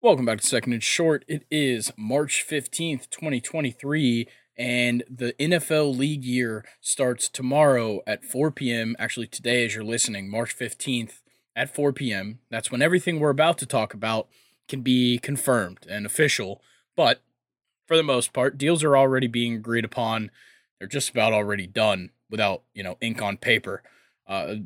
Welcome back to Second and Short. It is March 15th, 2023, and the NFL league year starts tomorrow at 4 p.m. Actually, today, as you're listening, March 15th at 4 p.m. That's when everything we're about to talk about can be confirmed and official. But for the most part, deals are already being agreed upon. They're just about already done without, you know, ink on paper. Uh,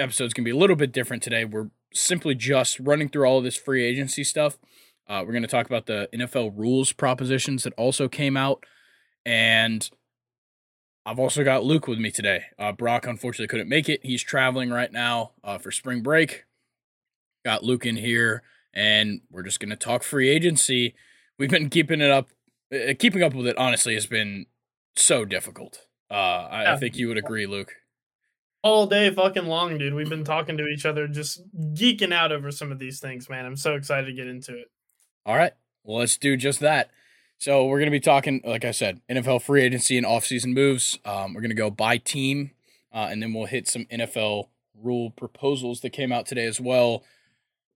episodes can be a little bit different today. We're simply just running through all of this free agency stuff. Uh, we're going to talk about the NFL rules propositions that also came out. And I've also got Luke with me today. Uh, Brock unfortunately couldn't make it. He's traveling right now uh, for spring break. Got Luke in here, and we're just going to talk free agency. We've been keeping it up. Uh, keeping up with it, honestly, has been so difficult. Uh, I. I think you would agree, Luke all day fucking long, dude. We've been talking to each other, just geeking out over some of these things, man. I'm so excited to get into it. All right. Well, let's do just that. So we're to be talking, like I said, NFL free agency and offseason moves. Um, we're to go by team, uh, and then we'll hit some NFL rule proposals that came out today as well.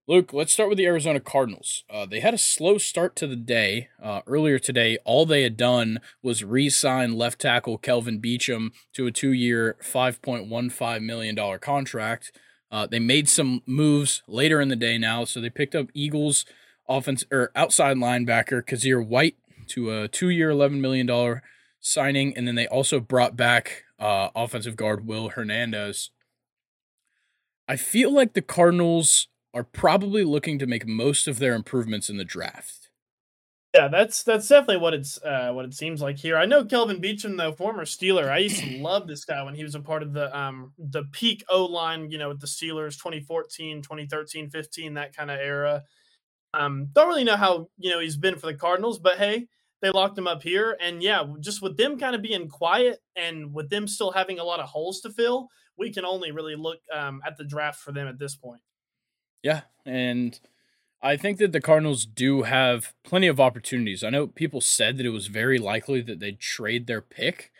Luke, let's start with the Arizona Cardinals. Uh, they had a slow start to the day. Uh, earlier today, all they had done was re sign left tackle Kelvin Beachum to a two year, $5.15 million contract. Uh, they made some moves later in the day now. So they picked up Eagles offense or outside linebacker Kyzir White to a two year, $11 million signing. And then they also brought back uh, offensive guard Will Hernandez. I feel like the Cardinals are probably looking to make most of their improvements in the draft. Yeah, that's that's definitely what it's uh, what it seems like here. I know Kelvin Beachum, the former Steeler. I used to love this guy when he was a part of the um the peak O line, you know, with the Steelers 2014, 2013, 15, that kind of era. Um, don't really know how you know he's been for the Cardinals, but hey, they locked him up here, and yeah, just with them kind of being quiet and with them still having a lot of holes to fill, we can only really look um, at the draft for them at this point. Yeah, and I think that the Cardinals do have plenty of opportunities. I know people said that it was very likely that they'd trade their pick.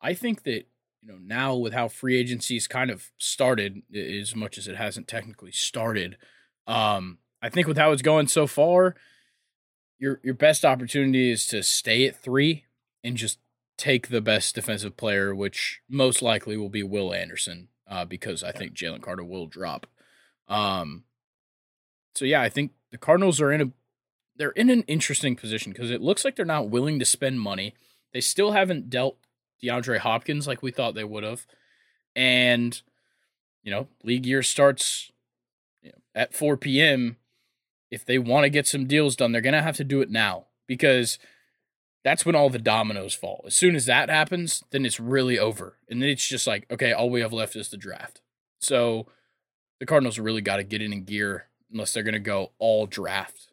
I think that you know now with how free agency's kind of started, as much as it hasn't technically started, um, I think with how it's going so far, your your best opportunity is to stay at three and just take the best defensive player, which most likely will be Will Anderson, uh, because I think Jalen Carter will drop. Um, so yeah, I think the Cardinals are in a they're in an interesting position because it looks like they're not willing to spend money. They still haven't dealt DeAndre Hopkins like we thought they would have, and you know, league year starts you know, at 4 p.m if they want to get some deals done, they're going to have to do it now because that's when all the dominoes fall. As soon as that happens, then it's really over. And then it's just like, okay, all we have left is the draft. So the Cardinals really got to get in gear unless they're going to go all draft.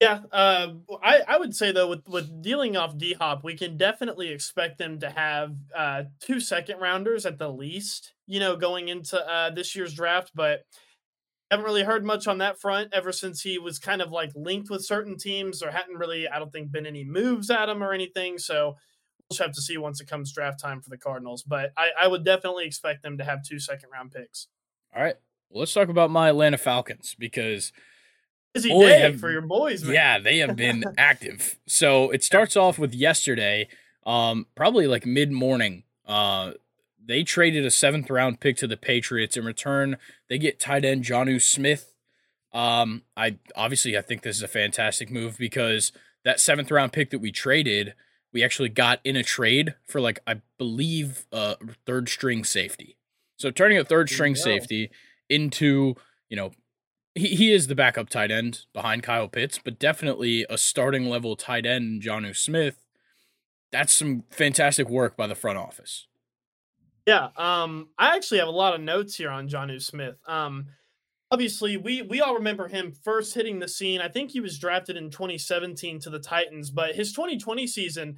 Yeah, uh, I, I would say though with with dealing off D Hop, we can definitely expect them to have uh, two second rounders at the least. You know, going into uh, this year's draft, but haven't really heard much on that front ever since he was kind of like linked with certain teams. There hadn't really, I don't think, been any moves at him or anything. So we'll just have to see once it comes draft time for the Cardinals. But I, I would definitely expect them to have two second round picks. All right. Well, let's talk about my Atlanta Falcons because busy boy, day have, for your boys. Man. Yeah, they have been active. So it starts off with yesterday, um, probably like mid morning. Uh, they traded a seventh round pick to the Patriots. In return, they get tight end Jonnu Smith. Um, I obviously I think this is a fantastic move because that seventh round pick that we traded, we actually got in a trade for like I believe a third string safety. So turning a third string safety into, you know, he, he is the backup tight end behind Kyle Pitts, but definitely a starting level tight end, Jonnu Smith. That's some fantastic work by the front office. Yeah, um, I actually have a lot of notes here on Jonnu Smith. Um, obviously, we we all remember him first hitting the scene. I think he was drafted in 2017 to the Titans, but his 2020 season,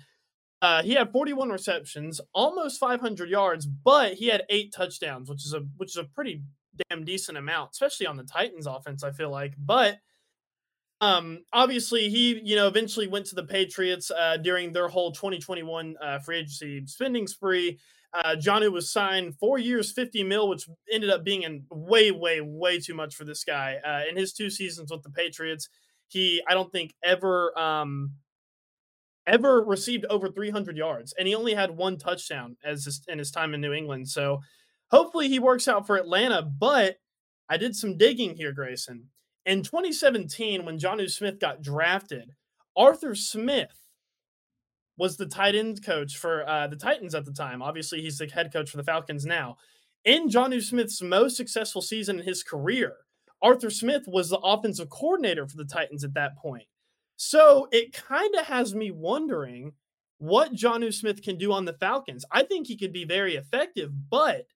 uh, he had 41 receptions, almost 500 yards, but he had eight touchdowns, which is a which is a pretty damn decent amount, especially on the Titans offense. I feel like, but um, obviously, he you know eventually went to the Patriots uh, during their whole 2021 uh, free agency spending spree. Uh, Jonnu was signed four years, 50 mil, which ended up being in way, way, way too much for this guy. Uh, in his two seasons with the Patriots, He, I don't think ever um ever received over 300 yards, and he only had one touchdown as his, in his time in New England. So hopefully he works out for Atlanta. But I did some digging here, Grayson. In 2017, when Jonnu Smith got drafted, Arthur Smith was the tight end coach for uh, the Titans at the time. Obviously, he's the head coach for the Falcons now. In Jonnu Smith's most successful season in his career, Arthur Smith was the offensive coordinator for the Titans at that point. So it kind of has me wondering what Jonnu Smith can do on the Falcons. I think he could be very effective, but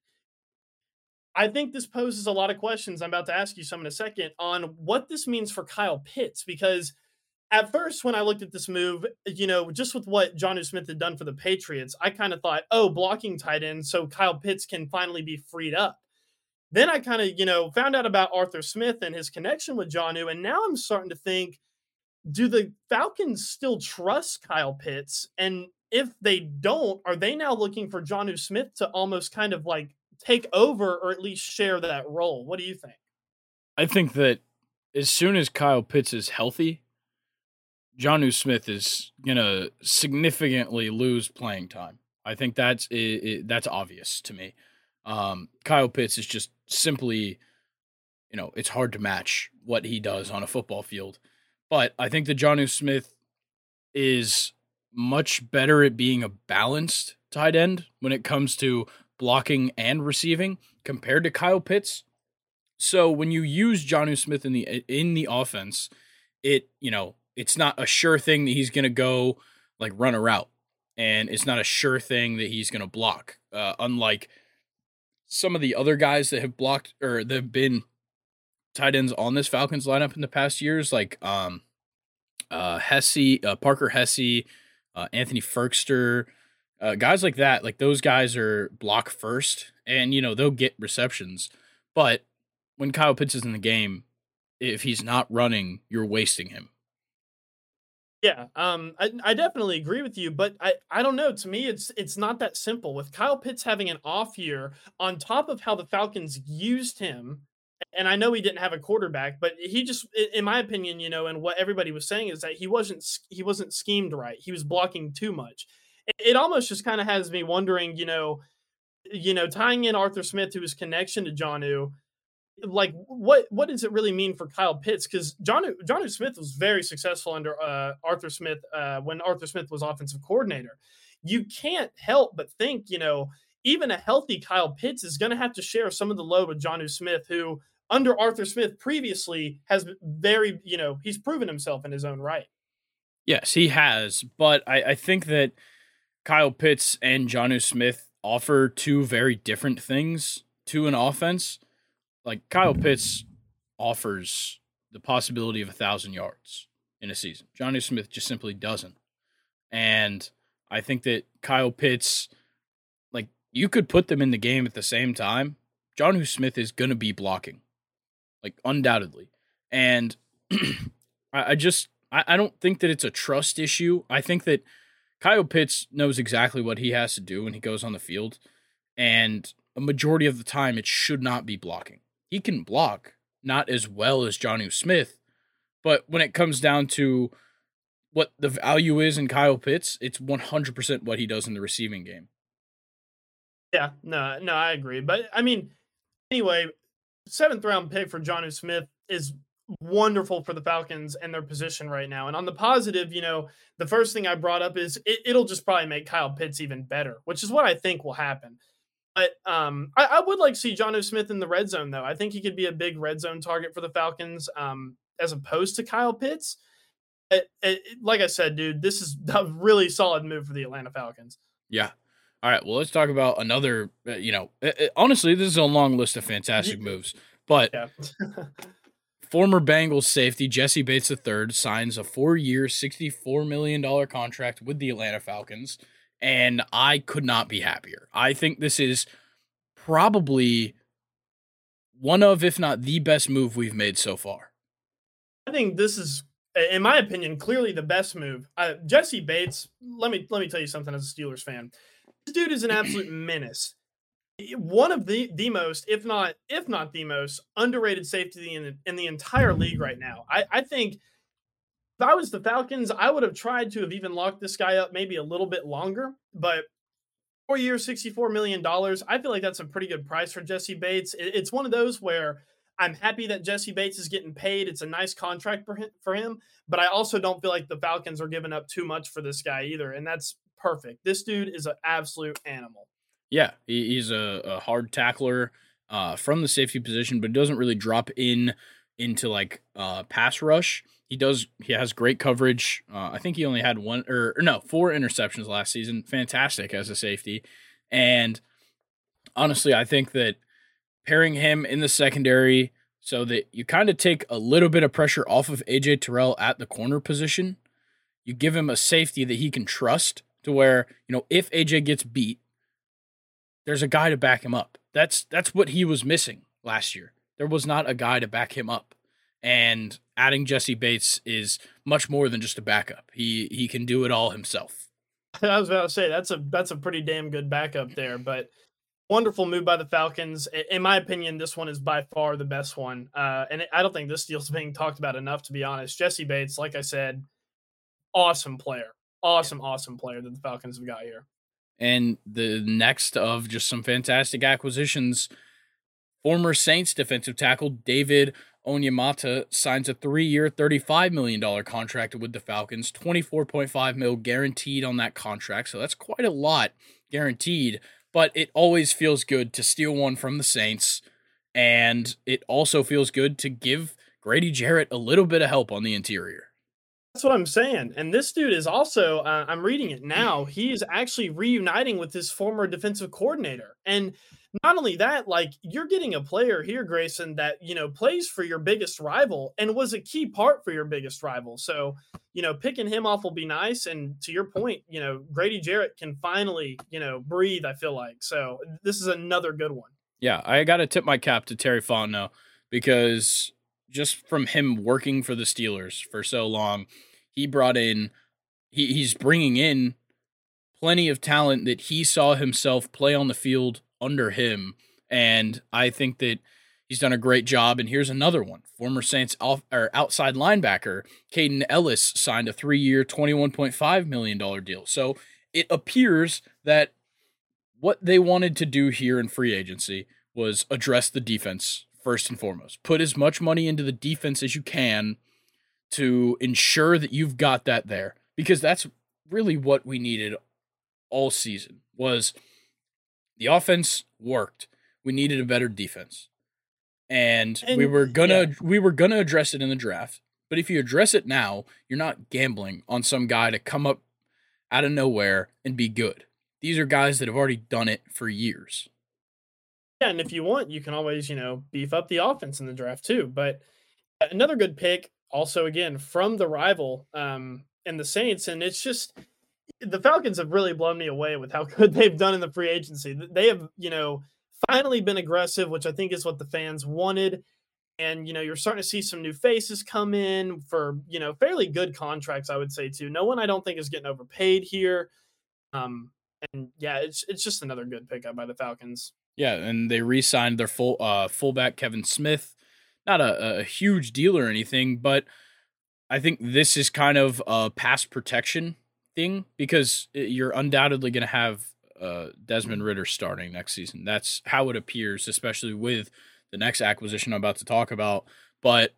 I think this poses a lot of questions. I'm about to ask you some in a second on what this means for Kyle Pitts because at first, when I looked at this move, you know, just with what Jonnu Smith had done for the Patriots, I kind of thought, oh, blocking tight end, so Kyle Pitts can finally be freed up. Then I kind of, you know, found out about Arthur Smith and his connection with Jonnu, and now I'm starting to think, do the Falcons still trust Kyle Pitts? And if they don't, are they now looking for Jonnu Smith to almost kind of like take over or at least share that role? What do you think? I think that as soon as Kyle Pitts is healthy, Jonnu Smith is gonna significantly lose playing time. I think that's it, it, that's obvious to me. Um, Kyle Pitts is just simply, you know, it's hard to match what he does on a football field. But I think that Jonnu Smith is much better at being a balanced tight end when it comes to blocking and receiving compared to Kyle Pitts. So when you use Jonnu Smith in the in the offense, it you know it's not a sure thing that he's going to go like run a route and it's not a sure thing that he's going to block uh, unlike some of the other guys that have blocked or that have been tight ends on this Falcons lineup in the past years like um uh Hesse uh, Parker Hesse uh, Anthony Firkser uh, guys like that like those guys are block first and you know they'll get receptions but when Kyle Pitts is in the game if he's not running you're wasting him yeah, um, I, I definitely agree with you, but I, I don't know. To me, it's it's not that simple. With Kyle Pitts having an off year, on top of how the Falcons used him, and I know he didn't have a quarterback, but he just, in my opinion, you know, and what everybody was saying is that he wasn't he wasn't schemed right. He was blocking too much. It, almost just kind of has me wondering, you know, you know, tying in Arthur Smith to his connection to Jonnu like what what does it really mean for Kyle Pitts? Because John Jonnu Smith was very successful under uh, Arthur Smith uh, when Arthur Smith was offensive coordinator. You can't help but think, you know, even a healthy Kyle Pitts is going to have to share some of the load with Jonnu Smith, who under Arthur Smith previously has very, you know, he's proven himself in his own right. Yes, he has, but I, I think that Kyle Pitts and Jonnu Smith offer two very different things to an offense like Kyle Pitts offers the possibility of a thousand yards in a season. Jonnu Smith just simply doesn't. And I think that Kyle Pitts, like you could put them in the game at the same time. Jonnu Smith is gonna be blocking, like undoubtedly. And I, I just I, I don't think that it's a trust issue. I think that Kyle Pitts knows exactly what he has to do when he goes on the field. And a majority of the time it should not be blocking he can block, not as well as Jonnu Smith. But when it comes down to what the value is in Kyle Pitts, it's 100% what he does in the receiving game. Yeah, no, no, I agree. But I mean, anyway, seventh round pick for Jonnu Smith is wonderful for the Falcons and their position right now. And on the positive, you know, the first thing I brought up is it, will just probably make Kyle Pitts even better, which is what I think will happen. But um, I, I, would like to see Jonnu Smith in the red zone, though. I think he could be a big red zone target for the Falcons, um, as opposed to Kyle Pitts. It, it, like I said, dude, this is a really solid move for the Atlanta Falcons. Yeah. All right. Well, let's talk about another. Uh, you know, it, eh, eh, honestly, this is a long list of fantastic moves, but. Yeah. former Bengals safety Jessie Bates III signs a four-year, $64 million contract with the Atlanta Falcons and I could not be happier. I think this is probably one of, if not the best move we've made so far. I think this is, in my opinion, clearly the best move. Uh, Jessie Bates. Let me let me tell you something as a Steelers fan. This dude is an absolute menace. One of the the most, if not if not the most underrated safety in the, in the entire league right now. I, I think if I was the Falcons, I would have tried to have even locked this guy up maybe a little bit longer, but four years, $64 million. I feel like that's a pretty good price for Jessie Bates. It's one of those where I'm happy that Jessie Bates is getting paid. It's a nice contract for him, for him, but I also don't feel like the Falcons are giving up too much for this guy either. And that's perfect. This dude is an absolute animal. Yeah, he's a, a hard tackler uh, from the safety position, but doesn't really drop in into like uh, pass rush. He does. He has great coverage. Uh, I think he only had one or, or no four interceptions last season. Fantastic as a safety, and honestly, I think that pairing him in the secondary so that you kind of take a little bit of pressure off of AJ Terrell at the corner position. You give him a safety that he can trust to where, you know, if AJ gets beat, there's a guy to back him up. That's that's what he was missing last year. There was not a guy to back him up. And adding Jessie Bates is much more than just a backup. He he can do it all himself. I was about to say that's a that's a pretty damn good backup there, but wonderful move by the Falcons. In my opinion, this one is by far the best one. Uh, and I don't think this deal's being talked about enough, to be honest. Jessie Bates, like I said, awesome player, awesome, awesome player that the Falcons have got here. And the next of just some fantastic acquisitions, former Saints defensive tackle David Onyemata signs a three-year, $35 million contract with the Falcons, 24.5 mil guaranteed on that contract. So that's quite a lot guaranteed, but it always feels good to steal one from the Saints. And it also feels good to give Grady Jarrett a little bit of help on the interior. That's what I'm saying. And this dude is also, uh, I'm reading it now, he is actually reuniting with his former defensive coordinator. And not only that, like you're getting a player here, Grayson, that, you know, plays for your biggest rival and was a key part for your biggest rival. So, you know, picking him off will be nice. And to your point, you know, Grady Jarrett can finally, you know, breathe, I feel like. So this is another good one. Yeah, I got to tip my cap to Terry Fontenot because just from him working for the Steelers for so long, he brought in he, he's bringing in plenty of talent that he saw himself play on the field under him and I think that he's done a great job and here's another one. Former Saints off, or outside linebacker Kaden Elliss signed a 3-year 21.5 million dollar deal. So it appears that what they wanted to do here in free agency was address the defense first and foremost. Put as much money into the defense as you can to ensure that you've got that there because that's really what we needed all season was the offense worked. We needed a better defense. And, and we were gonna yeah. we were gonna address it in the draft. But if you address it now, you're not gambling on some guy to come up out of nowhere and be good. These are guys that have already done it for years. Yeah, and if you want, you can always, you know, beef up the offense in the draft too. But another good pick, also again from the rival um and the Saints, and it's just the Falcons have really blown me away with how good they've done in the free agency. They have, you know, finally been aggressive, which I think is what the fans wanted. And you know, you're starting to see some new faces come in for you know fairly good contracts, I would say too. No one I don't think is getting overpaid here. Um, and yeah, it's it's just another good pickup by the Falcons. Yeah, and they re-signed their full uh, fullback Kevin Smith. Not a, a huge deal or anything, but I think this is kind of a pass protection thing because you're undoubtedly going to have uh, Desmond Ridder starting next season. That's how it appears, especially with the next acquisition I'm about to talk about. But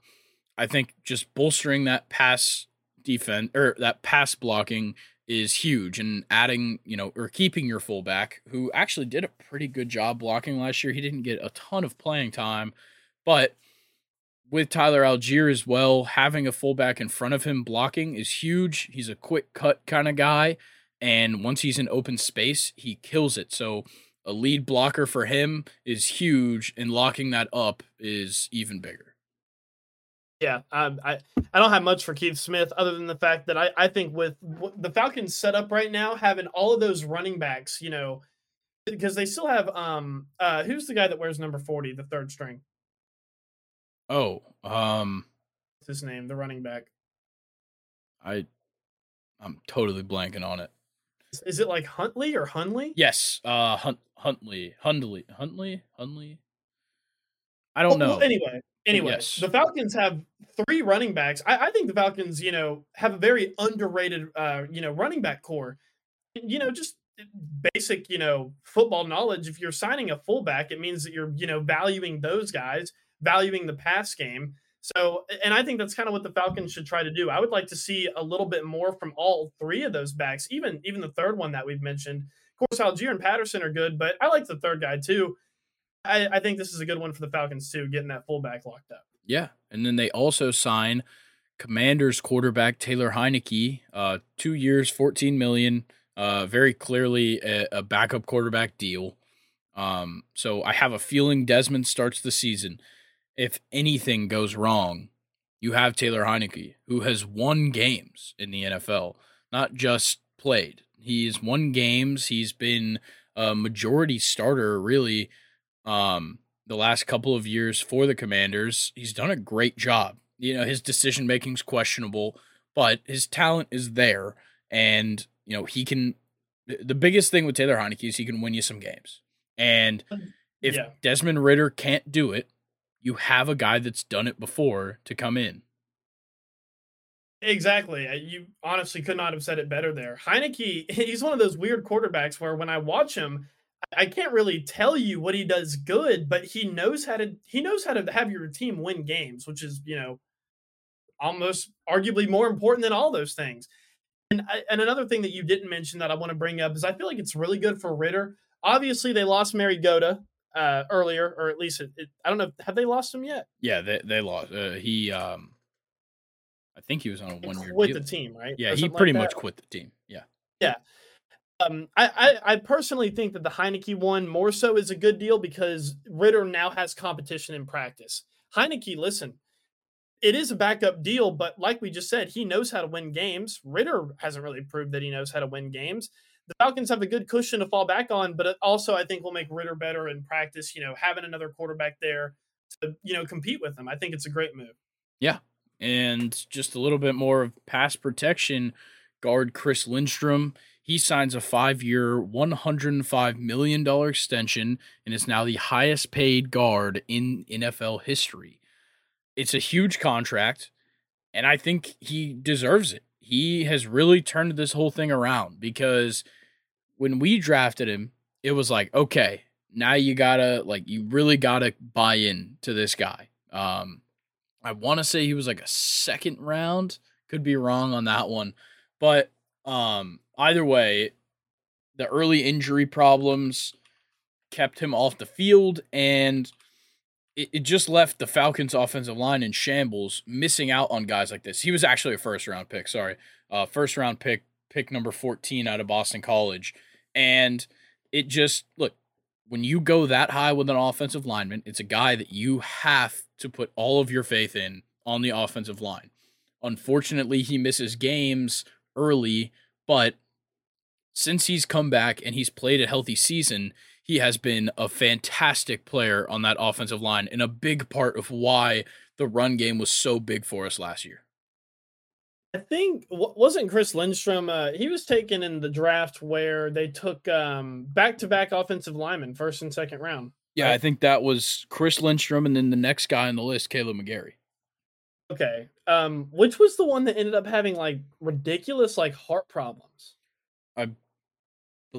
I think just bolstering that pass defense or that pass blocking is huge and adding, you know, or keeping your fullback who actually did a pretty good job blocking last year. He didn't get a ton of playing time, but with Tyler Allgeier as well, having a fullback in front of him blocking is huge. He's a quick cut kind of guy. And once he's in open space, he kills it. So a lead blocker for him is huge, and locking that up is even bigger. Yeah, um, I I don't have much for Keith Smith other than the fact that I, I think with the Falcons set up right now, having all of those running backs, you know, because they still have um uh who's the guy that wears number forty, the third string. Oh, um, what's his name? The running back. I, I'm totally blanking on it. Is it like Huntley or Hunley? Yes, uh, Hunt Huntley, Hundley, Huntley, Huntley. I don't Well, know. well, anyway, anyway, yes. the Falcons have three running backs. I, I think the Falcons, you know, have a very underrated, uh, you know, running back core. You know, just basic, you know, football knowledge. If you're signing a fullback, it means that you're, you know, valuing those guys, valuing the pass game. So, and I think that's kind of what the Falcons should try to do. I would like to see a little bit more from all three of those backs, even even the third one that we've mentioned. Of course, Allgeier and Patterson are good, but I like the third guy too. I, I think this is a good one for the Falcons too, getting that fullback locked up. Yeah, and then they also sign Commanders quarterback Taylor Heinicke, uh, two years, fourteen million. Uh, very clearly a, a backup quarterback deal. Um, so I have a feeling Desmond starts the season. If anything goes wrong, you have Taylor Heinicke, who has won games in the NFL, not just played. He's won games. He's been a majority starter, really, um, the last couple of years for the Commanders. He's done a great job. You know, his decision making's questionable, but his talent is there, and you know he can. The biggest thing with Taylor Heinicke is he can win you some games, and if Yeah. Desmond Ridder can't do it, you have a guy that's done it before to come in. Exactly. Uh, You honestly could not have said it better there. Heinicke, he's one of those weird quarterbacks where when I watch him, I can't really tell you what he does good, but he knows how to he knows how to have your team win games, which is, you know, almost arguably more important than all those things. And I, and another thing that you didn't mention that I want to bring up is I feel like it's really good for Ridder. Obviously, they lost Mariota uh, earlier, or at least it, it, I don't know. Have they lost him yet? Yeah, they they lost. Uh, he, um, I think he was on a one year quit deal. the team, right? Yeah, he something like pretty much quit the team. Yeah, yeah, Um, I, I I personally think that the Heinicke one more so is a good deal because Ridder now has competition in practice. Heinicke, listen, it is a backup deal, but like we just said, he knows how to win games. Ridder hasn't really proved that he knows how to win games. The Falcons have a good cushion to fall back on, but also I think will make Ridder better in practice. You know, having another quarterback there to you know compete with him, I think it's a great move. Yeah, and just a little bit more of pass protection. Guard Chris Lindstrom. He signs a five-year, one hundred and five million dollar extension, and is now the highest paid guard in NFL history. It's a huge contract, and I think he deserves it. He has really turned this whole thing around because when we drafted him, it was like, okay, now you gotta like you really gotta buy in to this guy. Um, I want to say he was like a second round. Could be wrong on that one, but um, either way, the early injury problems kept him off the field, and it, it just left the Falcons' offensive line in shambles, missing out on guys like this. He was actually a first round pick. Sorry, uh, first round pick, pick number fourteen out of Boston College, and it just look when you go that high with an offensive lineman, it's a guy that you have to put all of your faith in on the offensive line. Unfortunately, he misses games early, but since he's come back and he's played a healthy season, he has been a fantastic player on that offensive line and a big part of why the run game was so big for us last year. I think wasn't Chris Lindstrom. Uh, he was taken in the draft where they took um, back-to-back offensive linemen, first and second round. Yeah, I think that was Chris Lindstrom and then the next guy on the list, Kaleb McGary. Okay, um, which was the one that ended up having like ridiculous like heart problems?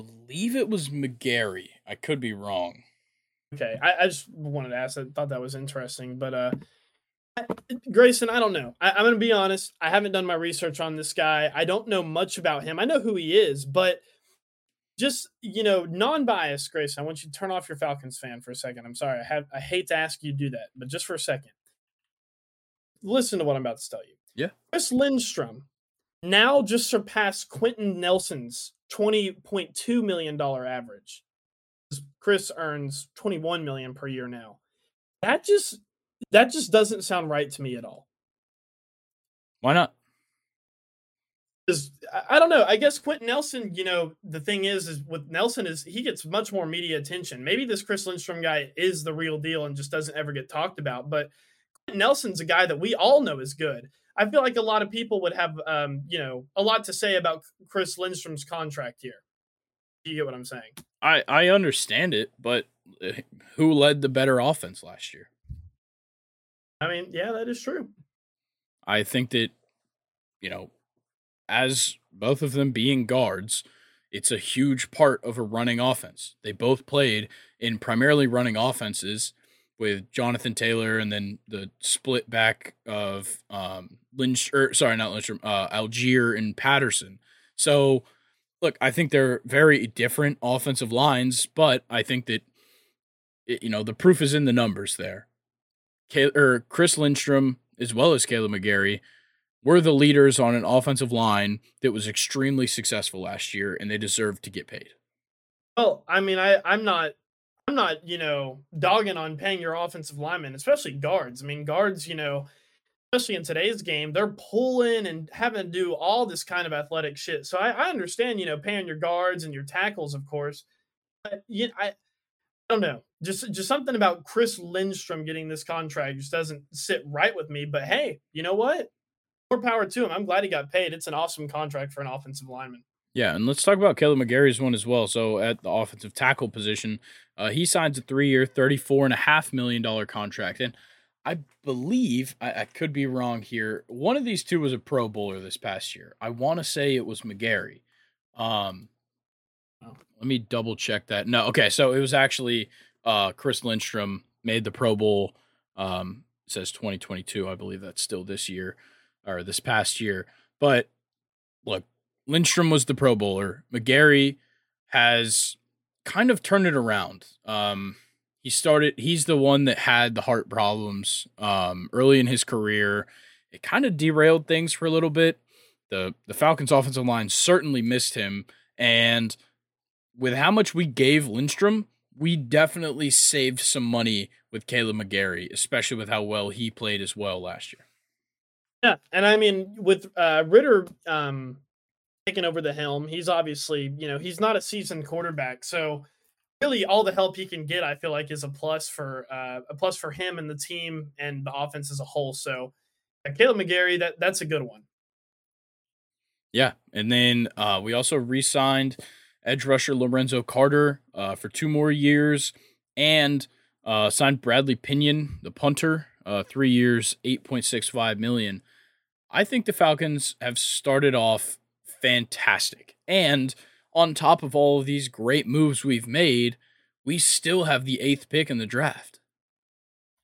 Believe it was McGary. I could be wrong. Okay, I, I just wanted to ask. I thought that was interesting, but uh, Grayson, I don't know. I, I'm gonna be honest. I haven't done my research on this guy. I don't know much about him. I know who he is, but just you know, non-biased, Grayson. I want you to turn off your Falcons fan for a second. I'm sorry. I have. I hate to ask you to do that, but just for a second, listen to what I'm about to tell you. Yeah. Chris Lindstrom now just surpassed Quenton Nelson's $20.2 million average. Chris earns 21 million per year now. That just that just doesn't sound right to me at all. Why not? 'Cause I- I don't know. I guess Quenton Nelson, you know, the thing is, is with Nelson is he gets much more media attention. Maybe this Chris Lindstrom guy is the real deal and just doesn't ever get talked about. But Quenton Nelson's a guy that we all know is good. I feel like a lot of people would have, um, you know, a lot to say about Chris Lindstrom's contract here. Do you get what I'm saying? I I understand it, but uh, who led the better offense last year? I mean, yeah, that is true. I think that, you know, as both of them being guards, it's a huge part of a running offense. They both played in primarily running offenses with Jonathan Taylor and then the split back of um, Lynch, or sorry, not Lynch, uh, Allgeier and Patterson. So, look, I think they're very different offensive lines, but I think that, it, you know, the proof is in the numbers there. Kay- or Chris Lindstrom, as well as Kaleb McGary were the leaders on an offensive line that was extremely successful last year, and they deserve to get paid. Well, I mean, I I'm not I'm not you know dogging on paying your offensive linemen, especially guards. I mean, guards, you know, especially in today's game, they're pulling and having to do all this kind of athletic shit. So I, I understand, you know, paying your guards and your tackles, of course. But you, I, I don't know, just just something about Chris Lindstrom getting this contract just doesn't sit right with me. But hey, you know what? more power to him. I'm glad he got paid. It's an awesome contract for an offensive lineman. Yeah, and let's talk about Kaleb McGary's one as well. So at the offensive tackle position, uh, he signs a three-year, thirty-four and a half million dollar contract, and I believe I, I, could be wrong here. One of these two was a Pro Bowler this past year. I want to say it was McGary. Um, oh, let me double check that. No, okay, so it was actually uh, Chris Lindstrom made the Pro Bowl. Um, says 2022. I believe that's still this year or this past year. But look, Lindstrom was the Pro Bowler. McGary has kind of turned it around. Um, he started. He's the one that had the heart problems um, early in his career. It kind of derailed things for a little bit. the The Falcons' offensive line certainly missed him, and with how much we gave Lindstrom, we definitely saved some money with Kaleb McGary, especially with how well he played as well last year. Yeah, and I mean with uh, Ridder um, taking over the helm, he's obviously you know he's not a seasoned quarterback, so really all the help he can get, I feel like, is a plus for uh, a plus for him and the team and the offense as a whole. So, uh, Kaleb McGary, that that's a good one. Yeah, and then uh, we also re-signed edge rusher Lorenzo Carter uh, for two more years, and uh, signed Bradley Pinion, the punter, uh, three years, eight point six five million. I think the Falcons have started off fantastic. And on top of all of these great moves we've made, we still have the eighth pick in the draft.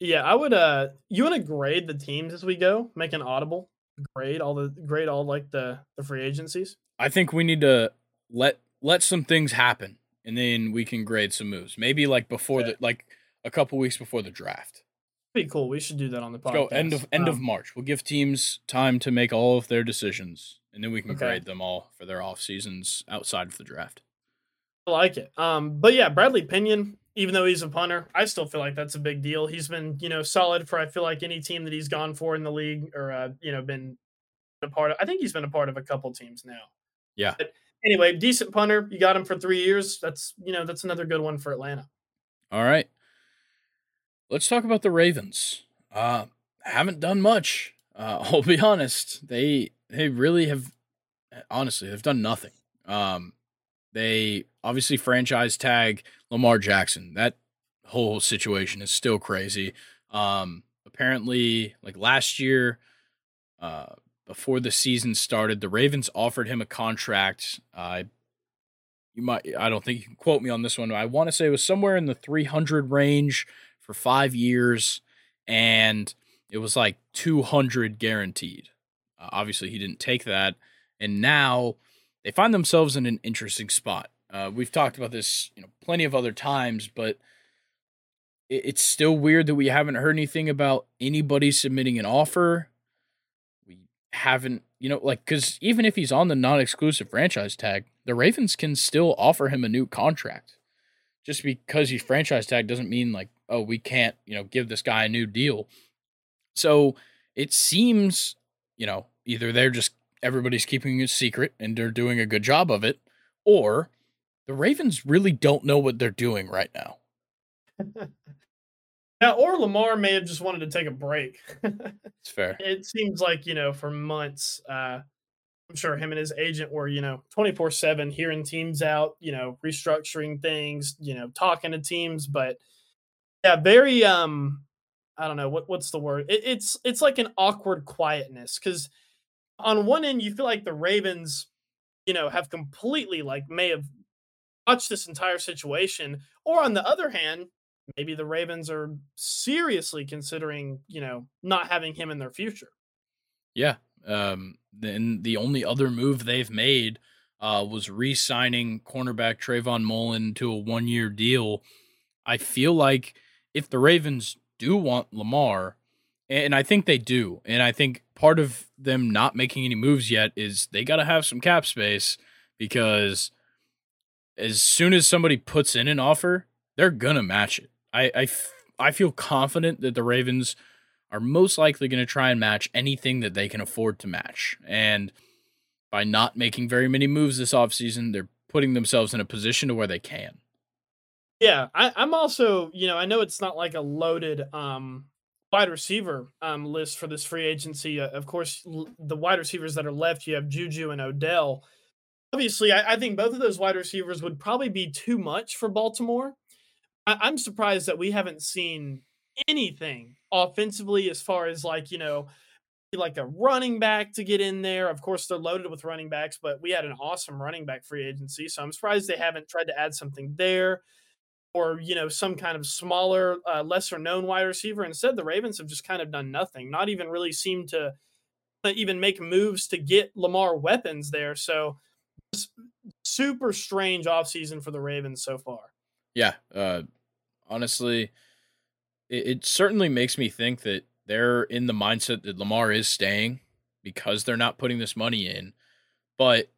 Yeah, I would uh you want to grade the teams as we go, make an audible grade all the grade all like the the free agencies? I think we need to let let some things happen and then we can grade some moves. Maybe like before yeah. the like a couple weeks before the draft. Pretty cool. We should do that on the podcast. Let's go end of end um, of March. We'll give teams time to make all of their decisions, and then we can okay. grade them all for their off seasons outside of the draft. I like it. Um, but yeah, Bradley Pinion, even though he's a punter, I still feel like that's a big deal. He's been, you know, solid for I feel like any team that he's gone for in the league or uh, you know, been a part of. I think he's been a part of a couple teams now. Yeah. But anyway, decent punter. You got him for three years. That's you know, that's another good one for Atlanta. All right. Let's talk about the Ravens. Uh, haven't done much. Uh, I'll be honest. They they really have. Honestly, they've done nothing. Um, they obviously franchise tag Lamar Jackson. That whole situation is still crazy. Um, apparently, like last year, uh, before the season started, the Ravens offered him a contract. Uh, you might, I don't think you can quote me on this one. I want to say it was somewhere in the 300 range for five years, and it was like 200 guaranteed. Uh, obviously, he didn't take that, and now they find themselves in an interesting spot. Uh, we've talked about this, you know, plenty of other times, but it, it's still weird that we haven't heard anything about anybody submitting an offer. We haven't, you know, like because even if he's on the non-exclusive franchise tag, the Ravens can still offer him a new contract. Just because he's franchise tag doesn't mean like oh, we can't, you know, give this guy a new deal. So it seems, you know, either they're just everybody's keeping it secret and they're doing a good job of it, or the Ravens really don't know what they're doing right now. now, or Lamar may have just wanted to take a break. it's fair. It seems like, you know, for months, uh, I'm sure him and his agent were, you know, 24 7 hearing teams out, you know, restructuring things, you know, talking to teams, but yeah, very um I don't know what what's the word. It, it's it's like an awkward quietness because on one end you feel like the Ravens, you know, have completely like may have watched this entire situation, or on the other hand, maybe the Ravens are seriously considering, you know, not having him in their future. Yeah. Um, then the only other move they've made uh, was re-signing cornerback Trayvon Mullen to a one-year deal. I feel like if the Ravens do want Lamar, and I think they do, and I think part of them not making any moves yet is they got to have some cap space because as soon as somebody puts in an offer, they're gonna match it. I I, f- I feel confident that the Ravens are most likely going to try and match anything that they can afford to match. And by not making very many moves this offseason, they're putting themselves in a position to where they can. Yeah, I, I'm also, you know, I know it's not like a loaded um wide receiver um list for this free agency. Uh, of course, l- the wide receivers that are left, you have Juju and Odell. Obviously, I, I think both of those wide receivers would probably be too much for Baltimore. I, I'm surprised that we haven't seen anything offensively as far as like, you know, like a running back to get in there. Of course, they're loaded with running backs, but we had an awesome running back free agency. So I'm surprised they haven't tried to add something there or, you know, some kind of smaller, uh, lesser known wide receiver. Instead, the Ravens have just kind of done nothing, not even really seemed to even make moves to get Lamar weapons there. So super strange offseason for the Ravens so far. Yeah. Uh, honestly, it, it certainly makes me think that they're in the mindset that Lamar is staying because they're not putting this money in. But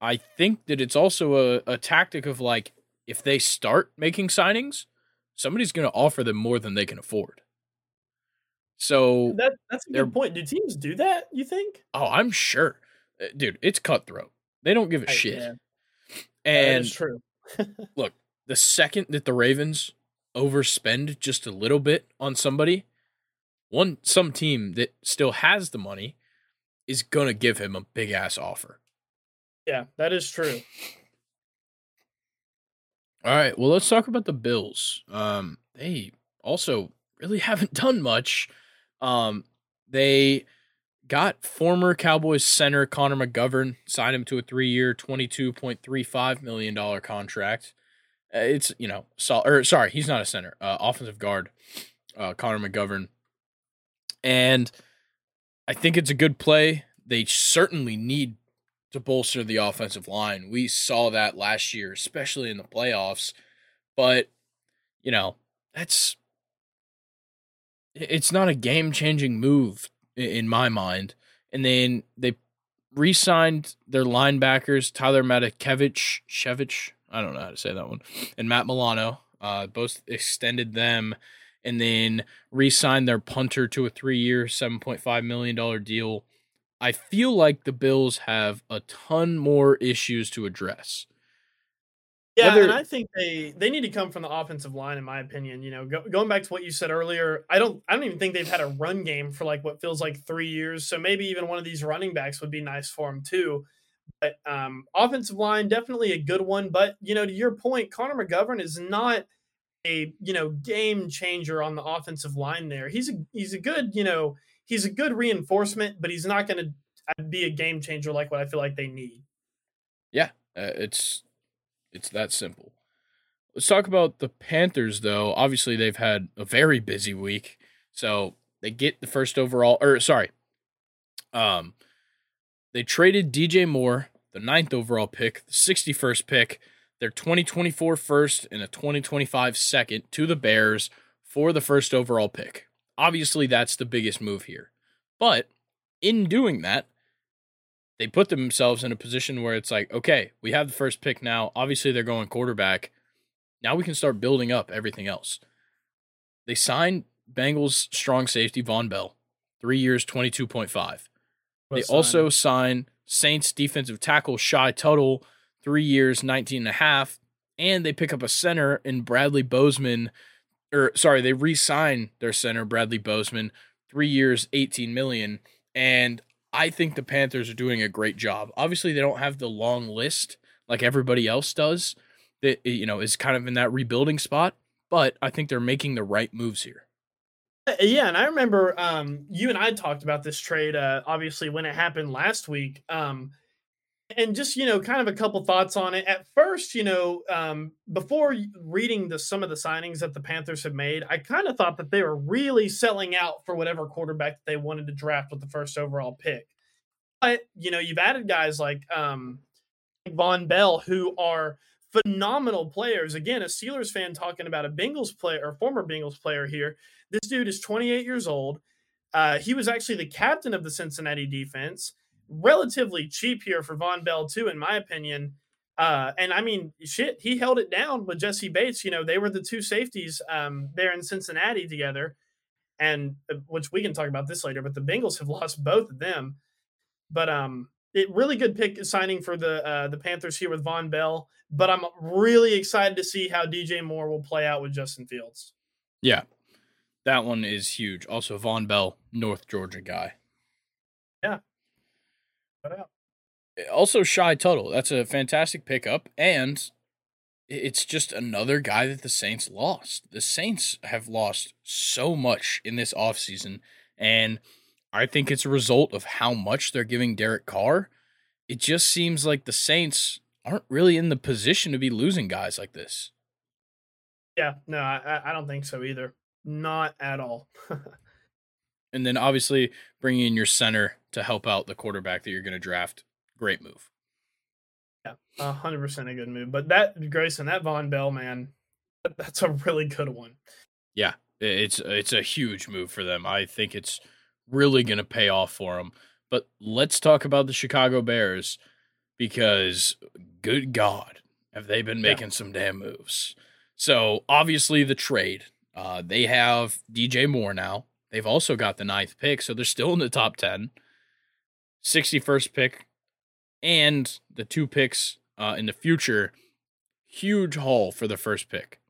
I think that it's also a, a tactic of like, if they start making signings, somebody's going to offer them more than they can afford. So that, that's a good point. Do teams do that, you think? Oh, I'm sure. Uh, dude, it's cutthroat. They don't give a shit. Yeah. And true. look, the second that the Ravens overspend just a little bit on somebody, one some team that still has the money is gonna give him a big ass offer. Yeah, that is true. All right, well let's talk about the Bills. Um, they also really haven't done much. Um, they got former Cowboys center Connor McGovern, signed him to a three-year, twenty-two point three five million dollar contract. Uh, it's you know, or sorry, he's not a center, uh, offensive guard, uh, Connor McGovern, and I think it's a good play. They certainly need to bolster the offensive line. We saw that last year, especially in the playoffs. But you know, that's it's not a game changing move in my mind. And then they re-signed their linebackers Tyler Matakevich, Shevich, I don't know how to say that one, and Matt Milano. Uh, both extended them, and then re-signed their punter to a three-year, seven point five million dollar deal. I feel like the Bills have a ton more issues to address. Yeah, Whether, and I think they they need to come from the offensive line, in my opinion. You know, go, going back to what you said earlier, I don't I don't even think they've had a run game for like what feels like three years. So maybe even one of these running backs would be nice for them too. But um, offensive line definitely a good one. But you know, to your point, Connor McGovern is not a you know game changer on the offensive line. There, he's a he's a good you know he's a good reinforcement, but he's not going to be a game changer like what I feel like they need. Yeah, uh, it's it's that simple. Let's talk about the Panthers, though. Obviously, they've had a very busy week. So they get the first overall, or sorry, um, they traded DJ Moore, the ninth overall pick, the 61st pick, their 2024 first and a 2025 second to the Bears for the first overall pick. Obviously, that's the biggest move here. But in doing that, they put themselves in a position where it's like, okay, we have the first pick now. Obviously, they're going quarterback. Now we can start building up everything else. They signed Bengals strong safety Vonn Bell, three years, 22.5. They sign? also sign Saints defensive tackle Shy Tuttle, three years, 19 and a half. And they pick up a center in Bradley Bozeman, or sorry, they re-sign their center, Bradley Bozeman, three years, 18 million. And I think the Panthers are doing a great job. Obviously, they don't have the long list like everybody else does. That you know is kind of in that rebuilding spot, but I think they're making the right moves here. Uh, yeah, and I remember um, you and I talked about this trade. Uh, obviously, when it happened last week, um, and just you know, kind of a couple thoughts on it. At first, you know, um, before reading the some of the signings that the Panthers have made, I kind of thought that they were really selling out for whatever quarterback that they wanted to draft with the first overall pick. But you know, you've added guys like um, Vonn Bell who are phenomenal players. Again, a Steelers fan talking about a Bengals player or former Bengals player here. This dude is 28 years old. Uh, he was actually the captain of the Cincinnati defense. Relatively cheap here for Vonn Bell, too, in my opinion. Uh, and I mean, shit, he held it down with Jessie Bates. You know, they were the two safeties um, there in Cincinnati together, and uh, which we can talk about this later. But the Bengals have lost both of them. But um, it really good pick signing for the uh, the Panthers here with Vonn Bell. But I'm really excited to see how DJ Moore will play out with Justin Fields. Yeah, that one is huge. Also, Vonn Bell, North Georgia guy. Eh, also, Shy Tuttle. That's a fantastic pickup. And it's just another guy that the Saints lost. The Saints have lost so much in this offseason. And I think it's a result of how much they're giving Derek Carr. It just seems like the Saints aren't really in the position to be losing guys like this. Yeah, no, I, I don't think so either. Not at all. and then obviously bringing in your center to help out the quarterback that you're going to draft. Great move. Yeah, a hundred percent a good move. But that Grayson, that Vonn Bell man, that's a really good one. Yeah, it's it's a huge move for them. I think it's really going to pay off for them. But let's talk about the Chicago Bears because good God, have they been making yeah. some damn moves? So obviously the trade uh, they have DJ Moore now. They've also got the ninth pick, so they're still in the top 10. 61st pick and the two picks uh, in the future. Huge haul for the first pick.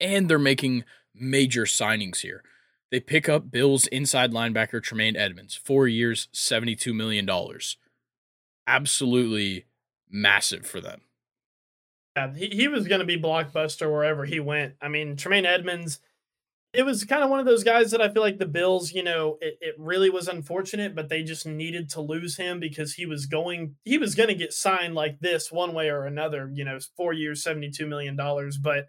And they're making major signings here. They pick up Bills inside linebacker Tremaine Edmunds, four years, $72 million. Absolutely massive for them. Yeah, he, he was going to be blockbuster wherever he went. I mean, Tremaine Edmunds, it was kind of one of those guys that I feel like the Bills, you know, it, it really was unfortunate, but they just needed to lose him because he was going, he was going to get signed like this one way or another, you know, four years, $72 million. But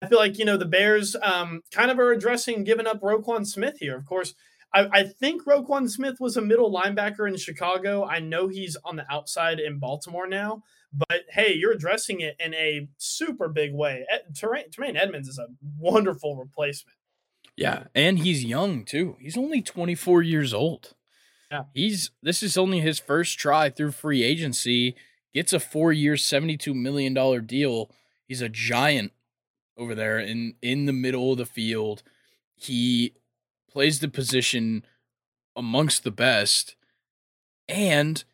I feel like, you know, the Bears um, kind of are addressing giving up Roquan Smith here. Of course, I, I, think Roquan Smith was a middle linebacker in Chicago. I know he's on the outside in Baltimore now, but hey, you're addressing it in a super big way. Tremaine Edmunds is a wonderful replacement. Yeah, and he's young too. He's only 24 years old. Yeah. He's this is only his first try through free agency. Gets a 4-year, 72 million dollar deal. He's a giant over there in in the middle of the field. He plays the position amongst the best and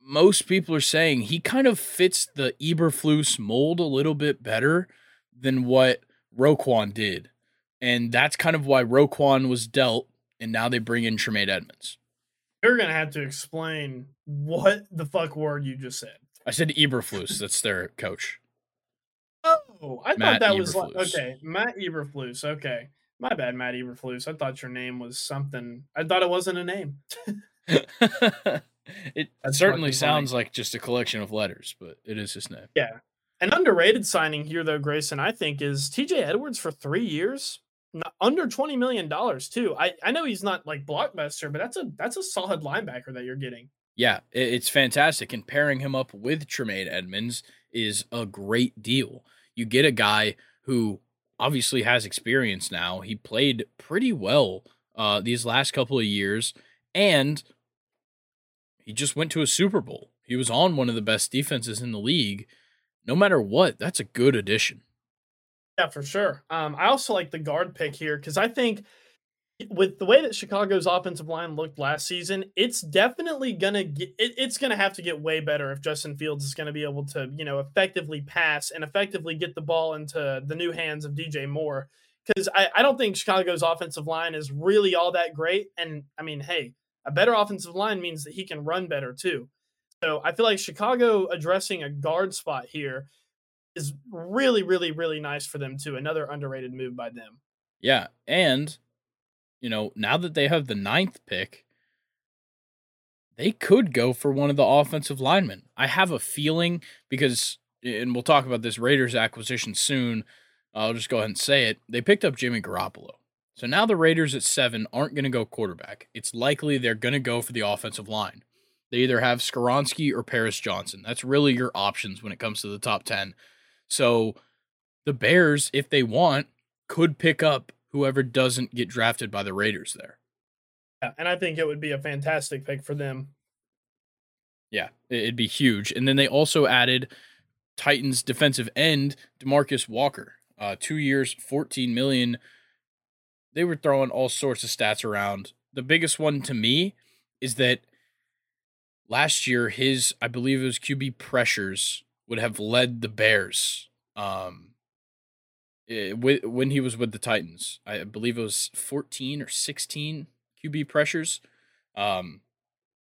most people are saying he kind of fits the Eberflus mold a little bit better than what Roquan did. And that's kind of why Roquan was dealt, and now they bring in Tremaine Edmunds. You're gonna have to explain what the fuck word you just said. I said Eberflus. that's their coach. Oh, I Matt thought that Eberflus. was like okay, Matt Eberflus. Okay, my bad, Matt Eberflus. I thought your name was something. I thought it wasn't a name. It That's certainly sounds funny. like just a collection of letters, but it is his name. Yeah. An underrated signing here, though, Grayson, I think, is TJ Edwards for three years, under twenty million dollars too. I, I know he's not like blockbuster, but that's a that's a solid linebacker that you're getting. Yeah, it's fantastic, and pairing him up with Tremaine Edmunds is a great deal. You get a guy who obviously has experience now. He played pretty well uh, these last couple of years, and he just went to a Super Bowl. He was on one of the best defenses in the league. No matter what, that's a good addition. Yeah, for sure. Um, I also like the guard pick here because I think with the way that Chicago's offensive line looked last season, it's definitely gonna get it, it's gonna have to get way better if Justin Fields is gonna be able to, you know, effectively pass and effectively get the ball into the new hands of DJ Moore. Because I, I don't think Chicago's offensive line is really all that great. And I mean, hey, a better offensive line means that he can run better too. So I feel like Chicago addressing a guard spot here is really, really, really nice for them too. Another underrated move by them. Yeah, and you know now that they have the ninth pick, they could go for one of the offensive linemen. I have a feeling because, and we'll talk about this Raiders acquisition soon. I'll just go ahead and say it. They picked up Jimmy Garoppolo. So now the Raiders at seven aren't going to go quarterback. It's likely they're going to go for the offensive line. They either have Skoronski or Paris Johnson. That's really your options when it comes to the top 10. So the Bears, if they want, could pick up whoever doesn't get drafted by the Raiders there. Yeah, and I think it would be a fantastic pick for them. Yeah, it'd be huge. And then they also added Titans defensive end Demarcus Walker. Uh, two years, 14 million. They were throwing all sorts of stats around. The biggest one to me is that last year, his, I believe it was QB pressures, would have led the Bears. Um, it, eh, when he was with the Titans, I believe it was 14 or 16 QB pressures. Um,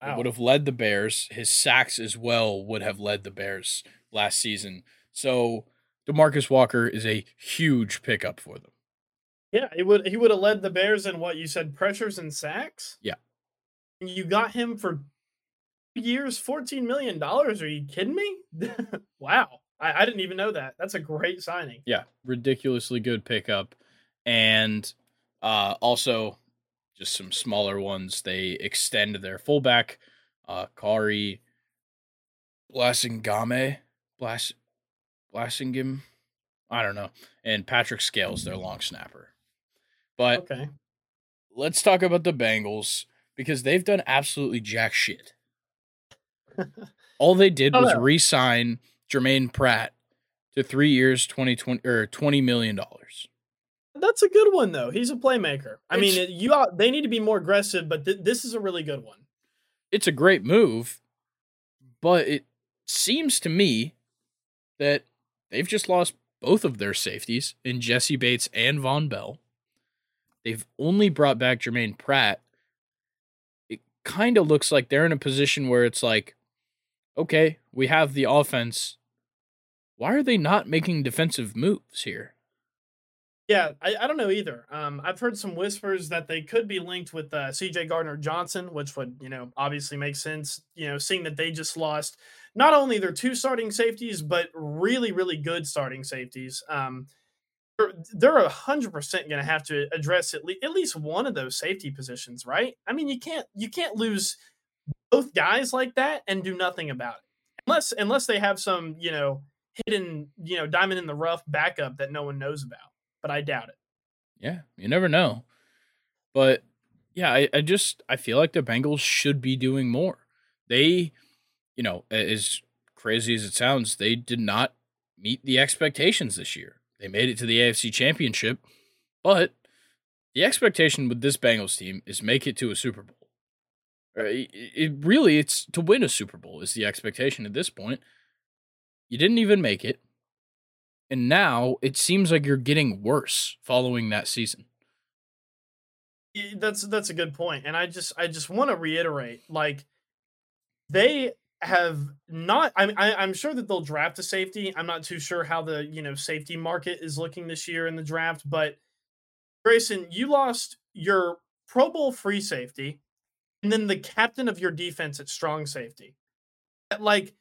wow. would have led the Bears. His sacks as well would have led the Bears last season. So Demarcus Walker is a huge pickup for them. Yeah, he would he would have led the Bears in what you said pressures and sacks. Yeah, you got him for years, fourteen million dollars. Are you kidding me? wow, I, I didn't even know that. That's a great signing. Yeah, ridiculously good pickup, and uh, also just some smaller ones. They extend their fullback, uh, Khari Blasingame, Blas Blasingame, I don't know, and Patrick Scales, their long snapper. But okay. let's talk about the Bengals because they've done absolutely jack shit. All they did oh, was know. re-sign Jermaine Pratt to three years, 20, 20 or er, twenty million dollars. That's a good one though. He's a playmaker. I it's, mean, you they need to be more aggressive, but th- this is a really good one. It's a great move, but it seems to me that they've just lost both of their safeties in Jessie Bates and Vonn Bell. They've only brought back Jermaine Pratt. It kind of looks like they're in a position where it's like, okay, we have the offense. Why are they not making defensive moves here? Yeah, I, I don't know either. Um, I've heard some whispers that they could be linked with uh, C.J. Gardner Johnson, which would you know obviously make sense. You know, seeing that they just lost not only their two starting safeties, but really really good starting safeties. Um, they're a hundred percent going to have to address at least at least one of those safety positions, right? I mean, you can't you can't lose both guys like that and do nothing about it, unless unless they have some you know hidden you know diamond in the rough backup that no one knows about but I doubt it. Yeah, you never know. But yeah, I, I just I feel like the Bengals should be doing more. They, you know, as crazy as it sounds, they did not meet the expectations this year. They made it to the AFC Championship, but the expectation with this Bengals team is make it to a Super Bowl. Uh, it, it really it's to win a Super Bowl is the expectation at this point. You didn't even make it. And now it seems like you're getting worse following that season. That's that's a good point. And I just I just want to reiterate like they have not I, I i'm sure that they'll draft a safety i'm not too sure how the you know safety market is looking this year in the draft but grayson you lost your pro bowl free safety and then the captain of your defense at strong safety like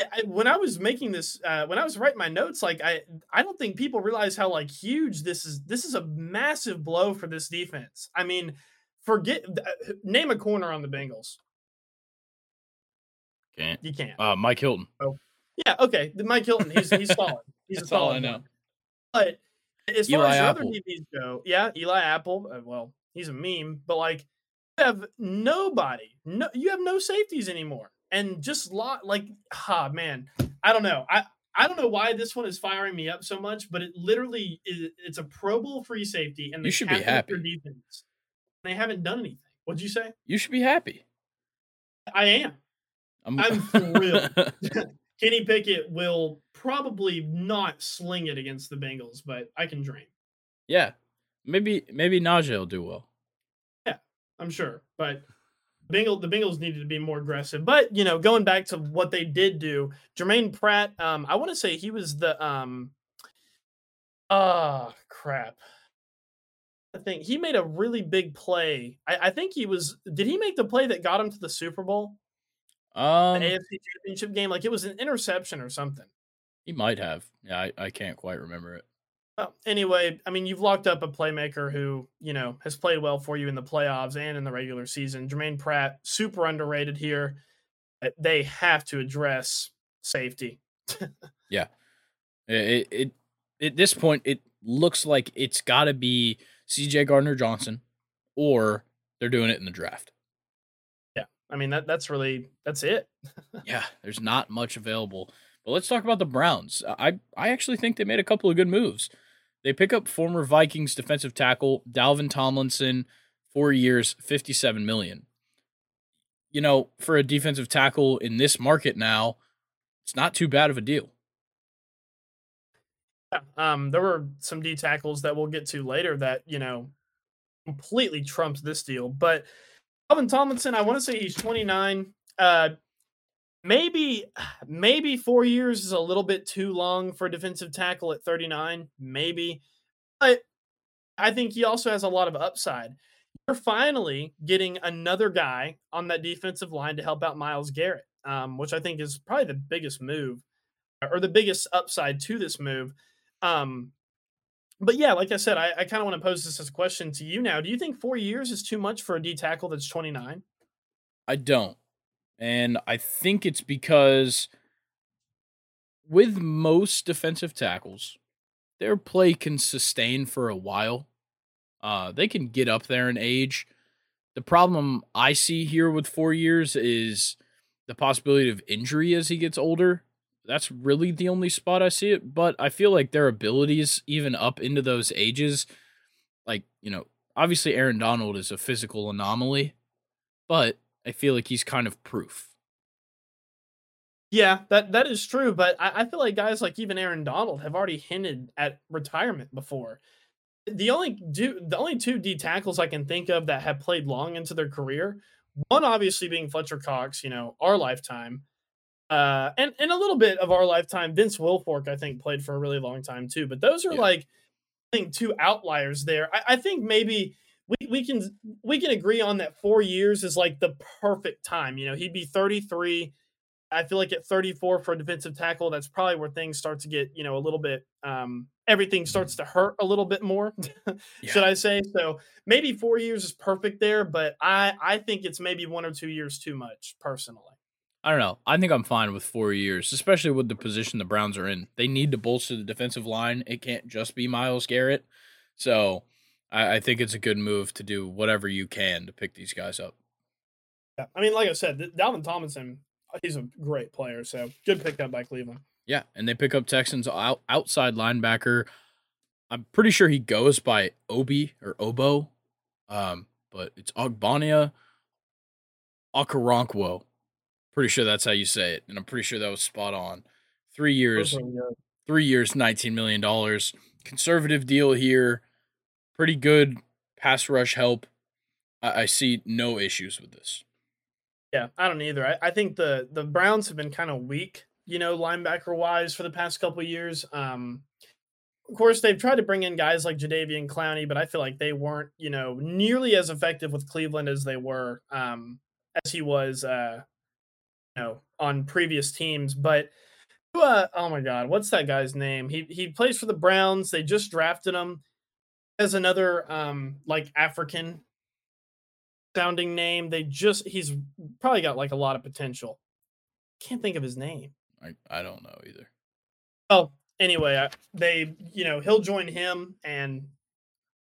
I, when I was making this, uh, when I was writing my notes, like I, I don't think people realize how like huge this is. This is a massive blow for this defense. I mean, forget uh, name a corner on the Bengals. Can't you can't? Uh, Mike Hilton. Oh, yeah. Okay, Mike Hilton. He's he's solid. He's That's a solid. all I know. One. But as Eli far as Apple. other DBs go, yeah, Eli Apple. Uh, well, he's a meme, but like you have nobody. No, you have no safeties anymore. And just lot like ah man i don't know. I i don't know why this one is firing me up so much but it literally is it's a pro bowl free safety and you should be happy. defense. They haven't done anything. What'd you say? You should be happy. I am. I'm, I'm thrilled. Kenny pickett will probably not sling it against the bengals but i can dream. Yeah. Maybe maybe najee will do well i'm sure but Bengal, the Bengals needed to be more aggressive. But you know, going back to what they did do, Jermaine Pratt, um, I want to say he was the um, ah, uh, crap. I think he made a really big play. I, I think he was. Did he make the play that got him to the Super Bowl? Um, the AFC Championship game. Like it was an interception or something. He might have. Yeah, I, I can't quite remember it. Well, anyway, I mean, you've locked up a playmaker who, you know, has played well for you in the playoffs and in the regular season. Jermaine Pratt, super underrated here. Uh, they have to address safety. yeah. It, it, it, at this point, it looks like it's got to be CJ Gardner Johnson or they're doing it in the draft. Yeah. I mean, that that's really, that's it. yeah. There's not much available. But let's talk about the Browns. I, I actually think they made a couple of good moves. They pick up former Vikings defensive tackle Dalvin Tomlinson, four years, fifty-seven million. You know, for a defensive tackle in this market now, it's not too bad of a deal. Yeah, um, there were some D tackles that we'll get to later that you know completely trumps this deal. But Dalvin Tomlinson, I want to say he's 29. Uh, maybe maybe four years is a little bit too long for a defensive tackle at 39 maybe. But i think he also has a lot of upside. You're finally getting another guy on that defensive line to help out myles garrett um, which i think is probably the biggest move or the biggest upside to this move. Um, but yeah like i said i, I kind of want to pose this as a question to you now. Do you think four years is too much for a d tackle that's 29 i don't and I think it's because with most defensive tackles, their play can sustain for a while. Uh, they can get up there in age. The problem I see here with four years is the possibility of injury as he gets older. That's really the only spot I see it. But I feel like their abilities, even up into those ages, like, you know, obviously Aaron Donald is a physical anomaly, but I feel like he's kind of proof. Yeah, that that is true, but I, I feel like guys like even Aaron Donald have already hinted at retirement before. The only do the only two D tackles I can think of that have played long into their career, one obviously being Fletcher Cox, you know, our lifetime, uh, and and a little bit of our lifetime. Vince Wilfork, I think, played for a really long time too. But those are yeah. like, I think, two outliers there. I, I think maybe we, we can we can agree on that four years is like the perfect time. You know, he'd be 33. I feel like at 34 for a defensive tackle, that's probably where things start to get, you know, a little bit um everything starts to hurt a little bit more, yeah. should I say. So maybe four years is perfect there, but I I think it's maybe one or two years too much personally. I don't know. I think I'm fine with four years, especially with the position the Browns are in. They need to bolster the defensive line. It can't just be Myles Garrett. So I, I think it's a good move to do whatever you can to pick these guys up. Yeah, I mean, like I said, Dalvin Tomlinson, uh, he's a great player. So good pick up by Cleveland. Yeah, and they pick up Texans out, outside linebacker. I'm pretty sure he goes by Obi or Obo, um, but it's Ogbonnia Okoronkwo. Pretty sure that's how you say it, and I'm pretty sure that was spot on. Three years, three years, nineteen million dollars. Conservative deal here pretty good pass rush help. I, I see no issues with this. Yeah, I don't either. I, I think the the Browns have been kind of weak, you know, linebacker wise for the past couple years. Um, of course, they've tried to bring in guys like Jadeveon Clowney, but I feel like they weren't, you know, nearly as effective with Cleveland as they were, um, as he was, uh, you know, on previous teams. But uh, oh my God, what's that guy's name? He he plays for the Browns. They just drafted him has another um like African sounding name. They just he's probably got like a lot of potential. Can't think of his name. I I don't know either. Oh, anyway, I, they you know he'll join him, and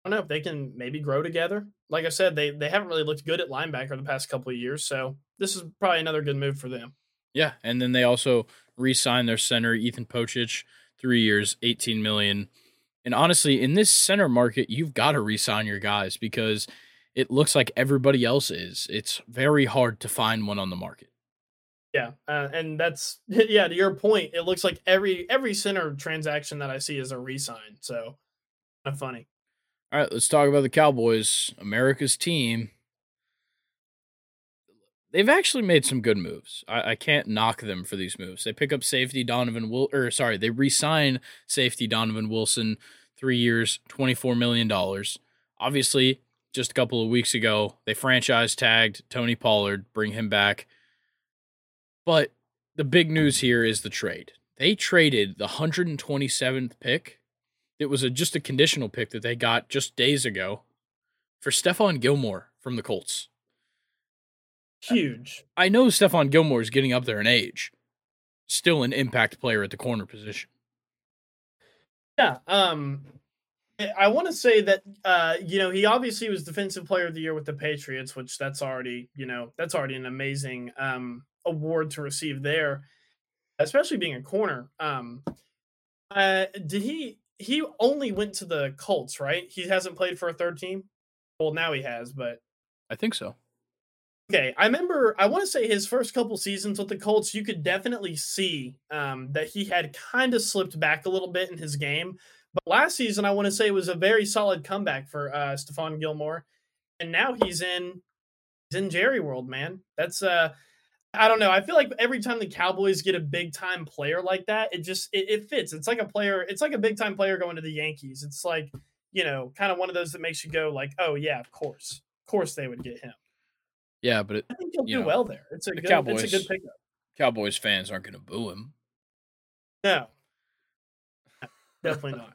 I don't know if they can maybe grow together. Like I said, they they haven't really looked good at linebacker the past couple of years, so this is probably another good move for them. Yeah, and then they also re-signed their center Ethan Pocic, three years, eighteen million. And honestly, in this center market, you've got to resign your guys because it looks like everybody else is. It's very hard to find one on the market. Yeah, uh, and that's yeah. To your point, it looks like every every center transaction that I see is a resign. So, kind of funny. All right, let's talk about the Cowboys, America's team they've actually made some good moves. I, I, can't knock them for these moves. They pick up safety Donovan Will or sorry, they re-sign safety Donovan Wilson, three years, twenty four million dollars. Obviously, just a couple of weeks ago, they franchise tagged Tony Pollard, bring him back. But the big news here is the trade. They traded the 127th pick. It was a, just a conditional pick that they got just days ago for Stephon Gilmore from the Colts. Huge. I know Stephon Gilmore is getting up there in age, still an impact player at the corner position. Yeah. Um, I want to say that uh, you know he obviously was defensive player of the year with the Patriots, which that's already you know that's already an amazing um, award to receive there, especially being a corner. Um, uh, did he? He only went to the Colts, right? He hasn't played for a third team. Well, now he has, but I think so. Okay, I remember. I want to say his first couple seasons with the Colts, you could definitely see um, that he had kind of slipped back a little bit in his game. But last season, I want to say it was a very solid comeback for uh, Stephon Gilmore, and now he's in he's in Jerry World, man. That's uh, I don't know. I feel like every time the Cowboys get a big time player like that, it just it, it fits. It's like a player. It's like a big time player going to the Yankees. It's like you know, kind of one of those that makes you go like, oh yeah, of course, of course they would get him. Yeah, but it, I think he'll do know, well there. It's a the good, Cowboys- it's a good pickup. Cowboys fans aren't going to boo him. No, definitely not.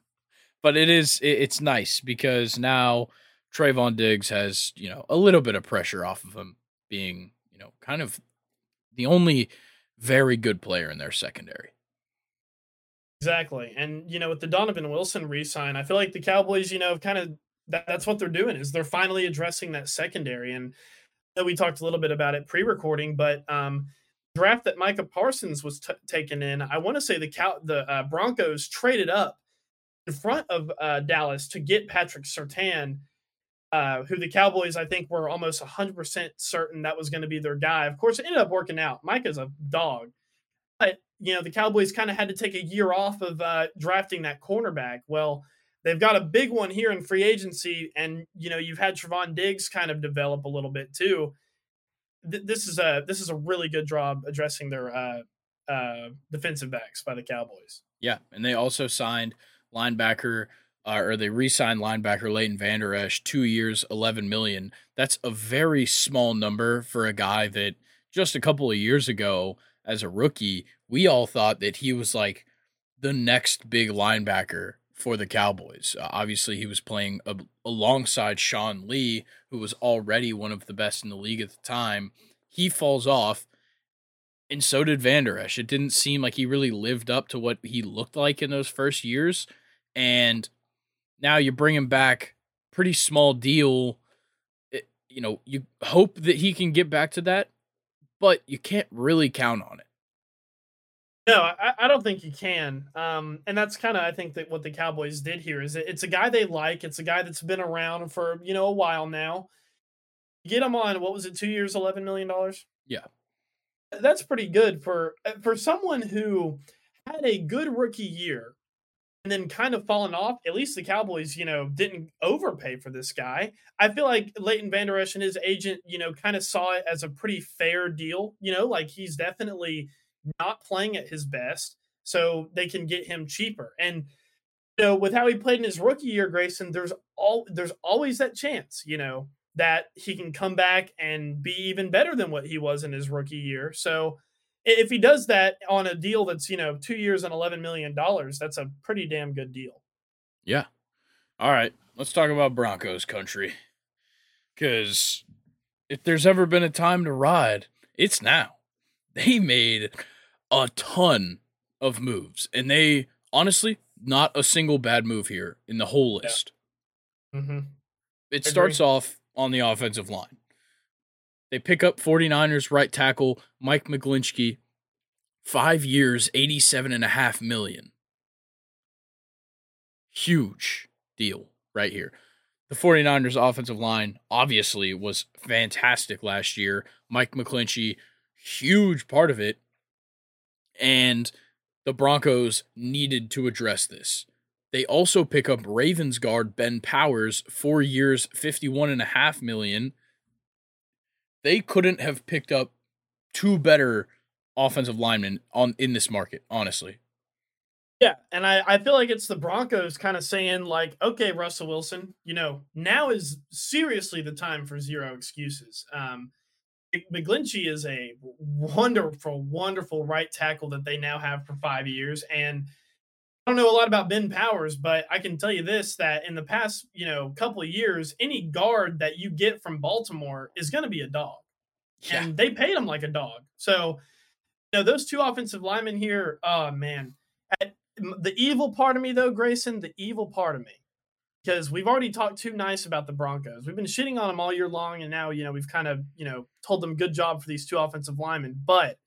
but it is it, it's nice because now Trevon Diggs has you know a little bit of pressure off of him being you know kind of the only very good player in their secondary. Exactly. And, you know, with the Donovan Wilson re-sign, I feel like the Cowboys, you know, kind of that, that's what they're doing is they're finally addressing that secondary. And know we talked a little bit about it pre-recording, but um draft that Micah Parsons was t- taken in, I want to say the Cow- the uh, Broncos traded up in front of uh, Dallas to get Patrick Surtain, uh, who the Cowboys I think were almost 100% certain that was going to be their guy. Of course, it ended up working out. Micah's a dog. But you know the Cowboys kind of had to take a year off of uh, drafting that cornerback. Well, they've got a big one here in free agency, and you know you've had Trevon Diggs kind of develop a little bit too. Th- this is a this is a really good job addressing their uh, uh, defensive backs by the Cowboys. Yeah, and they also signed linebacker uh, or they re-signed linebacker Leighton Vander Esch, two years, eleven million. That's a very small number for a guy that just a couple of years ago, as a rookie, we all thought that he was like the next big linebacker for the Cowboys. Uh, obviously, he was playing a- alongside Sean Lee, who was already one of the best in the league at the time. He falls off, and so did Vander Esch. It didn't seem like he really lived up to what he looked like in those first years. And now you bring him back, pretty small deal. It- you know, you hope that he can get back to that, but you can't really count on it. No, I, I don't think you can. Um, and that's kind of I think that what the Cowboys did here is it, it's a guy they like. It's a guy that's been around for you know a while now. Get him on what was it? Two years, eleven million dollars. Yeah. that's pretty good for uh, for someone who had a good rookie year and then kind of fallen off. At least the Cowboys, you know, didn't overpay for this guy. I feel like Leighton Vander Esch and his agent, you know, kind of saw it as a pretty fair deal. You know, like he's definitely not playing at his best, so they can get him cheaper. And you know, with how he played in his rookie year, Grayson, there's all there's always that chance, you know, that he can come back and be even better than what he was in his rookie year. So if he does that on a deal that's, you know, two years and eleven million dollars, that's a pretty damn good deal. Yeah. All right. Let's talk about Broncos country. Because if there's ever been a time to ride, it's now. They made a ton of moves, and they honestly, not a single bad move here in the whole Yeah. list. Mm-hmm. It starts off on the offensive line. They pick up 49ers right tackle Mike McGlinchey, five years, 87 and a half million. Huge deal right here. The 49ers offensive line obviously was fantastic last year. Mike McGlinchey, huge part of it. And the Broncos needed to address this. They also pick up Ravens guard Ben Powers, four years, 51.5 million. They couldn't have picked up two better offensive linemen on in this market, honestly. Yeah, and I, I feel like it's the Broncos kind of saying like, okay, Russell Wilson, you know, now is seriously the time for zero excuses. Um, McGlinchey is a wonderful, wonderful right tackle that they now have for five years, and I don't know a lot about Ben Powers, but I can tell you this: that in the past, you know, couple of years, any guard that you get from Baltimore is going to be a dog, yeah. and they paid him like a dog. So, you know, those two offensive linemen here, oh man. At, the evil part of me, though, Grayson, the evil part of me, because we've already talked too nice about the Broncos. We've been shitting on them all year long, and now you know we've kind of you know told them good job for these two offensive linemen. But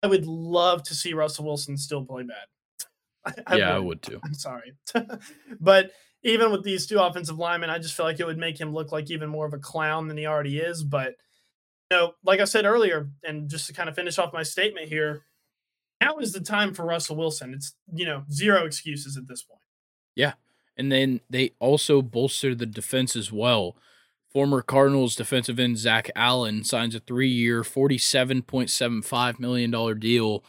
I would love to see Russell Wilson still play bad. I, yeah, I would. I would too. I'm sorry, but even with these two offensive linemen, I just feel like it would make him look like even more of a clown than he already is. But you know, like I said earlier, and just to kind of finish off my statement here, now is the time for Russell Wilson. It's, you know, zero excuses at this point. Yeah. And then they also bolster the defense as well. Former Cardinals defensive end Zach Allen signs a three year, $47.75 million deal.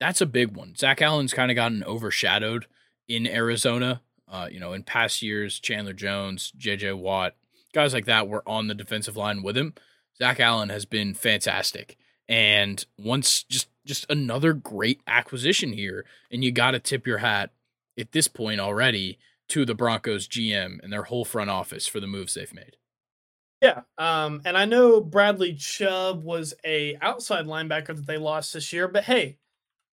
That's a big one. Zach Allen's kind of gotten overshadowed in Arizona. Uh, you know, in past years, Chandler Jones, JJ Watt, guys like that were on the defensive line with him. Zach Allen has been fantastic. And once just just another great acquisition here. And you got to tip your hat at this point already to the Broncos GM and their whole front office for the moves they've made. Yeah, um, and I know Bradley Chubb was a outside linebacker that they lost this year, but hey,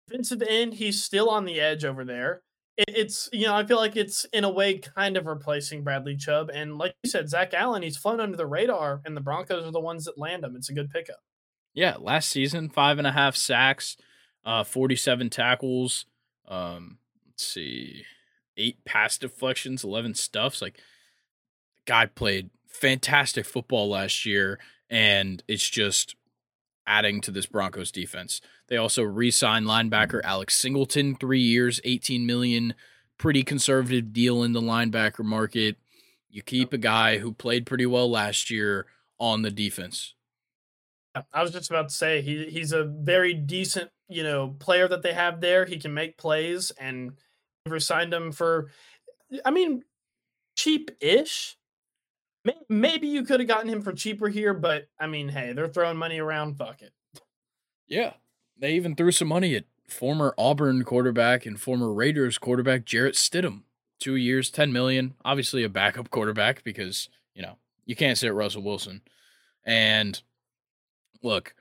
defensive end, he's still on the edge over there. It, it's you know I feel like it's in a way kind of replacing Bradley Chubb, and like you said, Zach Allen, he's flown under the radar, and the Broncos are the ones that land him. It's a good pickup. Yeah, last season, five and a half sacks, uh, 47 tackles. Um, let's see, eight pass deflections, 11 stuffs. Like, guy played fantastic football last year, and it's just adding to this Broncos defense. They also re-signed linebacker Alex Singleton, three years, 18 million. Pretty conservative deal in the linebacker market. You keep a guy who played pretty well last year on the defense. I was just about to say he he's a very decent, you know, player that they have there. He can make plays and signed him for I mean, cheap-ish. Maybe you could have gotten him for cheaper here, but I mean, hey, they're throwing money around, fuck it. Yeah. They even threw some money at former Auburn quarterback and former Raiders quarterback Jarrett Stidham. 2 years, 10 million. Obviously a backup quarterback because, you know, you can't sit Russell Wilson. And look,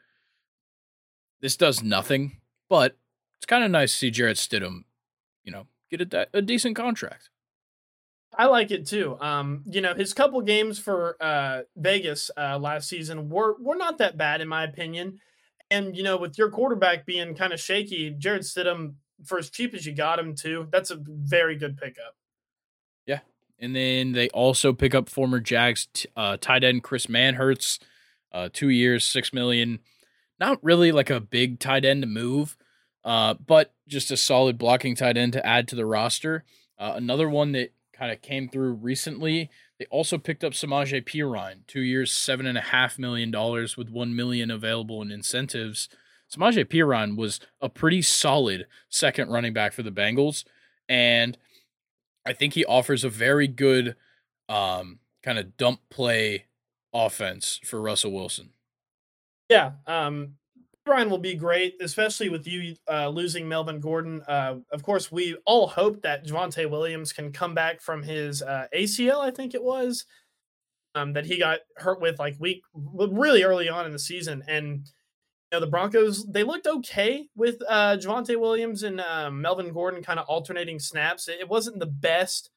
this does nothing, but it's kind of nice to see Jarrett Stidham, you know, get a, a decent contract. I like it too. Um, you know, his couple games for uh, Vegas uh, last season were were not that bad in my opinion. And you know, with your quarterback being kind of shaky, Jarrett Stidham for as cheap as you got him too, that's a very good pickup. Yeah, and then they also pick up former Jags t- uh, tight end Chris Manhertz uh, two years, six million. Not really like a big tight end move, uh, but just a solid blocking tight end to add to the roster. Uh, another one that kind of came through recently. They also picked up Samaje Perine, two years, seven and a half million dollars, with one million available in incentives. Samaje Perine was a pretty solid second running back for the Bengals, and I think he offers a very good um, kind of dump play offense for Russell Wilson. Yeah, um, Perine will be great, especially with you uh, losing Melvin Gordon. Uh, of course, we all hope that Javonte Williams can come back from his uh, ACL. I think it was um, that he got hurt with like week really early on in the season, and you know the Broncos they looked okay with uh, Javonte Williams and um, Melvin Gordon kind of alternating snaps. It wasn't the best,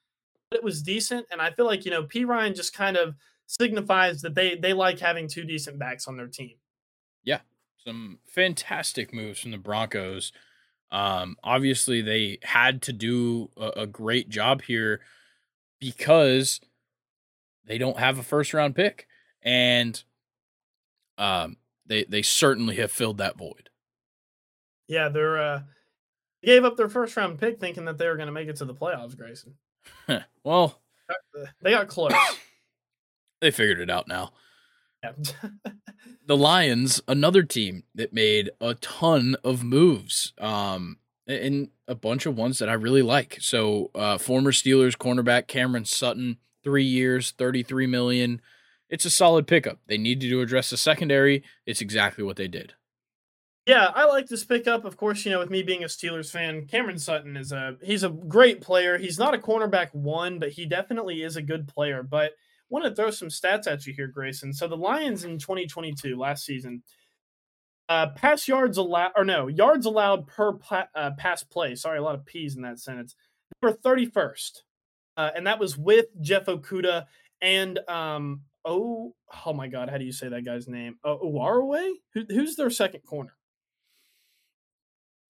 but it was decent, and I feel like you know Perine just kind of signifies that they they like having two decent backs on their team. Yeah, some fantastic moves from the Broncos. Um, obviously, they had to do a, a great job here because they don't have a first round pick, and um, they they certainly have filled that void. Yeah, they're uh, gave up their first round pick thinking that they were going to make it to the playoffs. Grayson. well, they got close. They figured it out now. Yeah. the Lions, another team that made a ton of moves. Um, and a bunch of ones that I really like. So, uh, former Steelers cornerback Cameron Sutton, three years, thirty-three million. It's a solid pickup. They needed to address the secondary. It's exactly what they did. Yeah, I like this pickup. Of course, you know, with me being a Steelers fan, Cameron Sutton is a he's a great player. He's not a cornerback one, but he definitely is a good player. But want to throw some stats at you here, Grayson. So the Lions in 2022 last season, uh, pass yards allowed, or no, yards allowed per uh, pass play. Sorry, a lot of P's in that sentence. Number 31st, uh, and that was with Jeff Okudah and um, oh, oh my God, how do you say that guy's name? Uh, Oruwariye? Who, who's their second corner?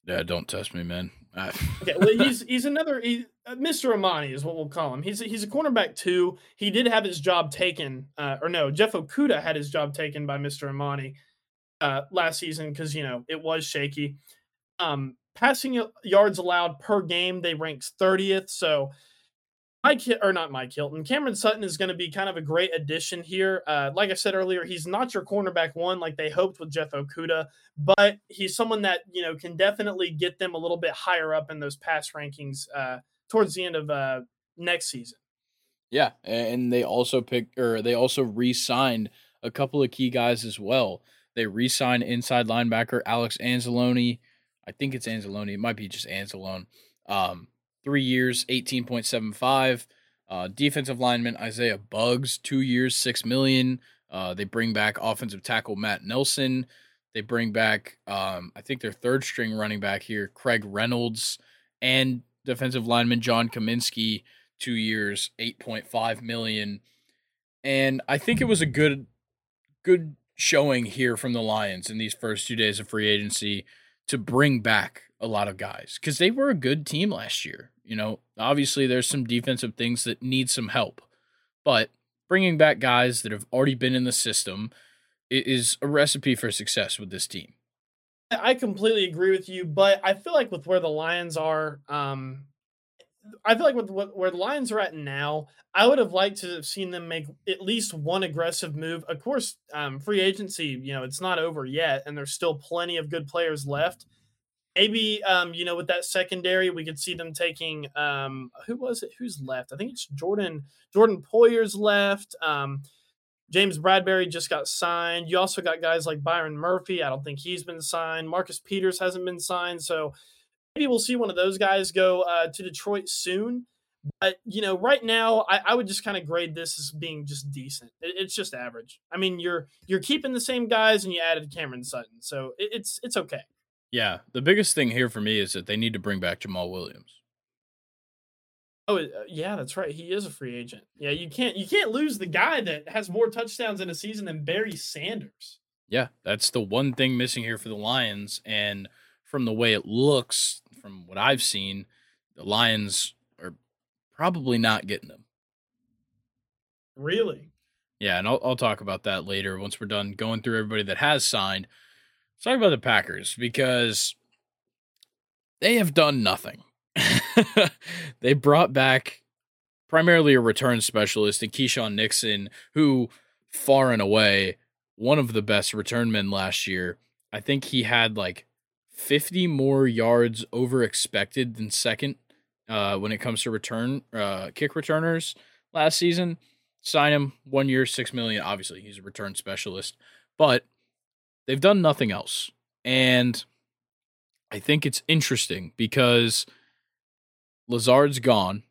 Yeah, don't test me, man. I... okay, well, he's he's another he, uh, Mr. Amani is what we'll call him. He's he's a cornerback too. He did have his job taken, uh, or no, Jeff Okudah had his job taken by Mr. Amani uh, last season because you know it was shaky. Um, passing yards allowed per game, they ranked 30th. So Mike or not Mike Hilton, Cameron Sutton is going to be kind of a great addition here. Uh, like I said earlier, he's not your cornerback one like they hoped with Jeff Okudah, but he's someone that you know can definitely get them a little bit higher up in those pass rankings uh, towards the end of uh, next season. Yeah, and they also picked or they also re-signed a couple of key guys as well. They re-signed inside linebacker Alex Anzalone. I think it's Anzalone. It might be just Anzalone. Um, three years, eighteen point seven five. Uh, defensive lineman Isaiah Buggs, two years, six million. Uh, they bring back offensive tackle Matt Nelson. They bring back, um, I think their third string running back here, Craig Reynolds, and defensive lineman John Cominsky, two years, eight point five million. And I think it was a good, good showing here from the Lions in these first two days of free agency to bring back a lot of guys because they were a good team last year. You know, obviously there's some defensive things that need some help, but bringing back guys that have already been in the system is a recipe for success with this team. I completely agree with you, but I feel like with where the Lions are, um, I feel like with what, where the Lions are at now, I would have liked to have seen them make at least one aggressive move. Of course, um, free agency, you know, it's not over yet, and there's still plenty of good players left. Maybe, um, you know, with that secondary, we could see them taking um, who was it? Who's left? I think it's Jordan. Jordan Poyer's left. Um, James Bradberry just got signed. You also got guys like Byron Murphy. I don't think he's been signed. Marcus Peters hasn't been signed. So maybe we'll see one of those guys go uh, to Detroit soon. But you know, right now, I, I would just kind of grade this as being just decent. It, it's just average. I mean, you're you're keeping the same guys, and you added Cameron Sutton, so it, it's it's okay. Yeah, the biggest thing here for me is that they need to bring back Jamaal Williams. Oh uh, yeah, that's right. He is a free agent. Yeah, you can't you can't lose the guy that has more touchdowns in a season than Barry Sanders. Yeah, that's the one thing missing here for the Lions, and from the way it looks, from what I've seen, the Lions are probably not getting them. Really? Yeah, and I'll, I'll talk about that later once we're done going through everybody that has signed. Let's talk about the Packers because they have done nothing. they brought back primarily a return specialist in Keisean Nixon, who far and away one of the best return men last year. I think he had like 50 more yards over expected than second uh, when it comes to return uh, kick returners last season. Sign him one year, six million. Obviously, he's a return specialist, but they've done nothing else. And I think it's interesting because Lazard's gone,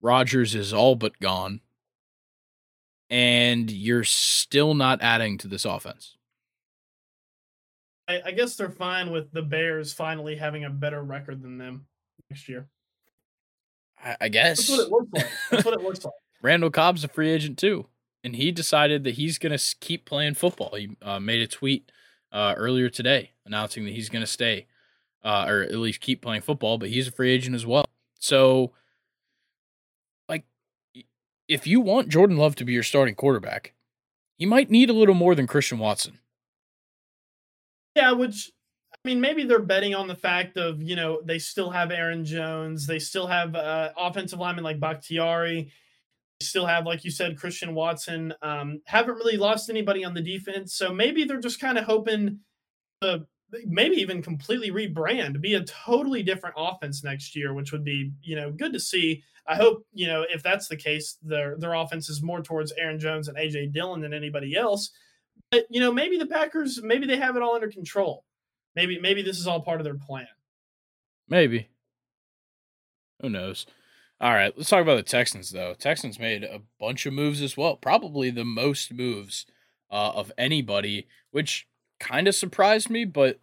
Rodgers is all but gone, and you're still not adding to this offense. I, I guess they're fine with the Bears finally having a better record than them next year. I, I guess that's what it looks like. That's what it looks like. Randall Cobb's a free agent too, and he decided that he's going to keep playing football. He uh, made a tweet uh, earlier today announcing that he's going to stay, uh, or at least keep playing football, but he's a free agent as well. So, like, if you want Jordan Love to be your starting quarterback, he might need a little more than Christian Watson. Yeah, which I mean, maybe they're betting on the fact of you know they still have Aaron Jones, they still have uh, offensive linemen like Bakhtiari, still have like you said Christian Watson. Um, haven't really lost anybody on the defense, so maybe they're just kind of hoping to maybe even completely rebrand, be a totally different offense next year, which would be, you know, good to see. I hope, you know, if that's the case, their their offense is more towards Aaron Jones and AJ Dillon than anybody else. But, you know, maybe the Packers, maybe they have it all under control. Maybe maybe this is all part of their plan. Maybe. Who knows? All right, let's talk about the Texans though. Texans made a bunch of moves as well, probably the most moves uh, of anybody, which kind of surprised me, but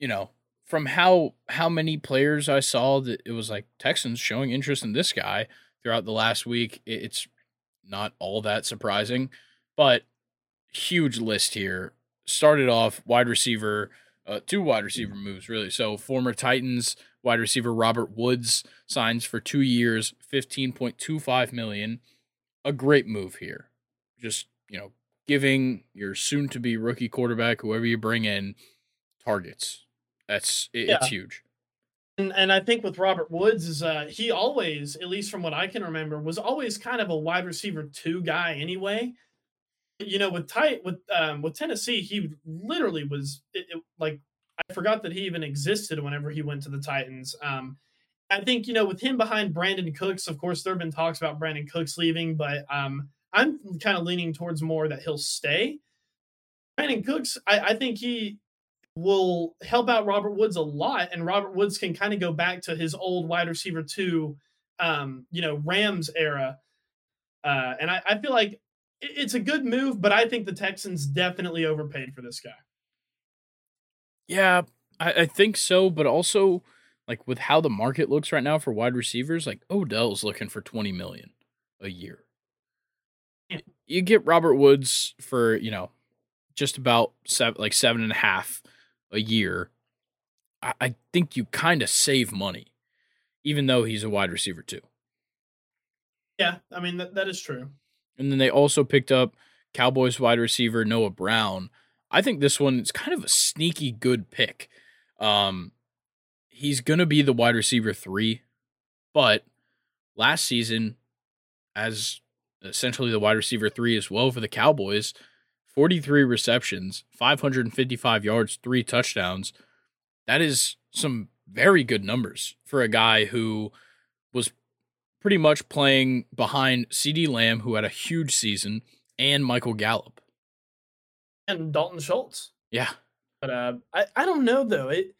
you know, from how how many players I saw that it was like Texans showing interest in this guy throughout the last week, it's not all that surprising, but huge list here. Started off wide receiver, uh, two wide receiver moves really. So former Titans wide receiver Robert Woods signs for two years, fifteen point two five million. A great move here. Just you know, giving your soon to be rookie quarterback, whoever you bring in, targets. That's it, yeah. it's huge. And, and I think with Robert Woods is uh, he always, at least from what I can remember, was always kind of a wide receiver two guy anyway. You know, with tight with um, with Tennessee, he literally was it, it, like I forgot that he even existed whenever he went to the Titans. Um, I think you know with him behind Brandin Cooks, of course there have been talks about Brandin Cooks leaving, but um, I'm kind of leaning towards more that he'll stay. Brandin Cooks, I, I think he will help out Robert Woods a lot, and Robert Woods can kind of go back to his old wide receiver two, um, you know, Rams era. Uh, and I, I feel like it's a good move, but I think the Texans definitely overpaid for this guy. Yeah, I, I think so, but also like with how the market looks right now for wide receivers, like Odell's looking for twenty million a year you get Robert Woods for you know just about seven, like seven and a half a year. I, I think you kind of save money, even though he's a wide receiver too. Yeah, I mean that, that is true. And then they also picked up Cowboys wide receiver Noah Brown. I think this one is kind of a sneaky good pick. Um, he's gonna be the wide receiver three, but last season, as essentially the wide receiver three as well for the Cowboys. 43 receptions, 555 yards, three touchdowns. That is some very good numbers for a guy who was pretty much playing behind CeeDee Lamb, who had a huge season, and Michael Gallup. And Dalton Schultz. Yeah. But uh, I, I don't know though. It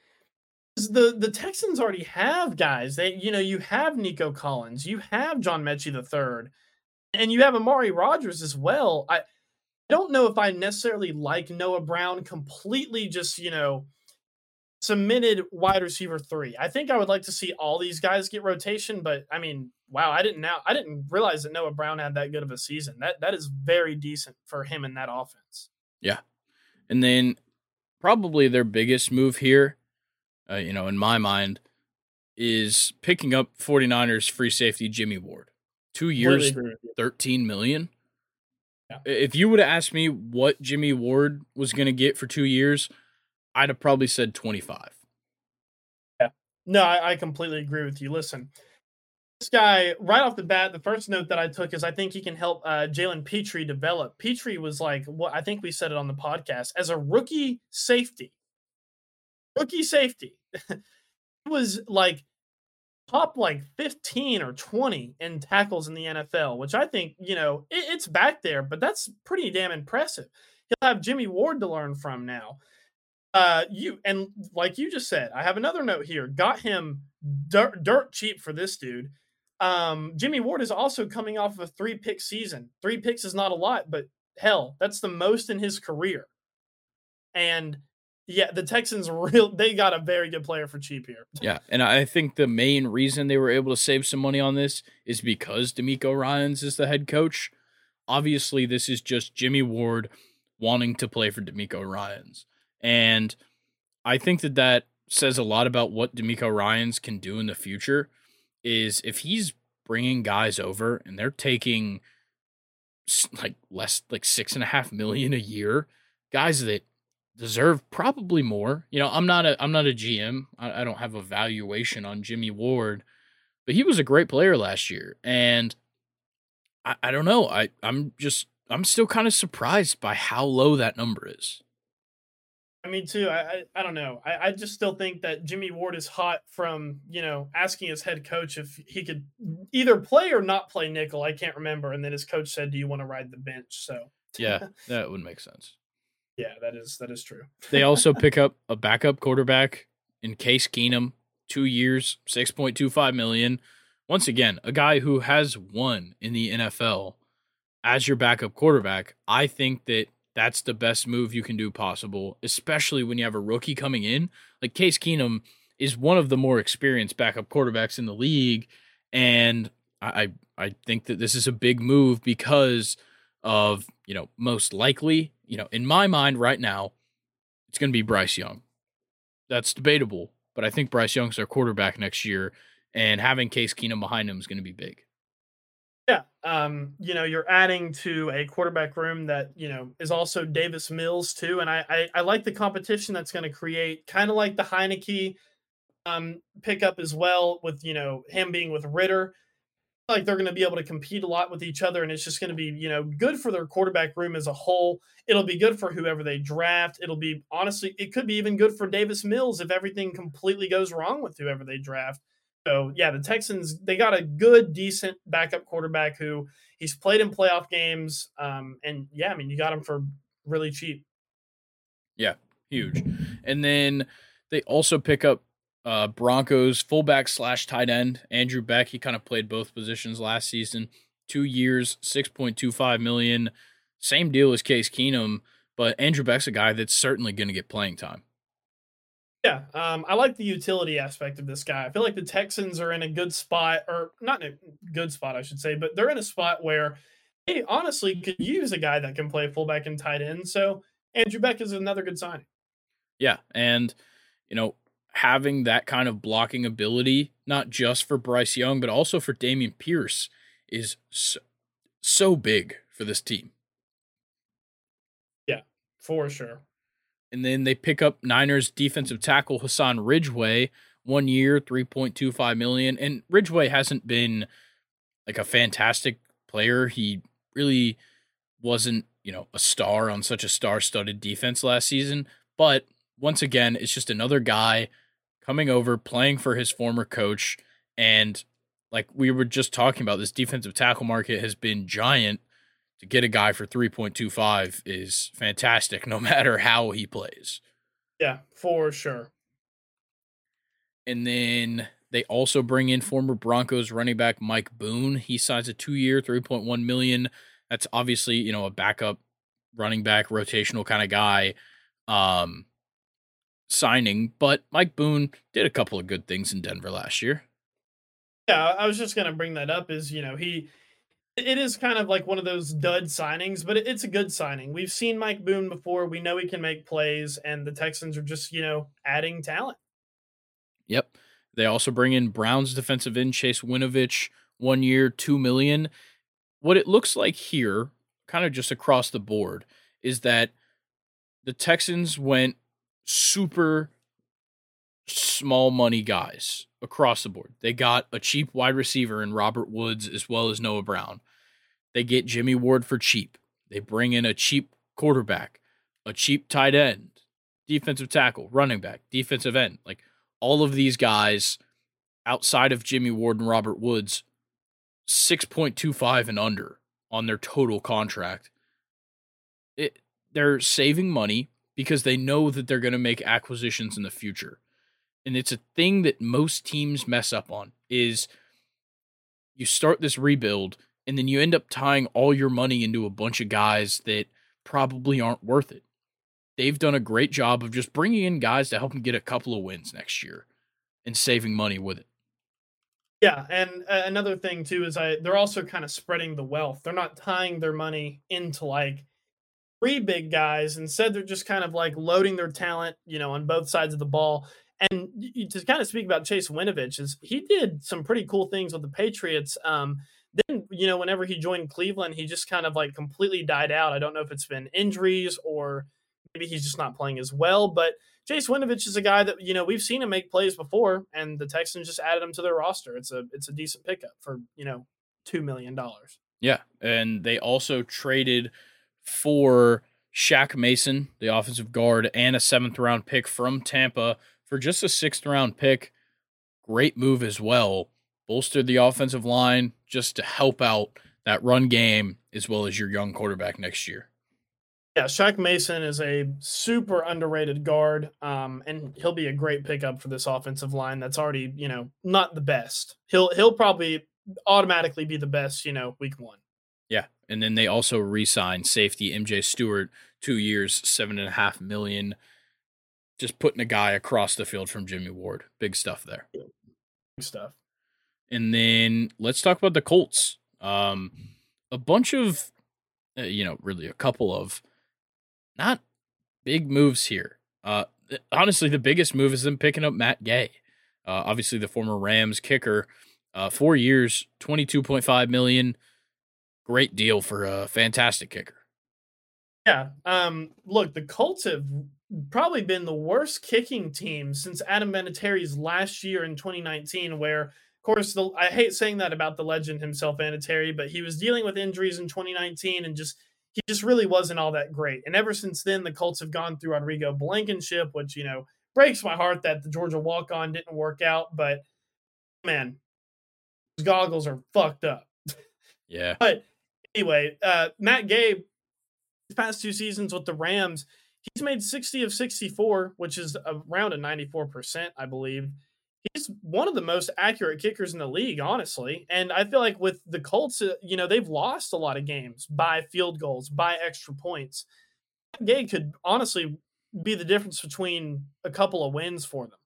the the Texans already have guys. They you know, you have Nico Collins, you have John Metchie the third and you have Amari Rogers as well. I don't know if I necessarily like Noah Brown completely just, you know, submitted wide receiver three. I think I would like to see all these guys get rotation, but I mean, wow, I didn't now I didn't realize that Noah Brown had that good of a season. That that is very decent for him in that offense. Yeah. And then probably their biggest move here, uh, you know, in my mind, is picking up 49ers free safety Jimmy Ward. Two years, thirteen million. Yeah. If you would have asked me what Jimmy Ward was going to get for two years, I'd have probably said twenty five. Yeah, no, I, I completely agree with you. Listen, this guy right off the bat, the first note that I took is I think he can help uh, Jalen Pitre develop. Pitre was like what I think we said it on the podcast as a rookie safety. Rookie safety. He was like top like 15 or 20 in tackles in the NFL, which I think, you know, it, it's back there, but that's pretty damn impressive. He'll have Jimmy Ward to learn from now. Uh, you and like you just said, I have another note here. Got him dirt, dirt cheap for this dude. Um, Jimmy Ward is also coming off of a three pick season. Three picks is not a lot, but hell, that's the most in his career. And yeah, the Texans real they got a very good player for cheap here. Yeah, and I think the main reason they were able to save some money on this is because DeMeco Ryans is the head coach. Obviously, this is just Jimmy Ward wanting to play for DeMeco Ryans, and I think that that says a lot about what DeMeco Ryans can do in the future. Is if he's bringing guys over and they're taking like less like six and a half million a year, guys that deserve probably more. You know, I'm not a I'm not a GM. I, I don't have a valuation on Jimmy Ward, but he was a great player last year, and I, I don't know. I I'm just I'm still kind of surprised by how low that number is. I mean, too. I, I, I don't know. I, I just still think that Jimmy Ward is hot from you know asking his head coach if he could either play or not play nickel. I can't remember. And then his coach said, "Do you want to ride the bench?" So yeah, that would make sense. Yeah, that is that is true. they also pick up a backup quarterback in Case Keenum, two years, six point two five million. Once again, a guy who has won in the NFL as your backup quarterback. I think that that's the best move you can do possible, especially when you have a rookie coming in. Like Case Keenum is one of the more experienced backup quarterbacks in the league, and I I think that this is a big move because of you know most likely you know in my mind right now it's going to be Bryce Young. That's debatable, but I think Bryce Young's our quarterback next year, and having Case Keenum behind him is going to be big. Yeah. Um, you know, you're adding to a quarterback room that, you know, is also Davis Mills too. And I I, I like the competition that's going to create kind of like the Heinicke um pickup as well with, you know, him being with Ridder. Like they're going to be able to compete a lot with each other, and it's just going to be, you know, good for their quarterback room as a whole. It'll be good for whoever they draft. It'll be honestly, it could be even good for Davis Mills if everything completely goes wrong with whoever they draft. So yeah, the Texans they got a good, decent backup quarterback who he's played in playoff games. Um, and yeah, I mean you got him for really cheap. Yeah, huge. And then they also pick up uh, Broncos fullback slash tight end Andrew Beck. He kind of played both positions last season. Two years, six point two five million. Same deal as Case Keenum, but Andrew Beck's a guy that's certainly going to get playing time. Yeah, um, I like the utility aspect of this guy. I feel like the Texans are in a good spot, or not in a good spot, I should say, but they're in a spot where they honestly could use a guy that can play fullback and tight end. So Andrew Beck is another good signing. Yeah, and you know having that kind of blocking ability, not just for Bryce Young, but also for Dameon Pierce, is so, so big for this team. Yeah, for sure. And then they pick up Niners defensive tackle Hassan Ridgeway, one year, 3.25 million. And Ridgeway hasn't been like a fantastic player. He really wasn't, you know, a star on such a star-studded defense last season, but once again, it's just another guy coming over playing for his former coach and like we were just talking about this defensive tackle market has been giant to get a guy for 3.25 is fantastic no matter how he plays. Yeah, for sure. And then they also bring in former Broncos running back Mike Boone. He signs a 2-year, 3.1 million. That's obviously, you know, a backup running back rotational kind of guy um signing, but Mike Boone did a couple of good things in Denver last year. Yeah, I was just going to bring that up is, you know, he it is kind of like one of those dud signings, but it's a good signing. We've seen Mike Boone before. We know he can make plays, and the Texans are just, you know, adding talent. Yep. They also bring in Browns defensive end Chase Winovich, one year, two million. What it looks like here, kind of just across the board, is that the Texans went super small money guys across the board. They got a cheap wide receiver in Robert Woods as well as Noah Brown. They get Jimmy Ward for cheap. They bring in a cheap quarterback, a cheap tight end, defensive tackle, running back, defensive end. Like all of these guys outside of Jimmy Ward and Robert Woods, 6.25 and under on their total contract. It they're saving money because they know that they're going to make acquisitions in the future and it's a thing that most teams mess up on is you start this rebuild and then you end up tying all your money into a bunch of guys that probably aren't worth it. They've done a great job of just bringing in guys to help them get a couple of wins next year and saving money with it. Yeah, and uh, another thing too is I they're also kind of spreading the wealth. They're not tying their money into like three big guys. Instead, they're just kind of like loading their talent, you know, on both sides of the ball and to kind of speak about Chase Winovich is he did some pretty cool things with the Patriots. Um, then you know whenever he joined Cleveland, he just kind of like completely died out. I don't know if it's been injuries or maybe he's just not playing as well. But Chase Winovich is a guy that you know we've seen him make plays before, and the Texans just added him to their roster. It's a it's a decent pickup for you know two million dollars. Yeah, and they also traded for Shaq Mason, the offensive guard, and a seventh round pick from Tampa for just a sixth round pick. Great move as well. Bolstered the offensive line just to help out that run game as well as your young quarterback next year. Yeah, Shaq Mason is a super underrated guard, um, and he'll be a great pickup for this offensive line. That's already, you know, not the best. He'll he'll probably automatically be the best, you know, week one. Yeah, and then they also re-signed safety MJ Stewart, two years, seven and a half million. Just putting a guy across the field from Jimmy Ward. Big stuff there. Big stuff. And then let's talk about the Colts. Um, a bunch of, uh, you know, really a couple of not big moves here. Uh, honestly, the biggest move is them picking up Matt Gay. Uh, obviously, the former Rams kicker. Uh, four years, twenty two point five million. Great deal for a fantastic kicker. Yeah. Um. Look, the Colts have probably been the worst kicking team since Adam Vinatieri's last year in 2019, where of course, the, I hate saying that about the legend himself, Vinatieri, but he was dealing with injuries in 2019 and just he just really wasn't all that great. And ever since then, the Colts have gone through Rodrigo Blankenship, which, you know, breaks my heart that the Georgia walk on didn't work out. But man, his goggles are fucked up. Yeah. but anyway, uh, Matt Gay, his past two seasons with the Rams, he's made 60 of 64, which is around a 94%, I believe he's one of the most accurate kickers in the league, honestly. And I feel like with the Colts, uh, you know, they've lost a lot of games by field goals, by extra points. Gay could honestly be the difference between a couple of wins for them.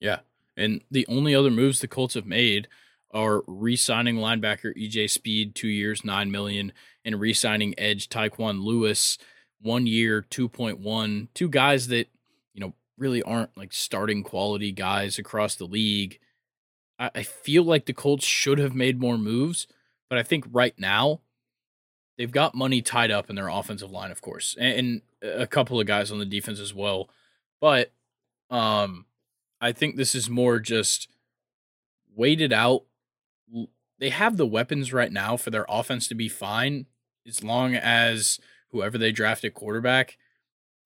Yeah. And the only other moves the Colts have made are re-signing linebacker EJ Speed, two years, nine million, and re-signing edge Tyquan Lewis, one year, two point one. Two guys that really aren't like starting quality guys across the league. I, I feel like the Colts should have made more moves, but I think right now they've got money tied up in their offensive line, of course, and, and a couple of guys on the defense as well. But um, I think this is more just waited out. They have the weapons right now for their offense to be fine as long as whoever they drafted quarterback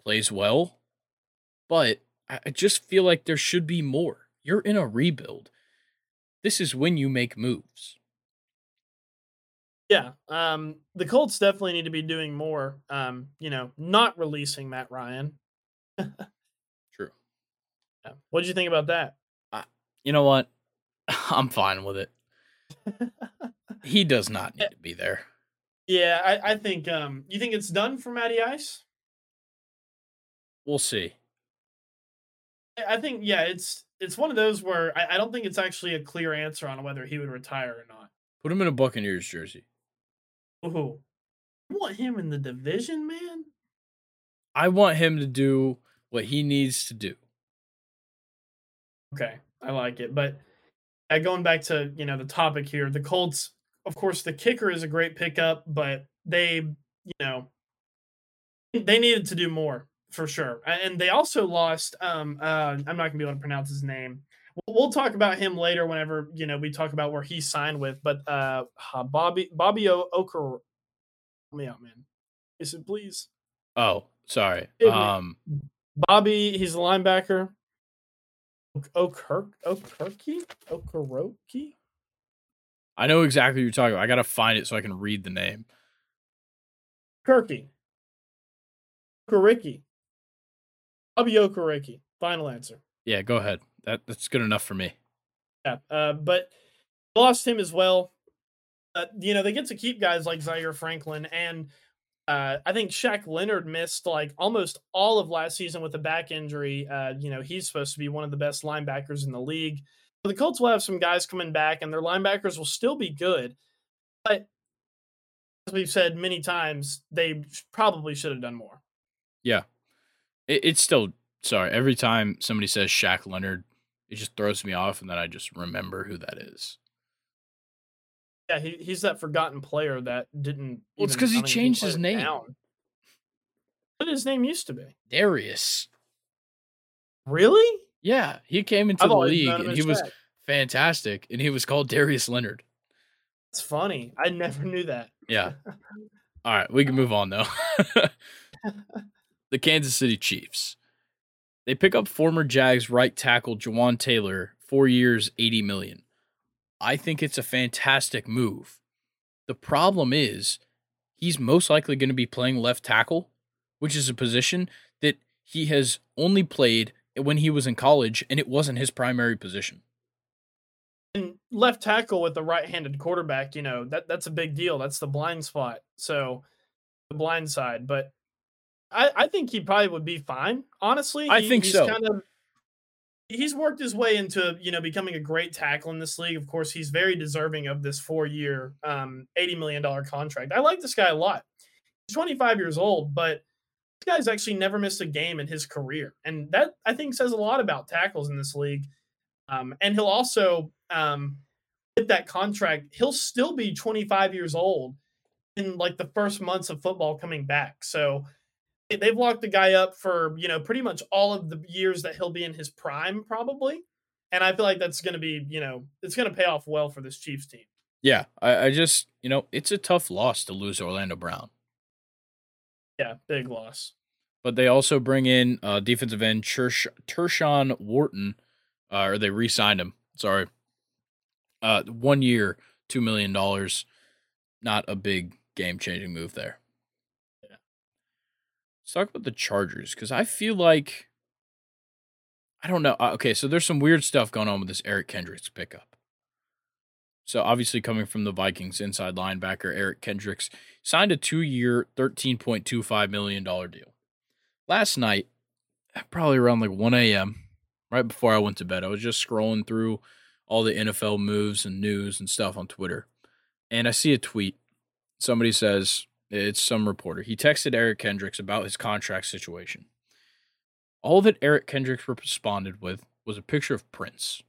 plays well but I just feel like there should be more. You're in a rebuild. This is when you make moves. Yeah, um, the Colts definitely need to be doing more. Um, you know, not releasing Matt Ryan. True. Yeah. What did you think about that? Uh, you know what? I'm fine with it. he does not need to be there. Yeah, I, I think. Um, you think it's done for Matty Ice? We'll see. I think yeah, it's it's one of those where I, I, don't think it's actually a clear answer on whether he would retire or not. Put him in a Buccaneers jersey. Ooh, you want him in the division, man? I want him to do what he needs to do. Okay, I like it, but uh, going back to you know the topic here, the Colts. Of course, the kicker is a great pickup, but they, you know, they needed to do more for sure. And they also lost. Um, uh, I'm not gonna be able to pronounce his name. We'll, we'll talk about him later whenever you know we talk about where he signed with. But uh, Bobby Bobby o- Oker, help me out, man. Is it please? Oh, sorry. Um, Bobby, he's a linebacker. Okirk Okirky Okoroki. I know exactly what you're talking about. I gotta find it so I can read the name. Kirky. Okereke. Bobby Okereke. Final answer. Yeah, go ahead. That that's good enough for me. Yeah, uh, but lost him as well. Uh, you know, they get to keep guys like Zaire Franklin, and uh, I think Shaq Leonard missed like almost all of last season with a back injury. Uh, you know, he's supposed to be one of the best linebackers in the league. the Colts will have some guys coming back, and their linebackers will still be good. But as we've said many times, they probably should have done more. Yeah, it, it's still sorry. Every time somebody says Shaq Leonard, it just throws me off, and then I just remember who that is. Yeah, he, he's that forgotten player that didn't. Well, it's because he changed his name. Down. What did his name used to be? Darius. Really? Yeah, he came into I've the league and he was fantastic, and he was called Darius Leonard. That's funny. I never knew that. Yeah. All right, we can move on though. the Kansas City Chiefs. They pick up former Jags right tackle Jawaan Taylor, four years, 80 million. I think it's a fantastic move. The problem is he's most likely going to be playing left tackle, which is a position that he has only played when he was in college and it wasn't his primary position. And left tackle with the right-handed quarterback, you know, that that's a big deal. That's the blind spot. So the blind side, but I, I think he probably would be fine. Honestly, I he, think he's so. Kind of, he's worked his way into you know becoming a great tackle in this league. Of course, he's very deserving of this four-year, um, eighty million dollar contract. I like this guy a lot. He's twenty-five years old, but this guy's actually never missed a game in his career, and that I think says a lot about tackles in this league. Um, and he'll also um, with that contract, he'll still be twenty-five years old in like the first months of football coming back. So they've locked the guy up for you know pretty much all of the years that he'll be in his prime probably and i feel like that's going to be you know it's going to pay off well for this chiefs team Yeah, I, I just, you know, it's a tough loss to lose Orlando Brown. yeah big loss But they also bring in uh, defensive end Tersh- Tershawn Wharton, uh, or they re signed him. Sorry. Uh, one year, $2 million. Not a big game changing move there. Let's talk about the Chargers because I feel like I don't know. Uh, Okay, so there's some weird stuff going on with this Eric Kendricks pickup. So obviously coming from the Vikings inside linebacker Eric Kendricks signed a 2-year, 13.25 million dollar deal. Last night, probably around like 1 a.m., right before I went to bed, I was just scrolling through all the NFL moves and news and stuff on Twitter. And I see a tweet. Somebody says, it's some reporter. He texted Eric Kendricks about his contract situation. All that Eric Kendricks responded with was a picture of Prince,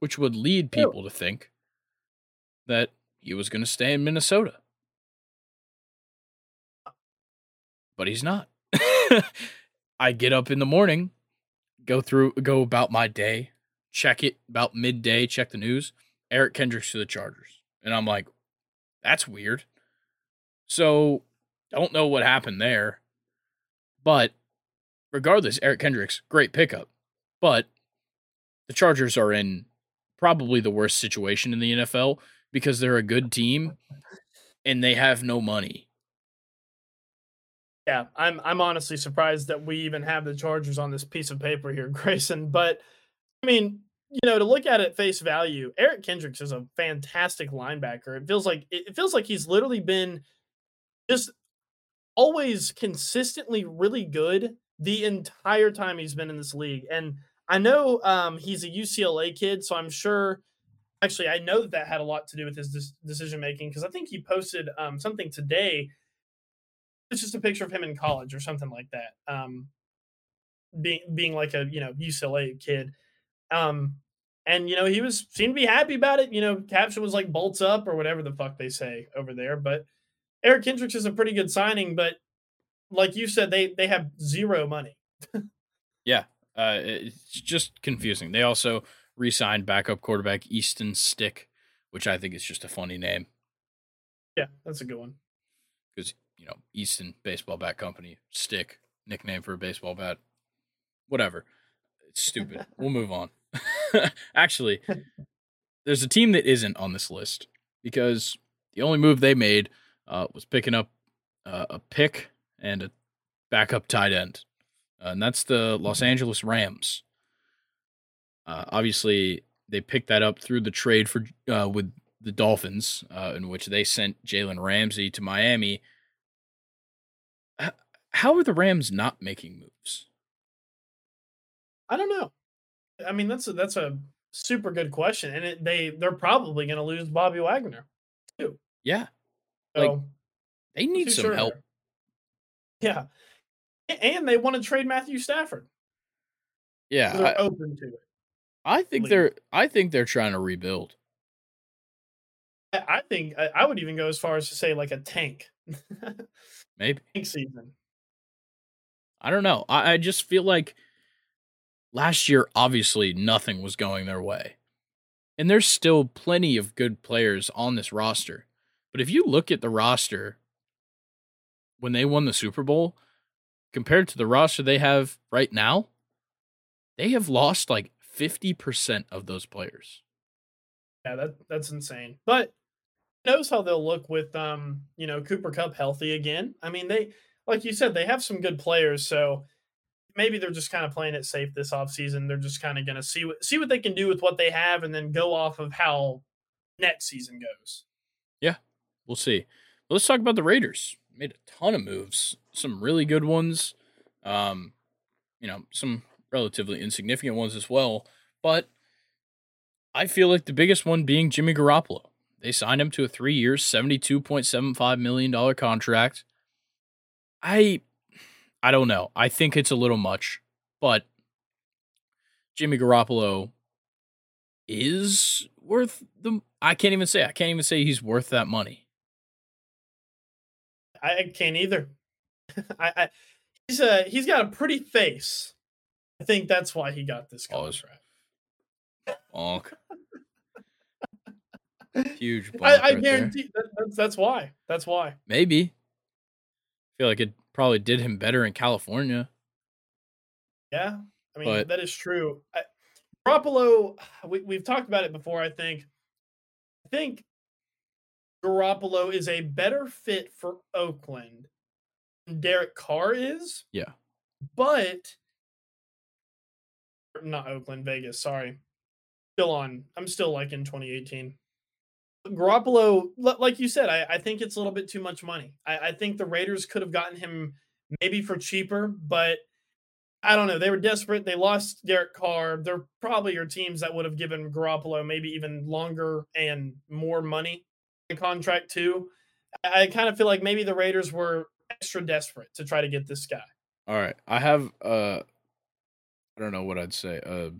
which would lead oh. people to think that he was going to stay in Minnesota. But he's not. I get up in the morning, go through, go about my day, check it about midday, check the news. Eric Kendricks to the Chargers. And I'm like, that's weird. So, don't know what happened there. But regardless, Eric Kendricks, great pickup. But the Chargers are in probably the worst situation in the NFL because they're a good team and they have no money. yeah i'm i'm honestly surprised that we even have the chargers on this piece of paper here grayson but i mean you know to look at it face value eric kendricks is a fantastic linebacker it feels like it feels like he's literally been just always consistently really good the entire time he's been in this league. And I know um, he's a UCLA kid, so I'm sure. Actually, I know that that had a lot to do with his des- decision making because I think he posted um, something today. It's just a picture of him in college or something like that. Um, being being like a you know UCLA kid, um, and you know he was seemed to be happy about it. You know, caption was like bolts up or whatever the fuck they say over there. But Eric Kendricks is a pretty good signing, but like you said, they they have zero money. yeah, uh, it's just confusing. They also re-signed backup quarterback Easton Stick, which I think is just a funny name. Yeah, that's a good one. Because you know Easton Baseball Bat Company Stick nickname for a baseball bat. Whatever, it's stupid. we'll move on. Actually, there's a team that isn't on this list because the only move they made uh, was picking up uh, a pick and a backup tight end. Uh, and that's the Los Angeles Rams. Uh, obviously, they picked that up through the trade for uh, with the Dolphins, uh, in which they sent Jalen Ramsey to Miami. How are the Rams not making moves? I don't know. I mean, that's a, that's a super good question, and it, they they're probably going to lose Bobby Wagner too. Yeah, So Like, they need some sure help. Yeah, and they want to trade Matthew Stafford. Yeah, So they're I, open to it. I think they're I think they're trying to rebuild. I, I think I, I would even go as far as to say like a tank, Maybe tank season. I don't know. I, I just feel like last year, obviously, nothing was going their way. And there's still plenty of good players on this roster. But if you look at the roster, when they won the Super Bowl, compared to the roster they have right now, they have lost like 50% of those players. Yeah, that that's insane. But knows how they'll look with um, you know, Cooper Kupp healthy again. I mean, they like you said, they have some good players, so maybe they're just kind of playing it safe this offseason. They're just kind of to see what see what they can do with what they have and then go off of how next season goes. We'll see. let's talk about the Raiders. Made a ton of moves, some really good ones. Um, you know, some relatively insignificant ones as well, but I feel like the biggest one being Jimmy Garoppolo. They signed him to a 3-year, $72.75 million contract. I I don't know. I think it's a little much, but Jimmy Garoppolo is worth the. I can't even say. I can't even say he's worth that money. I can't either. I, I he's a he's got a pretty face. I think that's why he got this oh, contract. Bonk. Huge. I, I right guarantee that, that's that's why. That's why. Maybe. I feel like it probably did him better in California. Yeah, I mean but, that is true. I, Garoppolo, we, we've talked about it before. I think, I think Garoppolo is a better fit for Oakland than Derek Carr is. Yeah, but not Oakland, Vegas. Sorry, still on. I'm still like in 2018. Garoppolo, like you said, I, I, think it's a little bit too much money. I, I, think the Raiders could have gotten him maybe for cheaper, but I don't know. They were desperate. They lost Derek Carr. They're probably your teams that would have given Garoppolo maybe even longer and more money contract too. I kind of feel like maybe the Raiders were extra desperate to try to get this guy. All right, I have uh, I don't know what I'd say. Uh,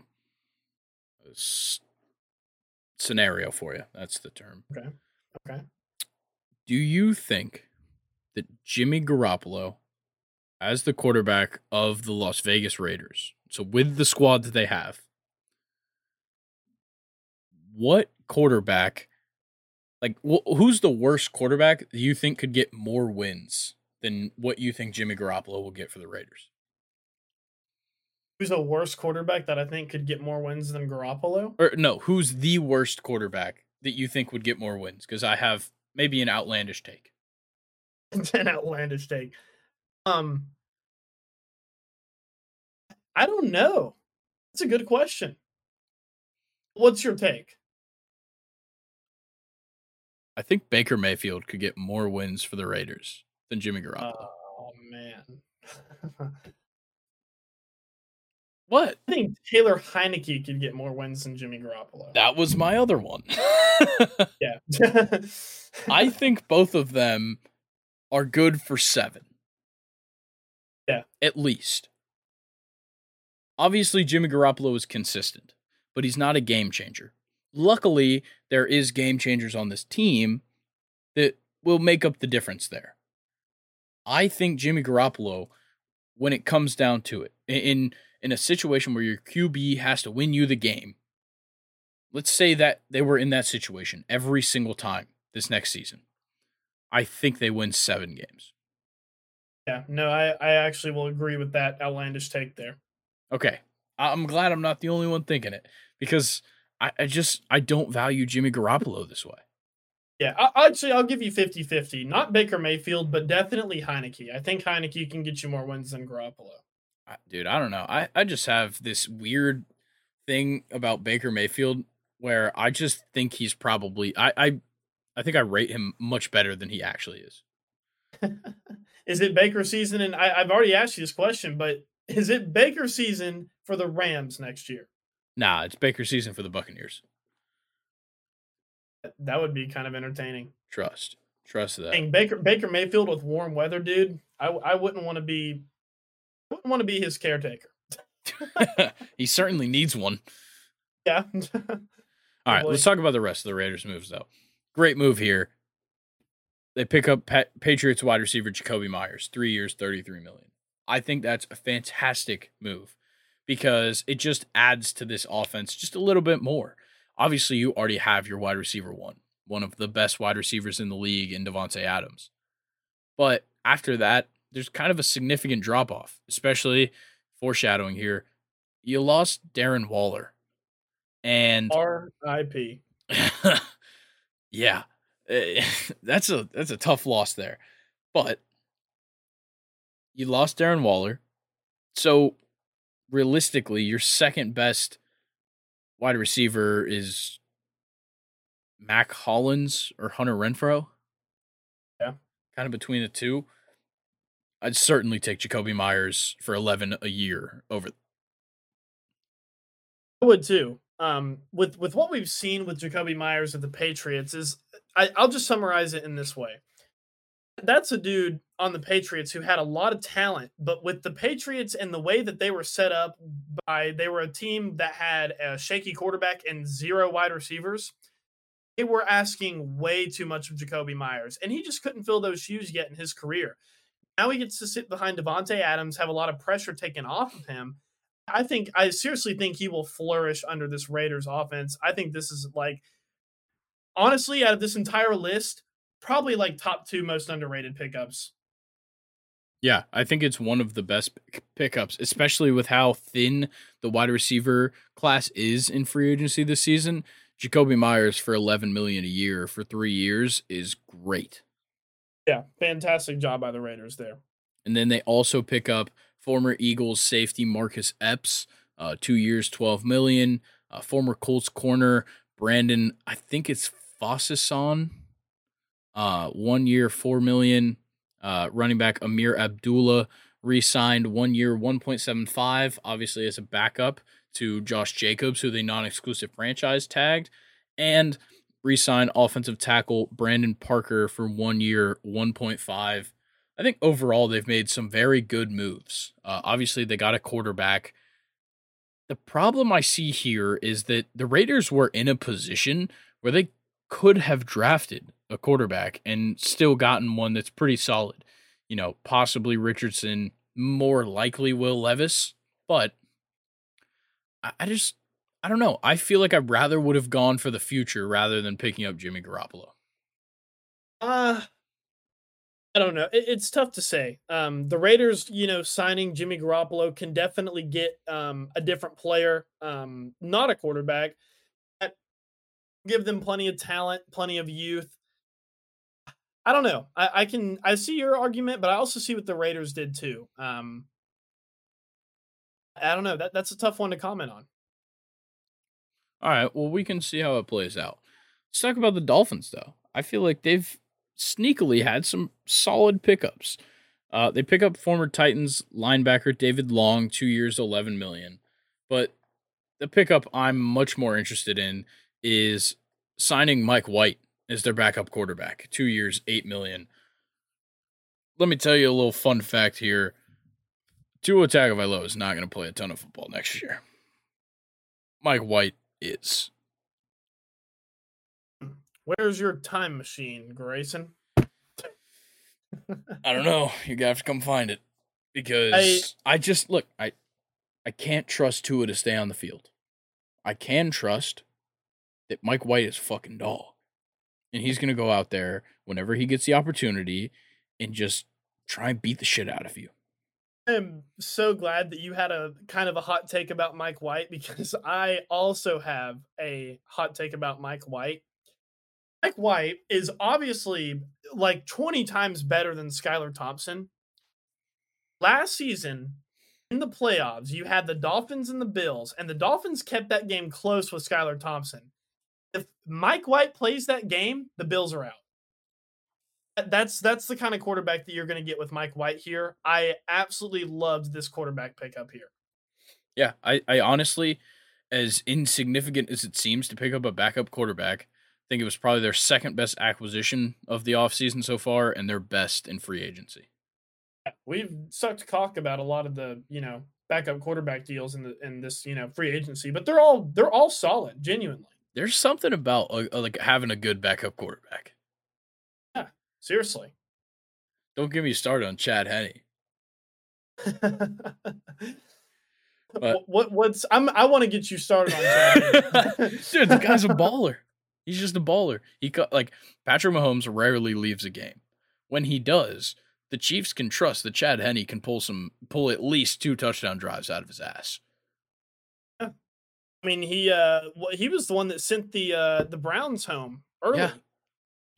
scenario for you. That's the term. Okay. Okay. Do you think that Jimmy Garoppolo, as the quarterback of the Las Vegas Raiders, so with the squad that they have, what quarterback, like wh- who's the worst quarterback you think could get more wins than what you think Jimmy Garoppolo will get for the Raiders? who's a worse quarterback that I think could get more wins than Garoppolo? Or no, who's the worst quarterback that you think would get more wins? Because I have maybe an outlandish take. an outlandish take. Um, I don't know. That's a good question. What's your take? I think Baker Mayfield could get more wins for the Raiders than Jimmy Garoppolo. Oh man. What? I think Taylor Heinicke could get more wins than Jimmy Garoppolo. That was my other one. yeah. I think both of them are good for seven. Yeah. At least. Obviously, Jimmy Garoppolo is consistent, but he's not a game changer. Luckily, there is game changers on this team that will make up the difference there. I think Jimmy Garoppolo, when it comes down to it, in in a situation where your QB has to win you the game, let's say that they were in that situation every single time this next season. I think they win seven games. Yeah, no, I, I actually will agree with that outlandish take there. Okay. I'm glad I'm not the only one thinking it because I, I just I don't value Jimmy Garoppolo this way. Yeah, I, actually I'll give you 50-50. Not Baker Mayfield, but definitely Heinicke. I think Heinicke can get you more wins than Garoppolo dude, I don't know. I, I just have this weird thing about Baker Mayfield where I just think he's probably I I, I think I rate him much better than he actually is. is it Baker season? And I, I've already asked you this question, but is it Baker season for the Rams next year? Nah, it's Baker season for the Buccaneers. That would be kind of entertaining. Trust. Trust that. And Baker Baker Mayfield with warm weather, dude. I I wouldn't want to be wouldn't want to be his caretaker. he certainly needs one. Yeah. All right, let's talk about the rest of the Raiders moves though. Great move here. They pick up Patriots wide receiver Jakobi Meyers, 3 years, 33 million. I think that's a fantastic move because it just adds to this offense just a little bit more. Obviously, you already have your wide receiver one, one of the best wide receivers in the league in Davante Adams. But after that, there's kind of a significant drop off, especially foreshadowing here. You lost Darren Waller. And R.I.P. yeah. Eh, that's a that's a tough loss there. But you lost Darren Waller. So realistically, your second best wide receiver is Mack Hollins or Hunter Renfrow. Yeah. Kind of between the two. I'd certainly take Jakobi Meyers for 11 a year over. I would too. Um, with with what we've seen with Jakobi Meyers at the Patriots is I, I'll just summarize it in this way. That's a dude on the Patriots who had a lot of talent, but with the Patriots and the way that they were set up by they were a team that had a shaky quarterback and zero wide receivers. They were asking way too much of Jakobi Meyers, and he just couldn't fill those shoes yet in his career. Now he gets to sit behind Davante Adams, have a lot of pressure taken off of him. I think I seriously think he will flourish under this Raiders offense. I think this is like honestly out of this entire list, probably like top 2 most underrated pickups. Yeah, I think it's one of the best pickups, especially with how thin the wide receiver class is in free agency this season. Jakobi Meyers for 11 million a year for 3 years is great. Yeah, fantastic job by the Raiders there. And then they also pick up former Eagles safety Marcus Epps, uh, two years, 12 million. Uh, former Colts corner Brandon, I think it's Facyson, uh, one year, 4 million. Uh, running back Ameer Abdullah re-signed one year, 1.75, obviously as a backup to Josh Jacobs, who they non-exclusive franchise tagged, and re-sign offensive tackle Brandon Parker for one year, 1.5. I think overall they've made some very good moves. Uh, obviously, they got a quarterback. The problem I see here is that the Raiders were in a position where they could have drafted a quarterback and still gotten one that's pretty solid. You know, possibly Richardson, more likely Will Levis, but I just I don't know. I feel like I rather would have gone for the future rather than picking up Jimmy Garoppolo. Uh I don't know. It, it's tough to say. Um, the Raiders, you know, signing Jimmy Garoppolo can definitely get um, a different player, um, not a quarterback. Give them plenty of talent, plenty of youth. I don't know. I, I can I see your argument, but I also see what the Raiders did too. Um, I don't know. That that's a tough one to comment on. All right. Well, we can see how it plays out. Let's talk about the Dolphins, though. I feel like they've sneakily had some solid pickups. Uh, they pick up former Titans linebacker David Long, two years, eleven million. But the pickup I'm much more interested in is signing Mike White as their backup quarterback, two years, eight million. Let me tell you a little fun fact here. Tua Tagovailoa is not going to play a ton of football next year. Mike White is. Where's your time machine, Grayson? I don't know. You gotta have to come find it because I, I just look. I I can't trust Tua to stay on the field. I can trust that Mike White is fucking dog, and he's gonna go out there whenever he gets the opportunity and just try and beat the shit out of you. I'm so glad that you had a kind of a hot take about Mike White because I also have a hot take about Mike White. Mike White is obviously like 20 times better than Skylar Thompson. Last season in the playoffs, you had the Dolphins and the Bills, and the Dolphins kept that game close with Skylar Thompson. If Mike White plays that game, the Bills are out that's that's the kind of quarterback that you're going to get with Mike White here. I absolutely loved this quarterback pickup here. Yeah, I, I honestly, as insignificant as it seems to pick up a backup quarterback, I think it was probably their second best acquisition of the offseason so far and their best in free agency. We've sucked cock about a lot of the, you know, backup quarterback deals in the in this, you know, free agency, but they're all they're all solid, genuinely. There's something about uh, like having a good backup quarterback. Yeah, Seriously. Don't get me started on Chad Henne. but, what what's I'm I want to get you started on Chad. Dude, the guy's a baller. He's just a baller. He like Patrick Mahomes rarely leaves a game. When he does, the Chiefs can trust that Chad Henne can pull some pull at least two touchdown drives out of his ass. I mean, he uh he was the one that sent the uh the Browns home early Yeah.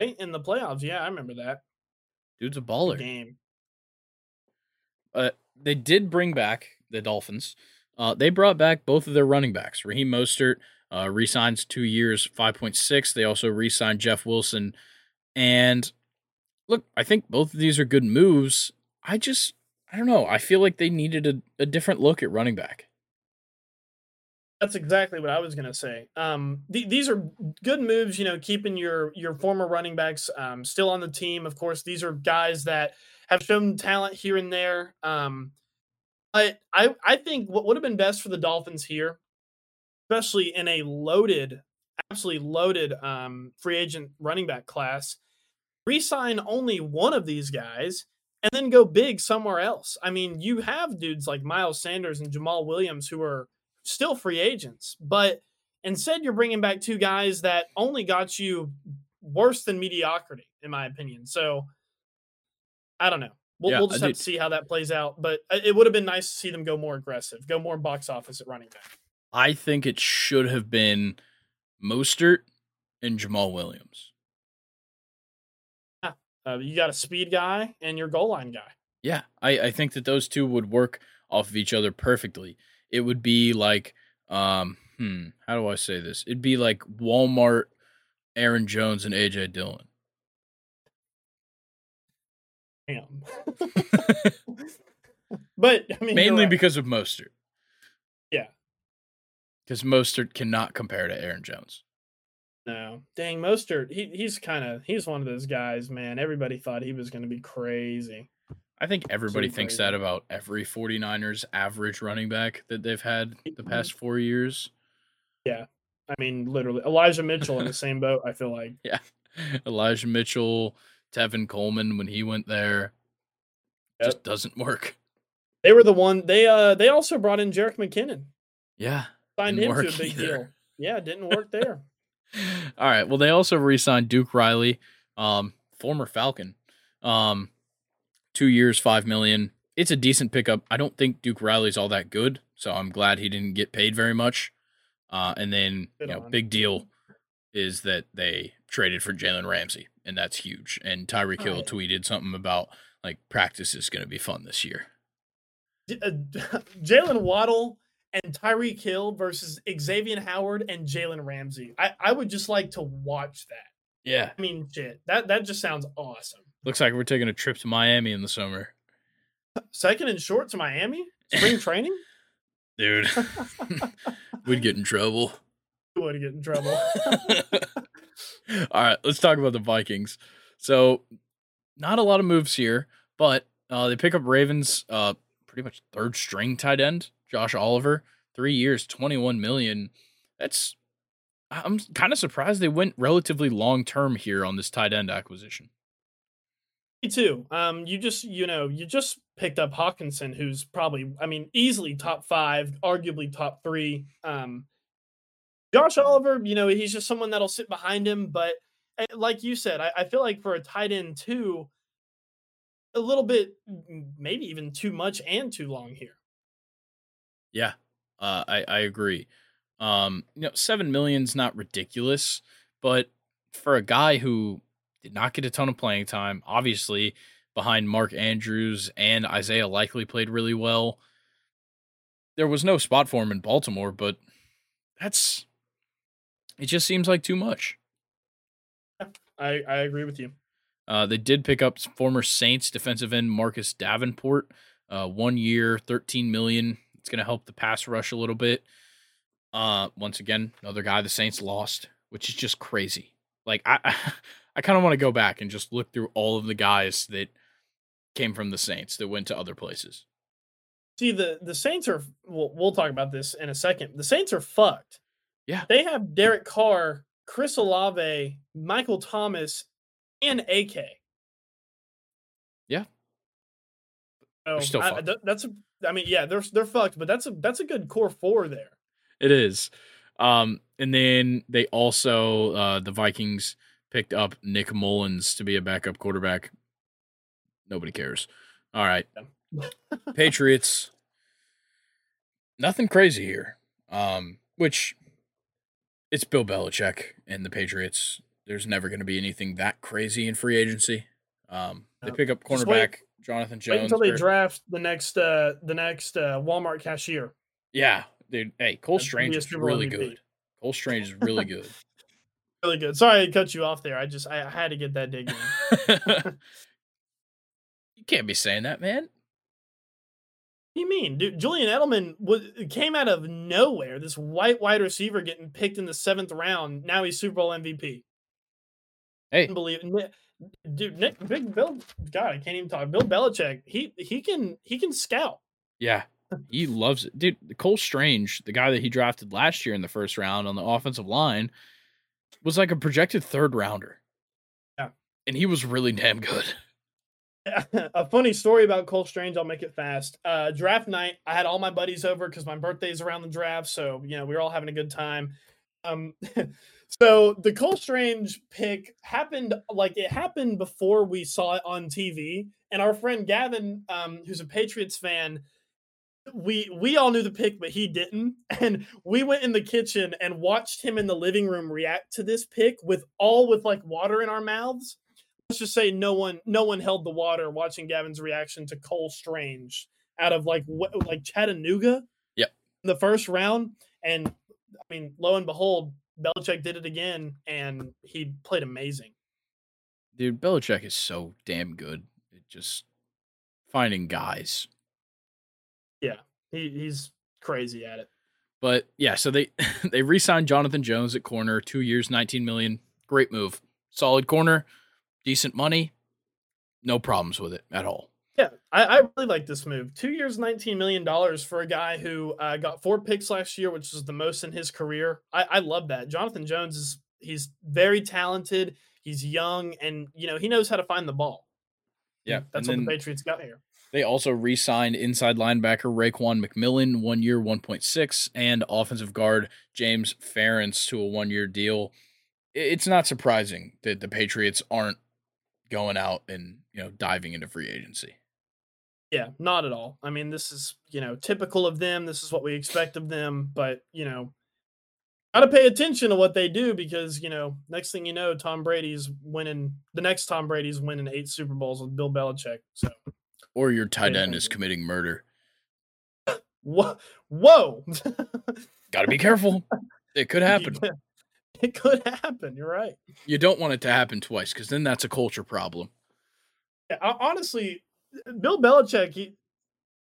right, in the playoffs. Yeah, I remember that Dude's a baller. game. Uh, they did bring back the Dolphins. Uh, they brought back both of their running backs. Raheem Mostert uh, re-signs two years, five point six. They also re-signed Jeff Wilson. And look, I think both of these are good moves. I just, I don't know. I feel like they needed a, a different look at running back. That's exactly what I was gonna say. Um, th- these are good moves. You know, keeping your your former running backs um, still on the team. Of course, these are guys that have shown talent here and there. Um, but I I think what would have been best for the Dolphins here, especially in a loaded, absolutely loaded um, free agent running back class, re-sign only one of these guys and then go big somewhere else. I mean, you have dudes like Miles Sanders and Jamaal Williams who are still free agents, but instead you're bringing back two guys that only got you worse than mediocrity, in my opinion. So I don't know. We'll, Yeah, we'll I just have did- to see how that plays out. But uh, it would have been nice to see them go more aggressive, go more box office at running back. I think it should have been Mostert and Jamaal Williams. Uh, you got a speed guy and your goal line guy. Yeah, I, I think that those two would work off of each other perfectly. It would be like, um, hmm, how do I say this? It'd be like Walmart, Aaron Jones, and AJ Dillon. Damn. but I mean, Mainly right. because of Mostert. Yeah. Because Mostert cannot compare to Aaron Jones. No, dang Mostert. He he's kind of he's one of those guys, man. Everybody thought he was going to be crazy. I think everybody thinks crazy. that about every 49ers average running back that they've had the past four years. Yeah. I mean, literally, Elijah Mitchell in the same boat. I feel like Yeah. Elijah Mitchell, Tevin Coleman, when he went there, just doesn't work. they were the one. They uh they also brought in Jerick McKinnon, Yeah. signed him to a big either. deal. Yeah, didn't work there. All right. Well, they also re-signed Duke Riley, um, former Falcon. Um, two years, five million. It's a decent pickup. I don't think Duke Riley's all that good, so I'm glad he didn't get paid very much. Uh, and then you know, big deal is that they traded for Jalen Ramsey, and that's huge. And Tyreek Hill Right. tweeted something about like practice is going to be fun this year. Uh, Jaylen Waddle and Tyreek Hill versus Xavier Howard and Jalen Ramsey. I I would just like to watch that. Yeah, I mean, shit, that that just sounds awesome. Looks like we're taking a trip to Miami in the summer, Second and short to Miami spring training. dude. We'd get in trouble. Would get in trouble. All right, let's talk about the Vikings. So, not a lot of moves here, but uh, they pick up Ravens, uh, pretty much third string tight end, Josh Oliver, three years, twenty one million. That's I'm kind of surprised they went relatively long term here on this tight end acquisition. Me too. Um, you just you know you just picked up Hockenson, who's probably I mean easily top five, arguably top three. Um, Josh Oliver, you know he's just someone that'll sit behind him, but eh, like you said, I, I feel like for a tight end too, a little bit maybe even too much and too long here. Yeah, uh, I I agree. Um, you know, seven million's not ridiculous, but for a guy who did not get a ton of playing time, obviously behind Mark Andrews and Isaiah Likely played really well. There was no spot for him in Baltimore, but that's it. Just seems like too much. I I agree with you. Uh, they did pick up former Saints defensive end Marcus Davenport, uh, one year, thirteen million. It's going to help the pass rush a little bit. Uh, once again, another guy the Saints lost, which is just crazy. Like I, I, kind of want to go back and just look through all of the guys that came from the Saints that went to other places. See the the Saints are. We'll, we'll talk about this in a second. The Saints are fucked. Yeah. they have Derek Carr, Chris Olave, Michael Thomas, and AK. Yeah. Oh, still I- th- that's a. I mean, yeah, they're they're fucked, but that's a that's a good core four there. It is. Um, and then they also uh, the Vikings picked up Nick Mullens to be a backup quarterback. Nobody cares. All right. Patriots. Nothing crazy here. Um, which it's Bill Belichick and the Patriots. There's never going to be anything that crazy in free agency. Um, they pick up Just wait- cornerback Jonathan Wait Jones. until they draft the next uh the next uh Walmart cashier. yeah, dude. Hey, Cole Strange is really MVP. good. Cole Strange is really good. Really good. Sorry I cut you off there. I just I, had to get that dig in. you can't be saying that, man. What do you mean, dude? Julian Edelman was, came out of nowhere. This white wide receiver getting picked in the seventh round. Now he's Super Bowl MVP. Hey, Unbelievable, dude. Nick, Big Bill. God, I can't even talk. Bill Belichick. He he can he can scout. Yeah. He loves it. Dude, Cole Strange, the guy that he drafted last year in the first round on the offensive line, was like a projected third rounder. Yeah. And he was really damn good. a funny story about Cole Strange. I'll make it fast. Uh, draft night, I had all my buddies over because my birthday's around the draft, so you know we were all having a good time. Um, so the Cole Strange pick happened like it happened before we saw it on TV, and our friend Gavin, um, who's a Patriots fan. We we all knew the pick, but he didn't. And we went in the kitchen and watched him in the living room react to this pick with all with like water in our mouths let's just say no one no one held the water watching Gavin's reaction to Cole Strange out of like what like Chattanooga. Yep. In the first round, and I mean, lo and behold, Belichick did it again, and he played amazing. Dude, Belichick is so damn good at just finding guys. He he's crazy at it. But yeah, so they they re-signed Jonathan Jones at corner, two years, 19 million. Great move. Solid corner, decent money. No problems with it at all. Yeah, I, I really like this move. Two years, nineteen million dollars for a guy who uh, got four picks last year, which is the most in his career. I, I love that. Jonathan Jones is he's very talented. He's young, and you know he knows how to find the ball. Yeah. That's what the Patriots got here. They also re-signed inside linebacker Raekwon McMillan, one year, one point six, and offensive guard James Ferentz to a one-year deal. It's not surprising that the Patriots aren't going out and you know diving into free agency. Yeah, not at all. I mean, this is you know typical of them. This is what we expect of them. But you know, got to pay attention to what they do because you know next thing you know, Tom Brady's winning. The next Tom Brady's winning eight Super Bowls with Bill Belichick. So Or your tight end is committing murder. whoa, whoa. Got to be careful. It could happen. It could happen. You're right. You don't want it to happen twice because then that's a culture problem. Honestly, Bill Belichick. He,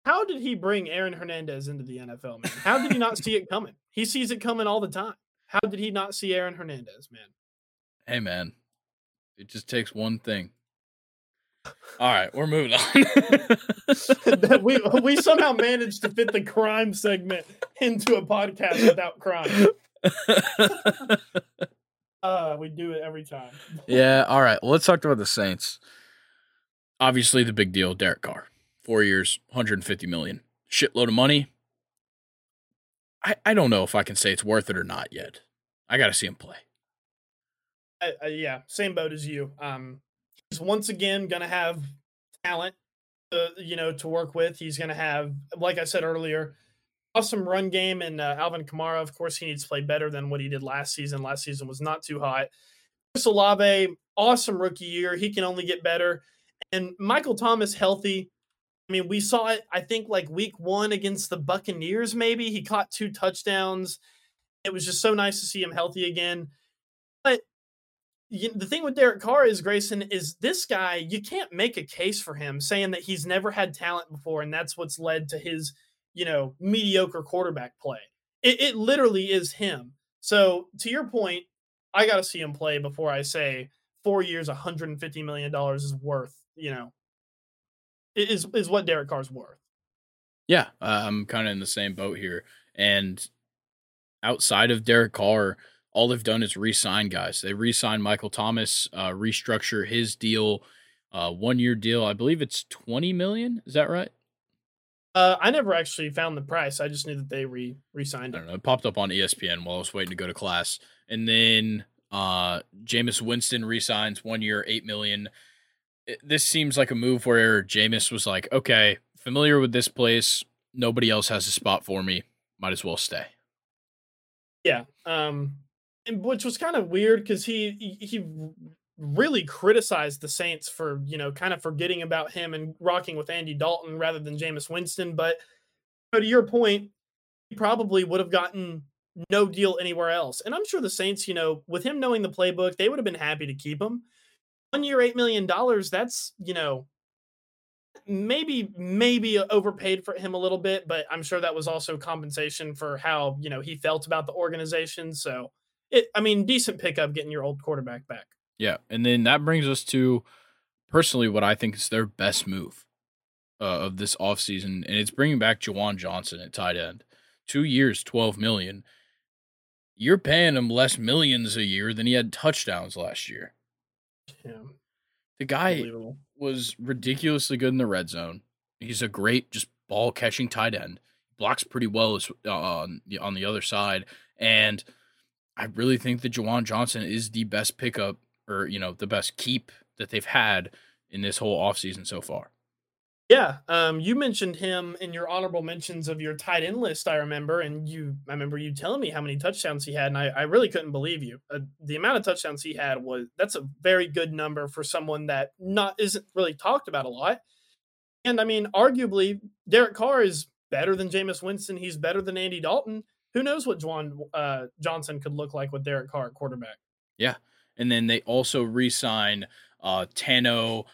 how did he bring Aaron Hernandez into the NFL, man? How did he not see it coming? He sees it coming all the time. How did he not see Aaron Hernandez, man? Hey, man, it just takes one thing. All right, we're moving on. we we somehow managed to fit the crime segment into a podcast without crime. Uh, we do it every time. yeah, all right. Well, let's talk about the Saints. Obviously, the big deal Derek Carr. Four years, 150 million. Shitload of money. I, I don't know if I can say it's worth it or not yet. I got to see him play. I, I, yeah, same boat as you. Um, he's once again gonna have talent, uh, you know, to work with. He's gonna have, like I said earlier, awesome run game. And uh, Alvin Kamara, of course, he needs to play better than what he did last season. Last season was not too hot. Chris Olave, awesome rookie year. He can only get better. And Michael Thomas healthy. I mean, we saw it. I think like week one against the Buccaneers. Maybe he caught two touchdowns. It was just so nice to see him healthy again. You, the thing with Derek Carr is Grayson is this guy. You can't make a case for him saying that he's never had talent before, and that's what's led to his, you know, mediocre quarterback play. It, it literally is him. So to your point, I got to see him play before I say four years, 150 million dollars is worth. You know, is is what Derek Carr's worth. Yeah, uh, I'm kind of in the same boat here. And outside of Derek Carr, all they've done is re-sign guys. They re-signed Michael Thomas, uh, restructure his deal, uh, one year deal. I believe it's 20 million. Is that right? Uh, I never actually found the price. I just knew that they re re-signed I it. don't know. It popped up on ESPN while I was waiting to go to class. And then uh Jameis Winston resigns one year, eight million. this seems like a move where Jameis was like, okay, familiar with this place. Nobody else has a spot for me. Might as well stay. Yeah. Um, which was kind of weird because he he really criticized the Saints for you know kind of forgetting about him and rocking with Andy Dalton rather than Jameis Winston. But to your point, he probably would have gotten no deal anywhere else. And I'm sure the Saints, you know, with him knowing the playbook, they would have been happy to keep him. One year, eight million dollars. That's you know maybe maybe overpaid for him a little bit, but I'm sure that was also compensation for how you know he felt about the organization. So it, I mean, decent pickup getting your old quarterback back. Yeah, and then that brings us to personally what I think is their best move uh, of this offseason, and it's bringing back Juwan Johnson at tight end. Two years, twelve million. You're paying him less millions a year than he had touchdowns last year. Yeah. The guy was ridiculously good in the red zone. He's a great just ball catching tight end. Blocks pretty well uh, on the on the other side, and I really think that Juwan Johnson is the best pickup or you know the best keep that they've had in this whole offseason so far. Yeah, um, you mentioned him in your honorable mentions of your tight end list. I remember, and you, I remember you telling me how many touchdowns he had, and I, I really couldn't believe you. Uh, the amount of touchdowns he had was that's a very good number for someone that not isn't really talked about a lot. And I mean, arguably, Derek Carr is better than Jameis Winston. He's better than Andy Dalton. Who knows what Juwan uh, Johnson could look like with Derek Carr at quarterback? Yeah, and then they also re-sign uh, Tanoh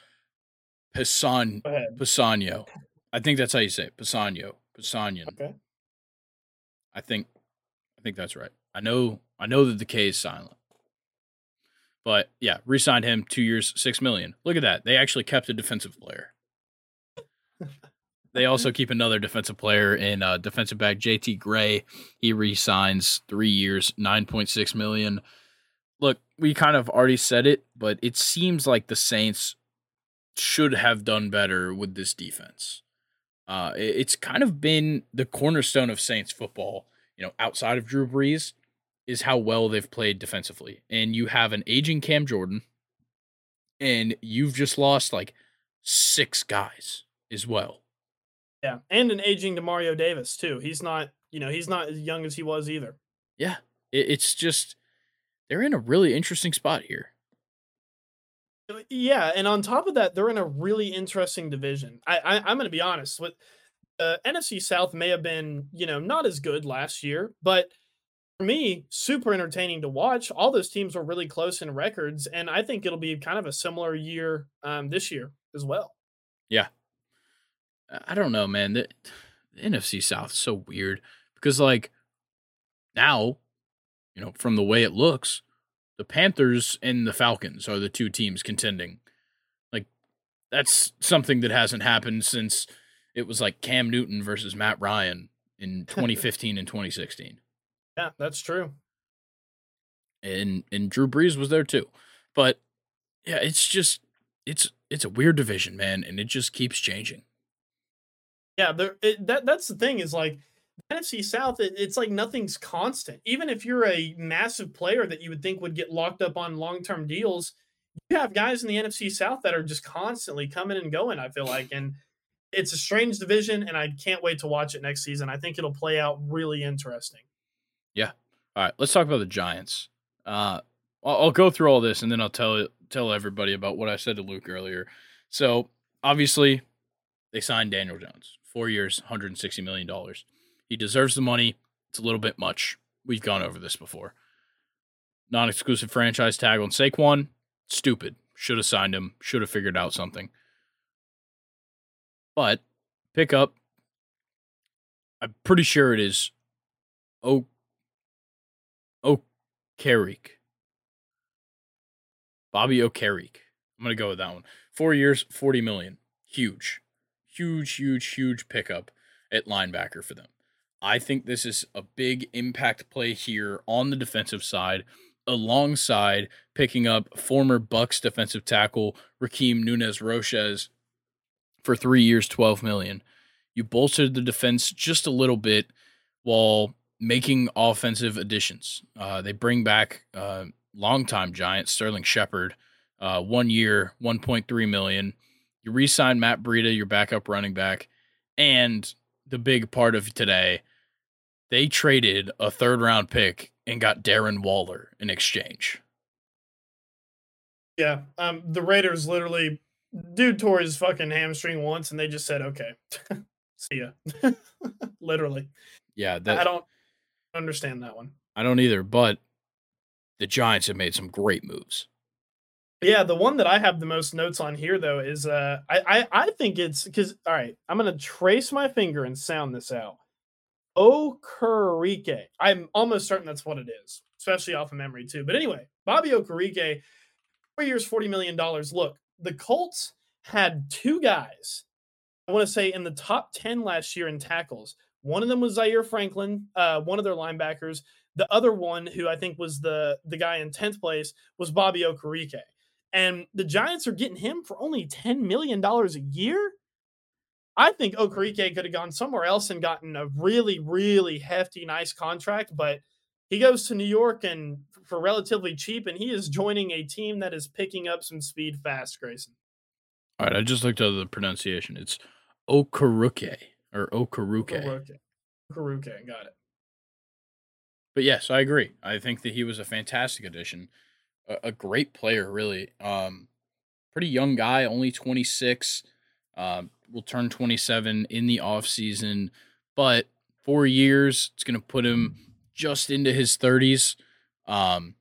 Pisan Pisano. I think that's how you say it. Pisano. Pisanian. Okay. I think I think that's right. I know I know that the K is silent. But yeah, re-signed him two years, six million. Look at that. They actually kept a defensive player. They also keep another defensive player in uh, defensive back JT Gray. He re-signs three years, nine point six million. Look, we kind of already said it, but it seems like the Saints should have done better with this defense. Uh, it's kind of been the cornerstone of Saints football, you know, outside of Drew Brees, is how well they've played defensively. And you have an aging Cam Jordan, and you've just lost like six guys as well. Yeah, and an aging Demario Davis too. He's not, you know, he's not as young as he was either. Yeah, it's just they're in a really interesting spot here. Uh, yeah, and on top of that, they're in a really interesting division. I, I am going to be honest with uh, NFC South may have been you know not as good last year, but for me, super entertaining to watch. All those teams were really close in records, and I think it'll be kind of a similar year um, this year as well. Yeah, I don't know, man. The, the NFC South is so weird because like now, you know, from the way it looks, the Panthers and the Falcons are the two teams contending. Like that's something that hasn't happened since it was like Cam Newton versus Matt Ryan in 2015 and 2016. Yeah, that's true. And and Drew Brees was there too. But yeah, it's just it's it's a weird division, man, and it just keeps changing. Yeah, there it, that that's the thing is like NFC South, it, it's like nothing's constant. Even if you're a massive player that you would think would get locked up on long term deals, you have guys in the NFC South that are just constantly coming and going, I feel like. And it's a strange division, and I can't wait to watch it next season. I think it'll play out really interesting. Yeah. All right. Let's talk about the Giants. Uh, I'll, I'll go through all this, and then I'll tell tell everybody about what I said to Luke earlier. So obviously, they signed Daniel Jones, four years, hundred and sixty million dollars. He deserves the money. It's a little bit much. We've gone over this before. Non exclusive franchise tag on Saquon. Stupid. Should have signed him. Should have figured out something. But pick up. I'm pretty sure it is Oh Okereke. Bobby Okereke. I'm gonna go with that one. Four years, 40 million. Huge. Huge, huge, huge pickup at linebacker for them. I think this is a big impact play here on the defensive side, alongside picking up former Bucks defensive tackle Rakeem Nunez Roches for three years, twelve million. You bolstered the defense just a little bit while making offensive additions. Uh, they bring back uh, longtime Giant Sterling Shepard, uh, one year, 1.3 million. You re-sign Matt Breida, your backup running back, and the big part of today, they traded a third round pick and got Darren Waller in exchange. Yeah, um, the Raiders literally dude tore his fucking hamstring once, and they just said, "Okay, see ya." literally. Yeah, that, I don't understand that one. I don't either, but the Giants have made some great moves. Yeah, the one that I have the most notes on here though is uh I I, I think it's because all right, I'm gonna trace my finger and sound this out. Okurike. I'm almost certain that's what it is, especially off of memory too. But anyway, Bobby Okurike, four years, forty million dollars. Look, the Colts had two guys. I want to say in the top ten last year in tackles. One of them was Zaire Franklin, uh, one of their linebackers. The other one, who I think was the the guy in tenth place, was Bobby Okereke. And the Giants are getting him for only $10 million a year. I think Okereke could have gone somewhere else and gotten a really, really hefty, nice contract, but he goes to New York and for relatively cheap, and he is joining a team that is picking up some speed fast, Grayson. All right, I just looked at the pronunciation. It's Okaruke or Okaruke. Okaruke. Okaruke, got it. But yes, I agree. I think that he was a fantastic addition a, a great player, really. Um, pretty young guy, only 26. Um, will turn 27 in the off season, but four years, it's going to put him just into his 30s. Um,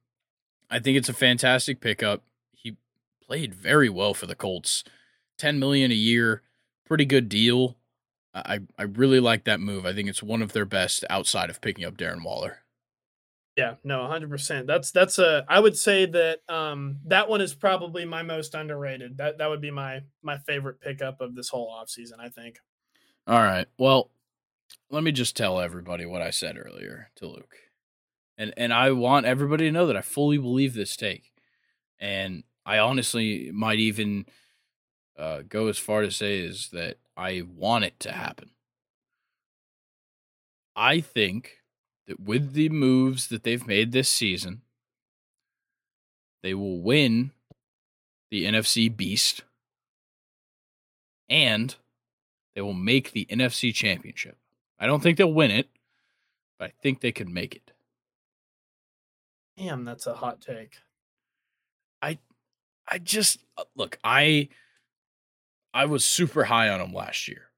I think it's a fantastic pickup. He played very well for the Colts. 10 million a year, pretty good deal. I I really like that move. I think it's one of their best outside of picking up Darren Waller. Yeah, no, 100%. That's that's a I would say that um that one is probably my most underrated. That that would be my my favorite pickup of this whole offseason, I think. All right. Well, let me just tell everybody what I said earlier to Luke. And and I want everybody to know that I fully believe this take. And I honestly might even uh, go as far to say is that I want it to happen. I think that with the moves that they've made this season, they will win the NFC Beast and they will make the NFC Championship. I don't think they'll win it, but I think they could make it. Damn, that's a hot take. I I just uh, look, I I was super high on them last year.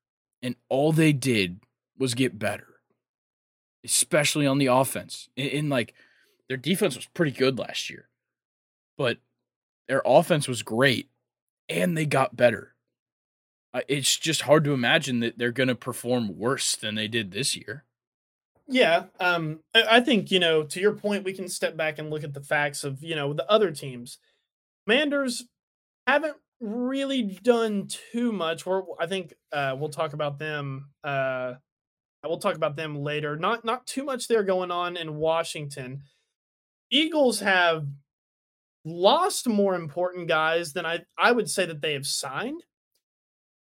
And all they did was get better especially on the offense. In, in like their defense was pretty good last year, but their offense was great and they got better. Uh, it's just hard to imagine that they're going to perform worse than they did this year. Yeah, um, I think you know. To your point, we can step back and look at the facts of you know the other teams. Commanders haven't really done too much. We're, I think uh, we'll talk about them uh, We'll talk about them later. Not not too much there going on in Washington. Eagles have lost more important guys than I I would say that they have signed.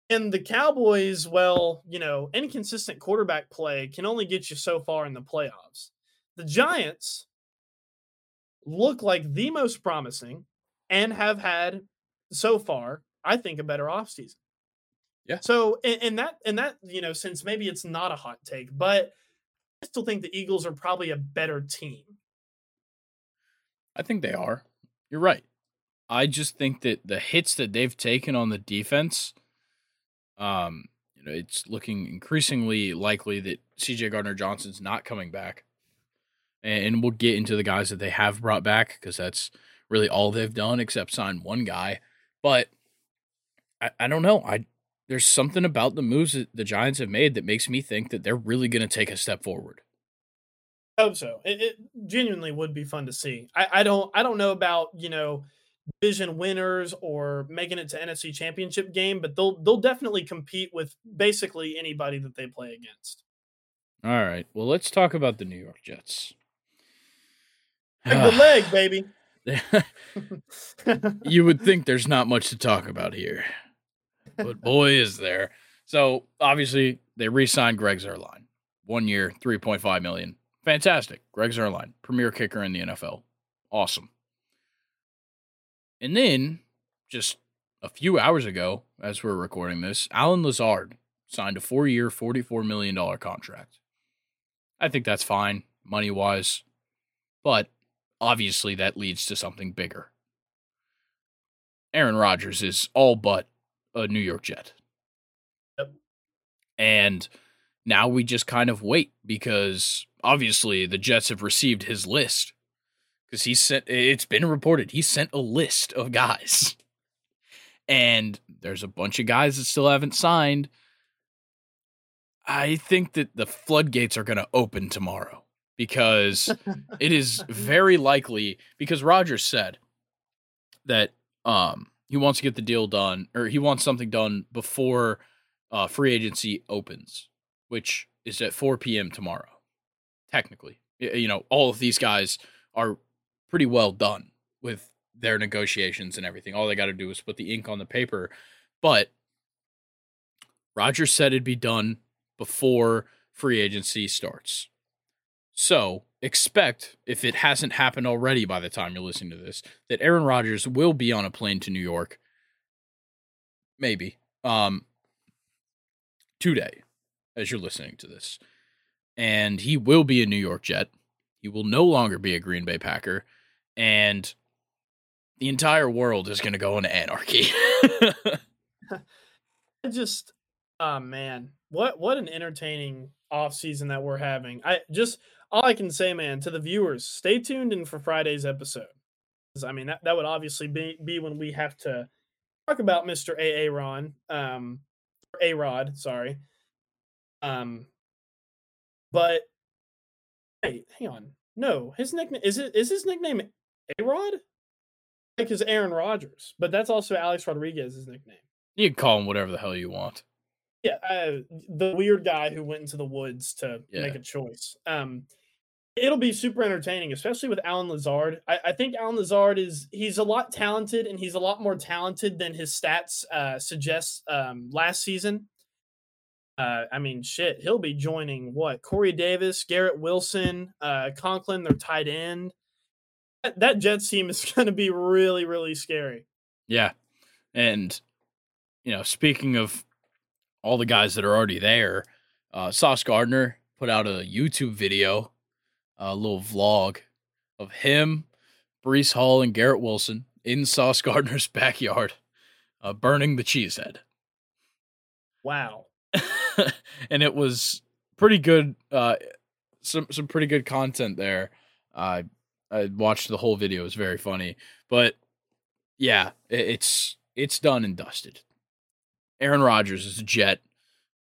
And the Cowboys, well, you know, inconsistent quarterback play can only get you so far in the playoffs. The Giants look like the most promising and have had so far, I think, a better offseason. Yeah. So in, in that in that you know since maybe it's not a hot take, but I still think the Eagles are probably a better team. I think they are. You're right. I just think that the hits that they've taken on the defense, um, you know, it's looking increasingly likely that CJ Gardner Johnson's not coming back. And we'll get into the guys that they have brought back because that's really all they've done except sign one guy. But I, I don't know. I there's something about the moves that the Giants have made that makes me think that they're really going to take a step forward. I hope so. It, it, genuinely would be fun to see. I, I don't I don't know about you know division winners or making it to NFC Championship game, but they'll they'll definitely compete with basically anybody that they play against. All right. Well, let's talk about the New York Jets. the leg, baby. you would think there's not much to talk about here but boy, is there. So obviously they re-signed Greg Zuerlein, one year, three point five million. Fantastic, Greg Zuerlein, premier kicker in the NFL, awesome. And then just a few hours ago, as we're recording this, Allen Lazard signed a four year, $44 million contract. I think that's fine, money wise, but obviously that leads to something bigger. Aaron Rodgers is all but a New York Jet. Yep. And now we just kind of wait because obviously the Jets have received his list because he sent it's been reported he sent a list of guys and there's a bunch of guys that still haven't signed i think that the floodgates are going to open tomorrow because it is very likely because Rodgers said that um he wants to get the deal done or he wants something done before uh, free agency opens which is at 4 p.m tomorrow technically you know all of these guys are pretty well done with their negotiations and everything. All they got to do is put the ink on the paper. But Rodgers said it'd be done before free agency starts. So expect, if it hasn't happened already by the time you're listening to this, that Aaron Rodgers will be on a plane to New York. Maybe. Um today, as you're listening to this. And he will be a New York Jet. He will no longer be a Green Bay Packer and the entire world is going to go into anarchy. I just, oh man, what what an entertaining off season that we're having. I just all I can say, man, to the viewers, stay tuned in for Friday's episode. I mean, that, that would obviously be, be when we have to talk about Mr. A. Ron, um, A Rod, sorry. Um, but hey, hang on. No, his nickname is it is his nickname a Rod? Like his Aaron Rodgers, but that's also Alex Rodriguez's nickname. You can call him whatever the hell you want. Yeah, uh, the weird guy who went into the woods to yeah. make a choice. Um, it'll be super entertaining, especially with Allen Lazard. I, I, think Allen Lazard is he's a lot talented, and he's a lot more talented than his stats uh, suggest. Um, last season, uh, I mean, shit, he'll be joining what Corey Davis, Garrett Wilson, uh, Conklin, their tight end that Jets team is going to be really, really scary. Yeah. And, you know, speaking of all the guys that are already there, uh, Sauce Gardner put out a YouTube video, a little vlog of him, Breece Hall, and Garrett Wilson in Sauce Gardner's backyard, uh, burning the cheesehead. Wow. and it was pretty good. Uh, some some pretty good content there. Uh, I watched the whole video; it was very funny. But yeah, it's it's done and dusted. Aaron Rodgers is a Jet.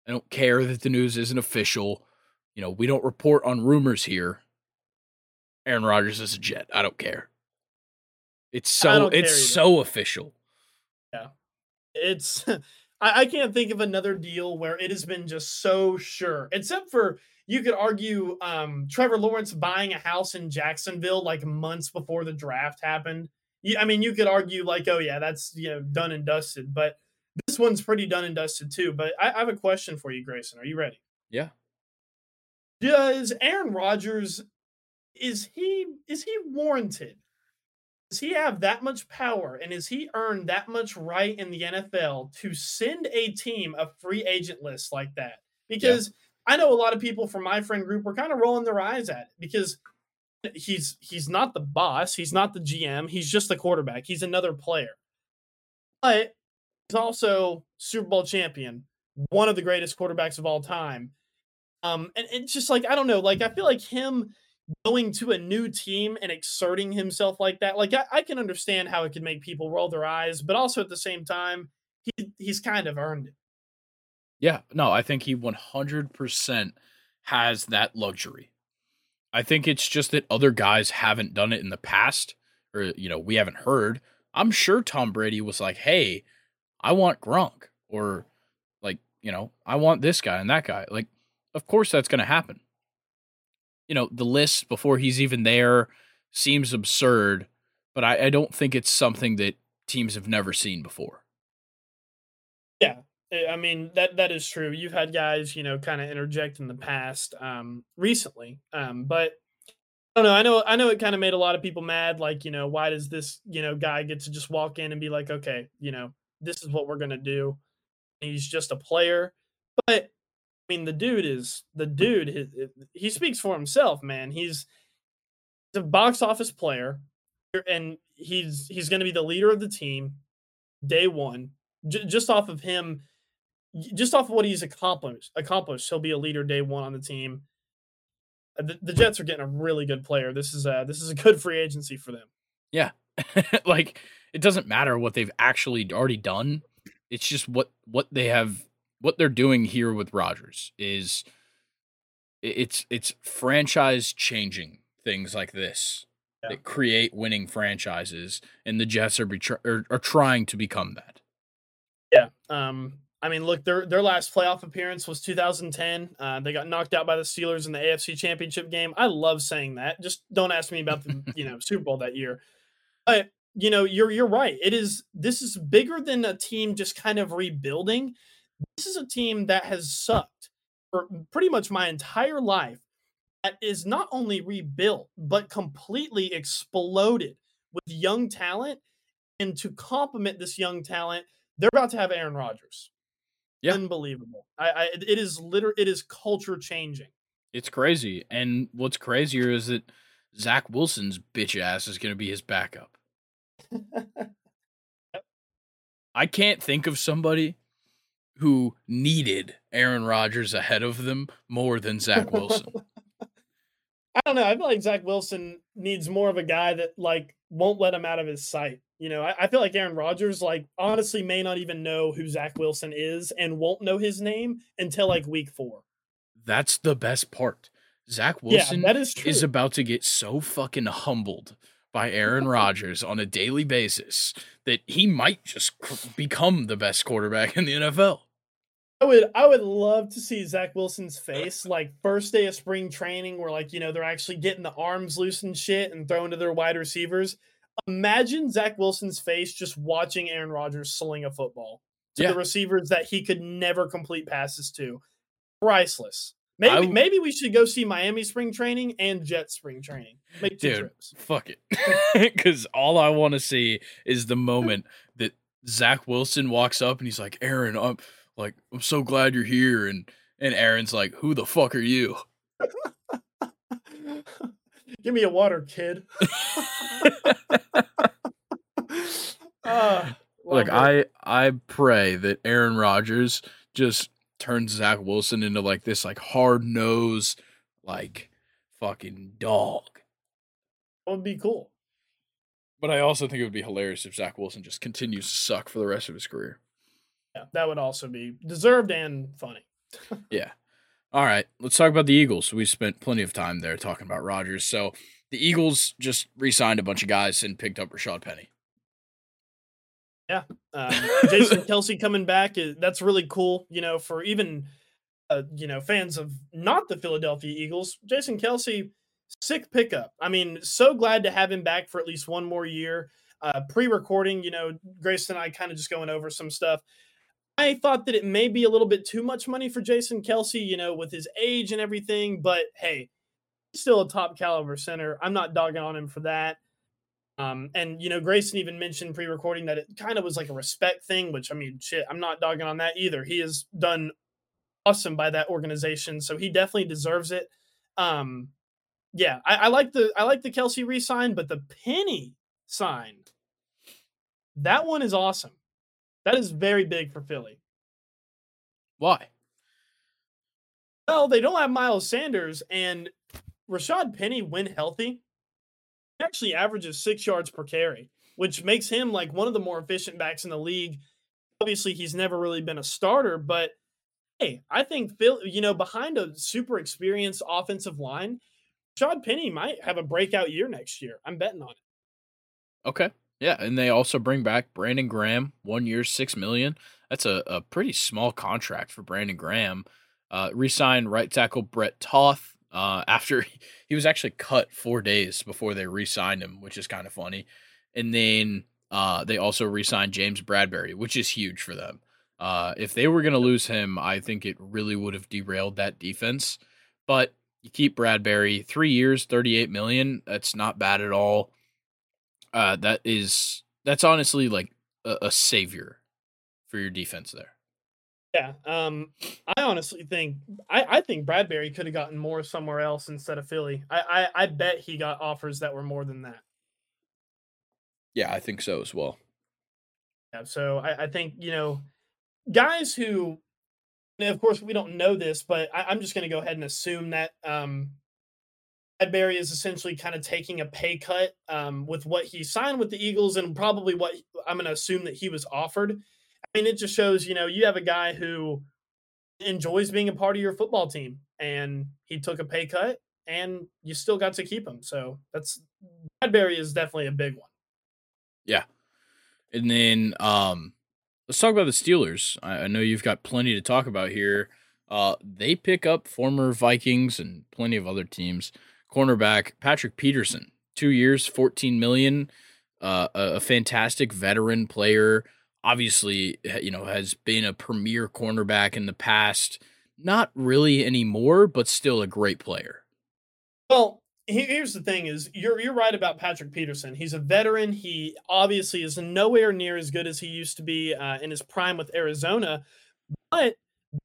I don't care that the news isn't official. You know, we don't report on rumors here. Aaron Rodgers is a Jet. I don't care. It's so it's so official. Yeah, it's. I, I can't think of another deal where it has been just so sure, except for you could argue um, Trevor Lawrence buying a house in Jacksonville like months before the draft happened. I mean, you could argue like, oh yeah, that's you know done and dusted. But this one's pretty done and dusted too. But I, I have a question for you, Grayson. Are you ready? Yeah. Does Aaron Rodgers is he is he warranted? Does he have that much power and is he earned that much right in the NFL to send a team a free agent list like that? Because yeah I know a lot of people from my friend group were kind of rolling their eyes at it because he's he's not the boss, he's not the GM, he's just the quarterback. He's another player. But he's also Super Bowl champion, one of the greatest quarterbacks of all time. Um, and it's just like I don't know, like I feel like him going to a new team and exerting himself like that, like I, I can understand how it could make people roll their eyes, but also at the same time, he he's kind of earned it. Yeah, no, I think he 100% has that luxury. I think it's just that other guys haven't done it in the past, or, you know, we haven't heard. I'm sure Tom Brady was like, hey, I want Gronk, or like, you know, I want this guy and that guy. Like, of course that's going to happen. You know, the list before he's even there seems absurd, but I, I don't think it's something that teams have never seen before. Yeah, Eh, I mean that that is true. You've had guys, you know, kind of interject in the past, um, recently, um, but I don't know. I know. I know it kind of made a lot of people mad. Like, you know, why does this, you know, guy get to just walk in and be like, okay, you know, this is what we're gonna do. He's just a player, but I mean, the dude is the dude. He, he speaks for himself, man. He's, a box office player, and he's he's going to be the leader of the team day one. J- just off of him, just off of what he's accomplished, accomplished, he'll be a leader day one on the team. Uh, the, the Jets are getting a really good player. This is a this is a good free agency for them. Yeah, like it doesn't matter what they've actually already done. It's just what what they have what they're doing here with Rodgers is it's it's franchise changing things like this yeah. that create winning franchises, and the Jets are, betr- are are trying to become that. Yeah. Um. I mean, look, their their last playoff appearance was 2010. Uh, they got knocked out by the Steelers in the AFC Championship game. I love saying that. Just don't ask me about the you know Super Bowl that year. But you know, you're you're right. It is this is bigger than a team just kind of rebuilding. This is a team that has sucked for pretty much my entire life. That is not only rebuilt but completely exploded with young talent. And to complement this young talent, they're about to have Aaron Rodgers. Yeah. Unbelievable. I, I it is literally it is culture changing. It's crazy. And what's crazier is that Zach Wilson's bitch ass is gonna be his backup. I can't think of somebody who needed Aaron Rodgers ahead of them more than Zach Wilson. I don't know. I feel like Zach Wilson needs more of a guy that like won't let him out of his sight. You know, I, I, feel like Aaron Rodgers, like, honestly, may not even know who Zach Wilson is and won't know his name until like week four. That's the best part. Zach Wilson yeah, that is, is about to get so fucking humbled by Aaron Rodgers on a daily basis that he might just become the best quarterback in the NFL. I would I would love to see Zach Wilson's face like first day of spring training where like you know they're actually getting the arms loose and shit and throwing to their wide receivers Imagine Zach Wilson's face just watching Aaron Rodgers sling a football to yeah. the receivers that he could never complete passes to. Priceless. Maybe w- maybe we should go see Miami spring training and Jet spring training. Make two Dude, trips. Fuck it. Because all I want to see is the moment that Zach Wilson walks up and he's like, Aaron, I'm like, I'm so glad you're here. And and Aaron's like, Who the fuck are you? Give me a water, kid. uh, Look, I I pray that Aaron Rodgers just turns Zach Wilson into like this like hard nose like fucking dog. That would be cool. But I also think it would be hilarious if Zach Wilson just continues to suck for the rest of his career. Yeah, that would also be deserved and funny. yeah. All right, let's talk about the Eagles. We spent plenty of time there talking about Rodgers. So the Eagles just re-signed a bunch of guys and picked up Rashaad Penny. Yeah, um, Jason Kelce coming back is that's really cool. You know, for even uh, you know fans of not the Philadelphia Eagles, Jason Kelce, sick pickup. I mean, so glad to have him back for at least one more year. Uh, pre-recording, you know, Grace and I kind of just going over some stuff. I thought that it may be a little bit too much money for Jason Kelce, you know, with his age and everything, but hey, still a top caliber center. I'm not dogging on him for that. Um, and you know, Grayson even mentioned pre-recording that it kind of was like a respect thing, which I mean, shit, I'm not dogging on that either. He has done awesome by that organization, so he definitely deserves it. Um, yeah, I, I like the I like the Kelce re-sign, but the Penny sign, that one is awesome. That is very big for Philly. Why? Well, they don't have Miles Sanders, and Rashaad Penny, when healthy, actually averages six yards per carry, which makes him like one of the more efficient backs in the league. Obviously, he's never really been a starter, but hey, I think Phil, you know, behind a super experienced offensive line, Rashaad Penny might have a breakout year next year. I'm betting on it. Okay. Yeah, and they also bring back Brandon Graham, one year, six million. That's a, a pretty small contract for Brandon Graham. Uh, resign right tackle Brett Toth uh, after he was actually cut four days before they re-signed him, which is kind of funny. And then uh, they also re-signed James Bradberry, which is huge for them. Uh, if they were going to lose him, I think it really would have derailed that defense. But You keep Bradberry three years, thirty-eight million. That's not bad at all. Uh, that is that's honestly like a, a savior for your defense there. Yeah, um, I honestly think I, I think Bradberry could have gotten more somewhere else instead of Philly. I, I I bet he got offers that were more than that. Yeah, I think so as well. Yeah, so I, I think you know guys who, of course, we don't know this, but I, am just going to go ahead and assume that um, Bradberry is essentially kind of taking a pay cut um, with what he signed with the Eagles and probably what I'm going to assume that he was offered. Mean, it just shows, you know, you have a guy who enjoys being a part of your football team and he took a pay cut and you still got to keep him. So that's Bradberry is definitely a big one. Yeah. And then um let's talk about the Steelers. I, I know you've got plenty to talk about here. Uh they pick up former Vikings and plenty of other teams. Cornerback Patrick Peterson, two years, 14 million. Uh, a, a fantastic veteran player obviously, you know, has been a premier cornerback in the past. Not really anymore, but still a great player. Well, here's the thing is you're you're right about Patrick Peterson. He's a veteran. He obviously is nowhere near as good as he used to be uh, in his prime with Arizona, but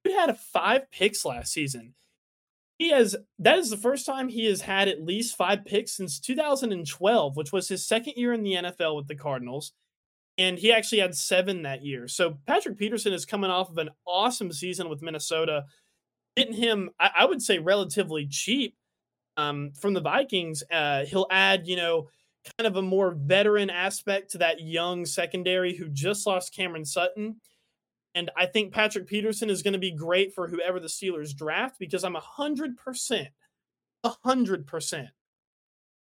he had five picks last season. He has that is the first time he has had at least five picks since 2012, which was his second year in the NFL with the Cardinals and he actually had seven that year. So Patrick Peterson is coming off of an awesome season with Minnesota, getting him, I, I would say, relatively cheap um, from the Vikings. Uh, he'll add, you know, kind of a more veteran aspect to that young secondary who just lost Cameron Sutton. And I think Patrick Peterson is going to be great for whoever the Steelers draft because I'm 100%, 100%.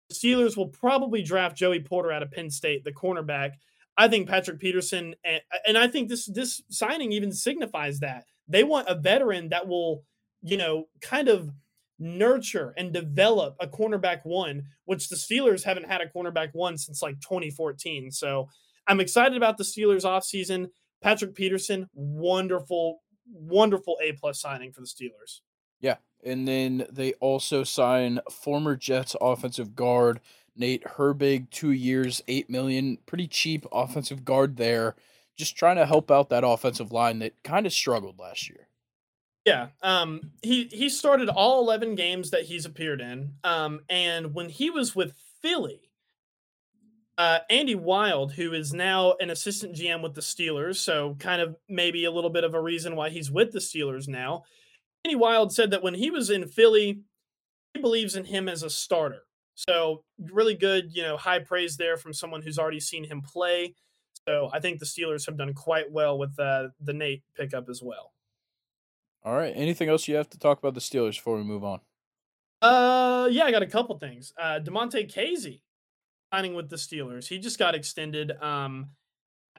The Steelers will probably draft Joey Porter out of Penn State, the cornerback, I think Patrick Peterson and, and I think this this signing even signifies that they want a veteran that will, you know, kind of nurture and develop a cornerback one, which the Steelers haven't had a cornerback one since like 2014. So I'm excited about the Steelers offseason. Patrick Peterson, wonderful, wonderful A plus signing for the Steelers. Yeah. And then they also sign former Jets offensive guard Nate Herbig, two years, eight million, pretty cheap offensive guard there. Just trying to help out that offensive line that kind of struggled last year. Yeah, um, he he started all eleven games that he's appeared in, um, and when he was with Philly, uh, Andy Wild, who is now an assistant GM with the Steelers, so kind of maybe a little bit of a reason why he's with the Steelers now. Andy Wild said that when he was in Philly, he believes in him as a starter. So really good, you know, high praise there from someone who's already seen him play. So I think the Steelers have done quite well with uh, the Nate pickup as well. All right. Anything else you have to talk about the Steelers before we move on? Uh, yeah, I got a couple things. Uh, Damontae Kazee signing with the Steelers. He just got extended. Um,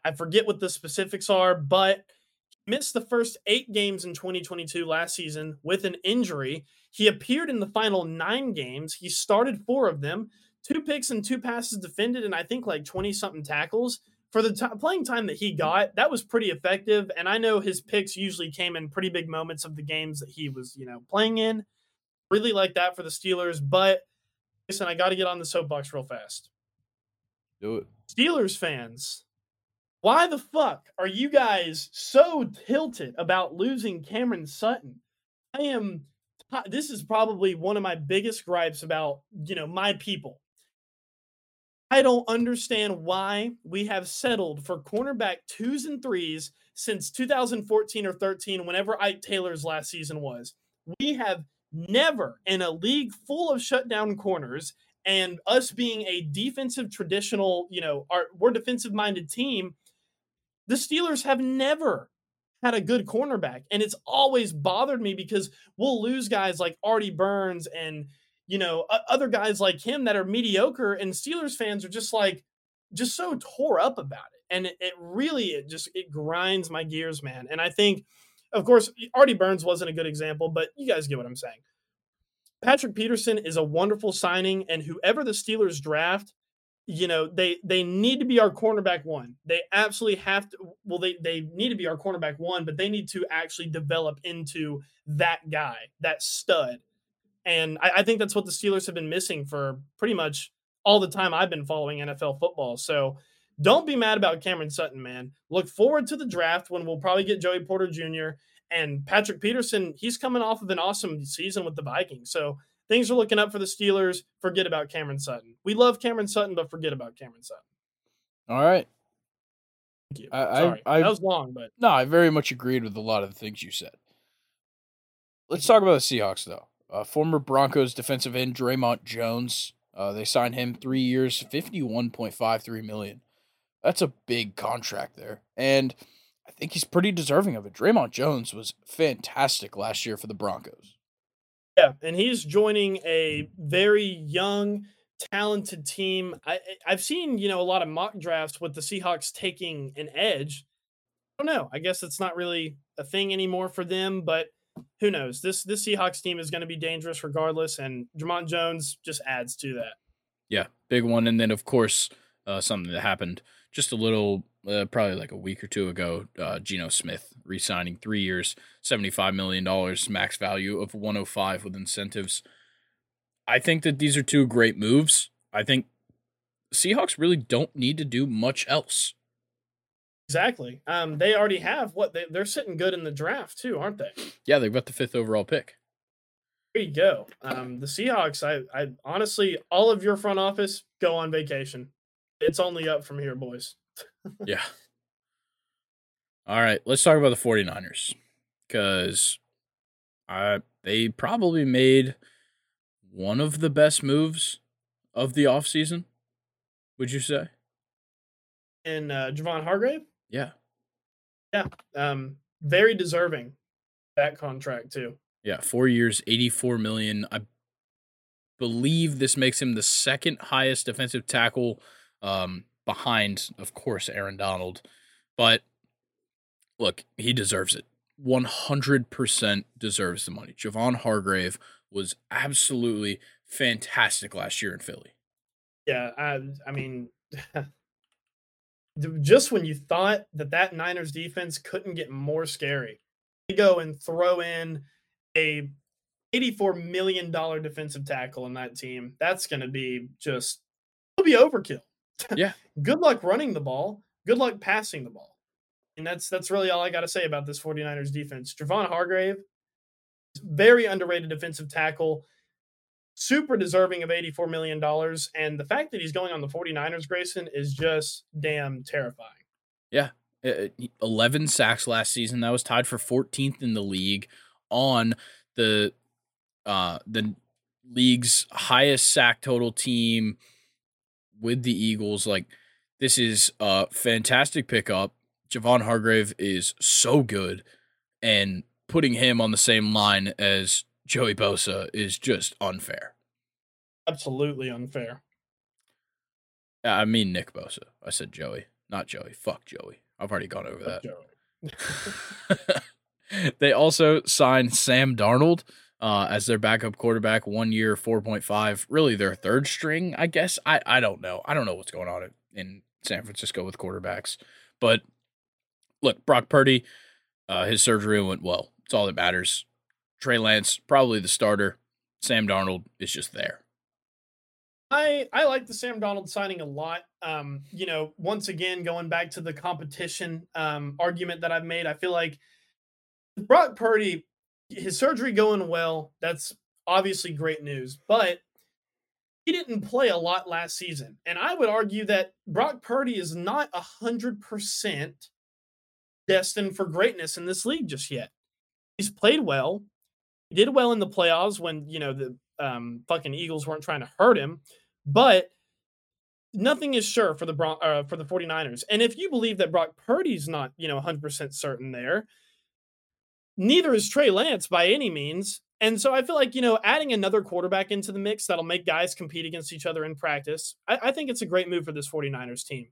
I forget what the specifics are, but missed the first eight games in 2022 last season with an injury. He appeared in the final nine games. He started four of them, two picks and two passes defended, and I think like 20 something tackles. For the t- playing time that he got, that was pretty effective. And I know his picks usually came in pretty big moments of the games that he was, you know, playing in. Really like that for the Steelers. But listen, I got to get on the soapbox real fast. Do it. Steelers fans, why the fuck are you guys so tilted about losing Cameron Sutton? I am this is probably one of my biggest gripes about, you know, my people. I don't understand why we have settled for cornerback twos and threes since 2014 or 13, whenever Ike Taylor's last season was. We have never, in a league full of shutdown corners and us being a defensive traditional, you know, our, we're defensive minded team, the Steelers have never had a good cornerback. And it's always bothered me because we'll lose guys like Artie Burns and, you know, other guys like him that are mediocre. And Steelers fans are just like, just so tore up about it. And it, it really, it just, it grinds my gears, man. And I think, of course, Artie Burns wasn't a good example, but you guys get what I'm saying. Patrick Peterson is a wonderful signing, and whoever the Steelers draft, you know they they need to be our cornerback one they absolutely have to well they they need to be our cornerback one but they need to actually develop into that guy that stud And I, I think that's what the Steelers have been missing for pretty much all the time I've been following NFL football. So don't be mad about Cameron Sutton, man. Look forward to the draft when we'll probably get Joey Porter Jr. and Patrick Peterson. He's coming off of an awesome season with the Vikings. So things are looking up for the Steelers. Forget about Cameron Sutton. We love Cameron Sutton, but forget about Cameron Sutton. All right. Thank you. I- I- Sorry. I- that was long, but No, I very much agreed with a lot of the things you said. Let's talk about the Seahawks, though. Uh, former Broncos defensive end Dre'Mont Jones. Uh, they signed him three years, fifty-one point five three million. That's a big contract there, and I think he's pretty deserving of it. Dre'Mont Jones was fantastic last year for the Broncos. Yeah, and he's joining a very young, talented team. I I've seen you know a lot of mock drafts with the Seahawks taking an edge. I don't know. I guess it's not really a thing anymore for them, but who knows? This this Seahawks team is going to be dangerous regardless, and Dre'Mont Jones just adds to that. Yeah, big one. And then, of course, uh, something that happened just a little, uh, probably like a week or two ago. Uh, Geno Smith re-signing three years, seventy-five million dollars, max value of one hundred five with incentives. I think that these are two great moves. I think Seahawks really don't need to do much else. Exactly. Um, they already have what they, they're sitting good in the draft too, aren't they? Yeah, they've got the fifth overall pick. There you go. Um, the Seahawks. I, I honestly, all of your front office go on vacation. It's only up from here, boys. Yeah. All right, let's talk about the 49ers cuz I they probably made one of the best moves of the offseason. Would you say? And uh, Javon Hargrave. Yeah. Yeah. Um, very deserving that contract too. Yeah, 4 years, 84 million. I believe this makes him the second highest defensive tackle um behind of course Aaron Donald. But look, he deserves it. 100% deserves the money. Javon Hargrave was absolutely fantastic last year in Philly. Yeah, I, I mean, just when you thought that that Niners defense couldn't get more scary, they go and throw in a eighty-four million dollar defensive tackle in that team. That's going to be just it'll be overkill. Yeah. Good luck running the ball. Good luck passing the ball. And that's that's really all I got to say about this 49ers defense. Javon Hargrave, very underrated defensive tackle, super deserving of $84 million. And the fact that he's going on the 49ers, Grayson, is just damn terrifying. Yeah. 11 sacks last season. That was tied for 14th in the league on the uh the league's highest sack total team with the Eagles. Like this is a fantastic pickup. Javon Hargrave is so good and putting him on the same line as Joey Bosa is just unfair. Absolutely unfair. I mean Nick Bosa. I said Joey, not Joey. Fuck Joey. I've already gone over that. Joey. they also signed Sam Darnold uh, as their backup quarterback, one year, 4.5. Really their third string, I guess. I, I don't know. I don't know what's going on in, San Francisco with quarterbacks. But look, Brock Purdy, uh, his surgery went well. It's all that matters. Trey Lance, probably the starter. Sam Darnold is just there. I I like the Sam Darnold signing a lot. Um, you know, once again, going back to the competition um, argument that I've made, I feel like Brock Purdy, his surgery going well. That's obviously great news, but he didn't play a lot last season, and I would argue that Brock Purdy is not a hundred percent destined for greatness in this league just yet. He's played well. He did well in the playoffs when you know the um, fucking Eagles weren't trying to hurt him, but nothing is sure for the Bron- uh, for the 49ers. And if you believe that Brock Purdy's not, you know, 100% certain there, neither is Trey Lance by any means. And so I feel like, you know, adding another quarterback into the mix that'll make guys compete against each other in practice, I, I think it's a great move for this 49ers team.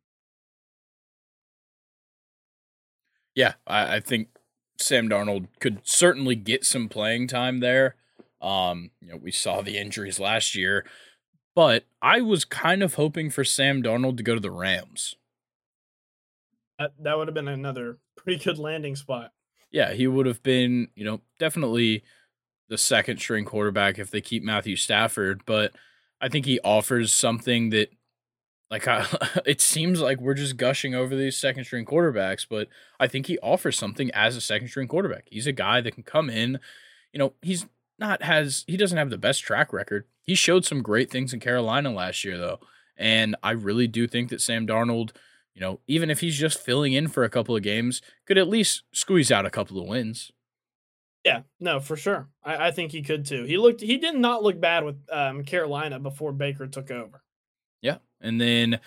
Yeah, I, I think Sam Darnold could certainly get some playing time there. Um, you know, we saw the injuries last year, but I was kind of hoping for Sam Darnold to go to the Rams. That, that would have been another pretty good landing spot. Yeah, he would have been, you know, definitely the second string quarterback if they keep Matthew Stafford, but I think he offers something that like I, it seems like we're just gushing over these second string quarterbacks, but I think he offers something as a second string quarterback. He's a guy that can come in, you know, he's not has he doesn't have the best track record. He showed some great things in Carolina last year though. And I really do think that Sam Darnold, you know, even if he's just filling in for a couple of games, could at least squeeze out a couple of wins. Yeah, no, for sure. I, I think he could too. He looked he did not look bad with um, Carolina before Baker took over. Yeah. And then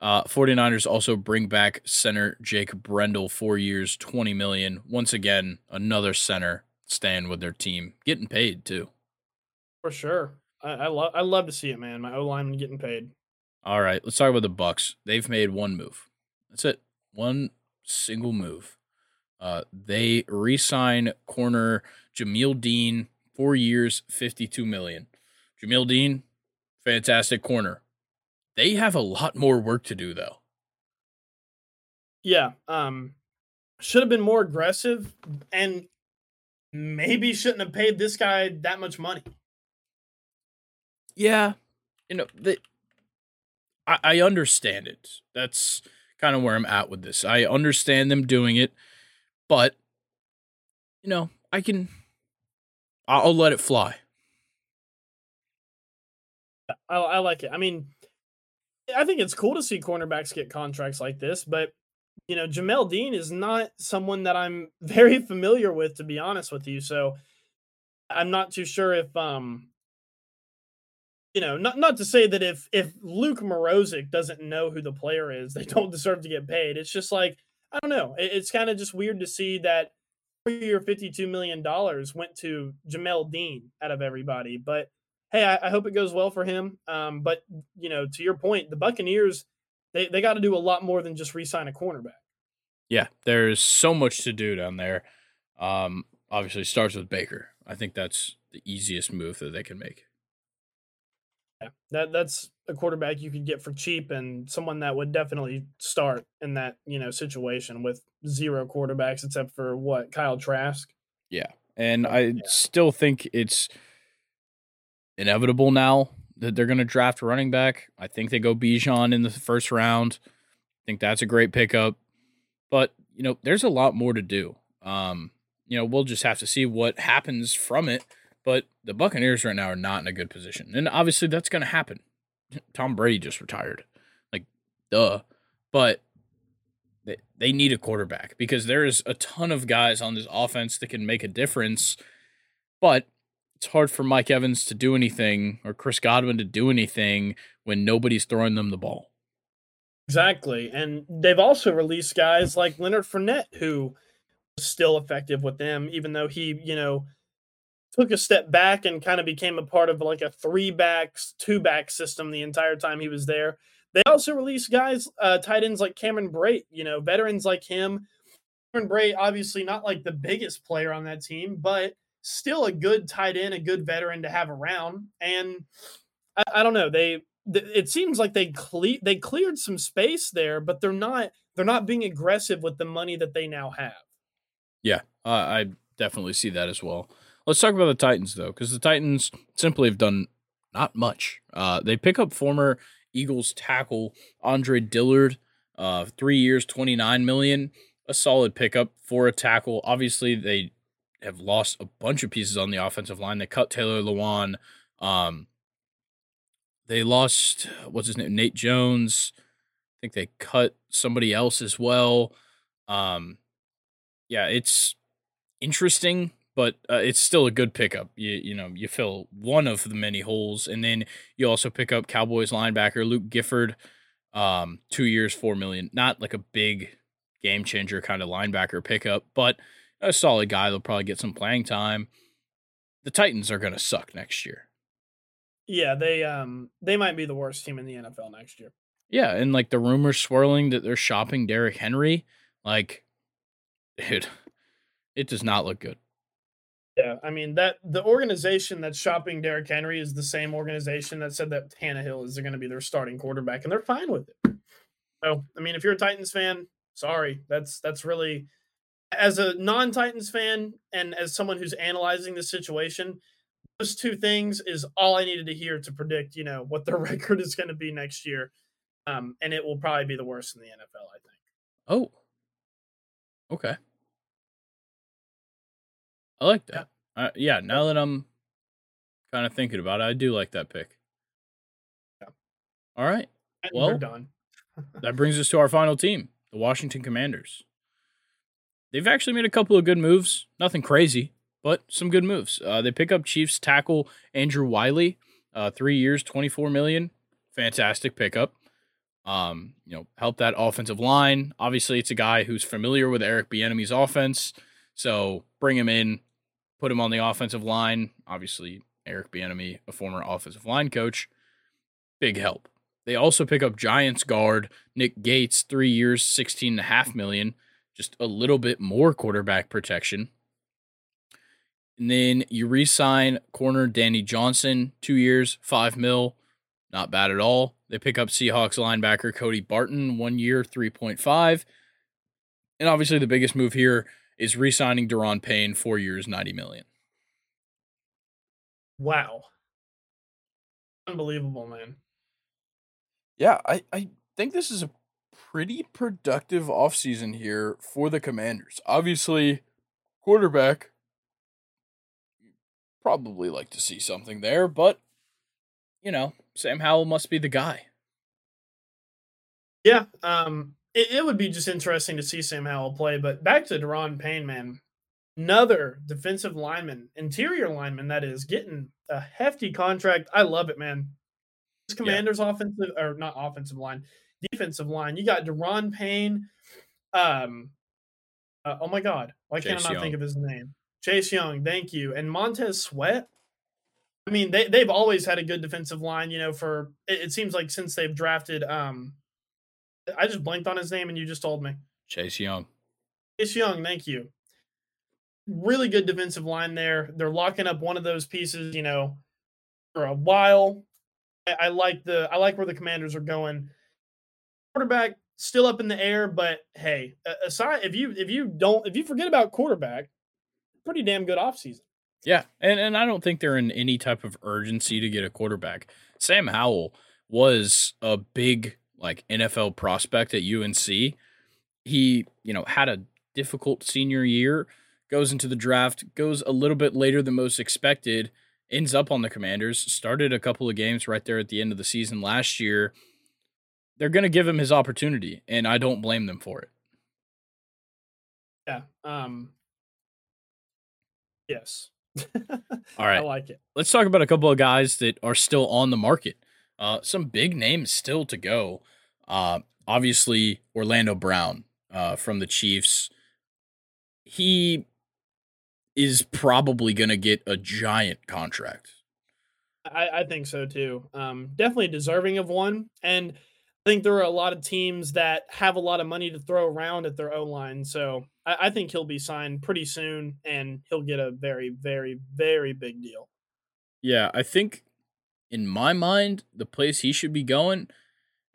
uh 49ers also bring back center Jake Brendel, four years, 20 million. Once again, another center staying with their team, getting paid too. For sure. I, I love I love to see it, man. My O lineman getting paid. All right, let's talk about the Bucks. They've made one move. That's it. One single move. Uh, they re-sign corner Jamel Dean, four years, fifty-two million. Jamel Dean, fantastic corner. They have a lot more work to do, though. Yeah, um, should have been more aggressive, and maybe shouldn't have paid this guy that much money. Yeah, you know the I, I understand it. That's kind of where I'm at with this. I understand them doing it, but you know, I can I'll let it fly. I, I like it. I mean, I think it's cool to see cornerbacks get contracts like this, but you know, Jamel Dean is not someone that I'm very familiar with, to be honest with you. So I'm not too sure if um you know, not not to say that if if Luke Morozik doesn't know who the player is, they don't deserve to get paid. It's just like I don't know. It, it's kind of just weird to see that your fifty-two million dollars went to Jamel Dean out of everybody. But hey, I, I hope it goes well for him. Um, but you know, to your point, the Buccaneers they they got to do a lot more than just re-sign a cornerback. Yeah, there's so much to do down there. Um, obviously, starts with Baker. I think that's the easiest move that they can make. Yeah, that that's a quarterback you could get for cheap and someone that would definitely start in that you know situation with zero quarterbacks except for what Kyle Trask. Yeah, and I yeah. still think it's inevitable now that they're going to draft a running back. I think they go Bijan in the first round. I think that's a great pickup, but you know, there's a lot more to do. Um, you know, we'll just have to see what happens from it. But the Buccaneers right now are not in a good position. And obviously that's going to happen. Tom Brady just retired. Like, duh. But they, they need a quarterback because there is a ton of guys on this offense that can make a difference. But it's hard for Mike Evans to do anything or Chris Godwin to do anything when nobody's throwing them the ball. Exactly. And they've also released guys like Leonard Fournette, who was still effective with them, even though he, you know, took a step back and kind of became a part of like a three backs, two back system the entire time he was there. They also released guys, uh, tight ends like Cameron Brate, you know, veterans like him. Cameron Brate, obviously not like the biggest player on that team, but still a good tight end, a good veteran to have around. And I, I don't know, they it seems like they cle- they cleared some space there, but they're not they're not being aggressive with the money that they now have. Yeah, uh, I definitely see that as well. Let's talk about the Titans though, because the Titans simply have done not much. Uh, they pick up former Eagles tackle Andre Dillard, uh, three years, twenty nine million, a solid pickup for a tackle. Obviously, they have lost a bunch of pieces on the offensive line. They cut Taylor Lewan. Um, they lost what's his name, Nate Jones. I think they cut somebody else as well. Um, yeah, it's interesting but uh, it's still a good pickup. You you know you fill one of the many holes, and then you also pick up Cowboys linebacker Luke Gifford, um, two years, four million. Not like a big game changer kind of linebacker pickup, but a solid guy. They'll probably get some playing time. The Titans are going to suck next year. Yeah, they um they might be the worst team in the NFL next year. Yeah, and like the rumors swirling that they're shopping Derrick Henry, like, dude, it does not look good. Yeah, I mean that the organization that's shopping Derrick Henry is the same organization that said that Tannehill is going to be their starting quarterback, and they're fine with it. So, I mean, if you're a Titans fan, sorry, that's that's really as a non Titans fan and as someone who's analyzing the situation, those two things is all I needed to hear to predict, you know, what their record is going to be next year. Um, and it will probably be the worst in the NFL, I think. Oh, okay. I like that. Yeah, uh, yeah now that I'm kind of thinking about it, I do like that pick. Yeah. All right. And well, done. that brings us to our final team, the Washington Commanders. They've actually made a couple of good moves. Nothing crazy, but some good moves. Uh, they pick up Chiefs tackle Andrew Wylie, uh, three years, twenty four million. Fantastic pickup. Um, you know, help that offensive line. Obviously, it's a guy who's familiar with Eric Bieniemy's offense, so bring him in, put him on the offensive line. Obviously, Eric Bieniemy, a former offensive line coach, big help. They also pick up Giants guard Nick Gates, three years, sixteen and a half million, just a little bit more quarterback protection. And then you re-sign corner Danny Johnson, two years, five mil, not bad at all. They pick up Seahawks linebacker Cody Barton, one year, 3.5. And obviously the biggest move here is re-signing Da'Ron Payne, four years, 90 million. Wow. Unbelievable, man. Yeah, I, I think this is a pretty productive offseason here for the commanders. Obviously, quarterback probably like to see something there, but you know, Sam Howell must be the guy. Yeah, um, it, it would be just interesting to see Sam Howell play. But back to Da'Ron Payne, man, another defensive lineman, interior lineman that is getting a hefty contract. I love it, man. This Commanders yeah. offensive or not offensive line, defensive line. You got Da'Ron Payne. Um, uh, oh my God, why Chase can't I not Young. think of his name? Chase Young, thank you, and Montez Sweat. I mean, they they've always had a good defensive line. You know, for it, it seems like since they've drafted. Um, I just blanked on his name, and you just told me. Chase Young. Chase Young, thank you. Really good defensive line there. They're locking up one of those pieces, you know, for a while. I, I like the I like where the Commanders are going. Quarterback still up in the air, but hey, aside if you if you don't if you forget about quarterback, pretty damn good offseason. Yeah, and and I don't think they're in any type of urgency to get a quarterback. Sam Howell was a big like NFL prospect at UNC. He, you know, had a difficult senior year, goes into the draft, goes a little bit later than most expected, ends up on the Commanders, started a couple of games right there at the end of the season last year. They're going to give him his opportunity, and I don't blame them for it. Yeah. Um Yes. All right. I like it. Let's talk about a couple of guys that are still on the market. Uh, some big names still to go. Uh, obviously, Orlando Brown uh, from the Chiefs. He is probably going to get a giant contract. I, I think so too. Um, definitely deserving of one. And I think there are a lot of teams that have a lot of money to throw around at their O line. So I, I, think he'll be signed pretty soon and he'll get a very, very, very big deal. Yeah, I think in my mind, the place he should be going,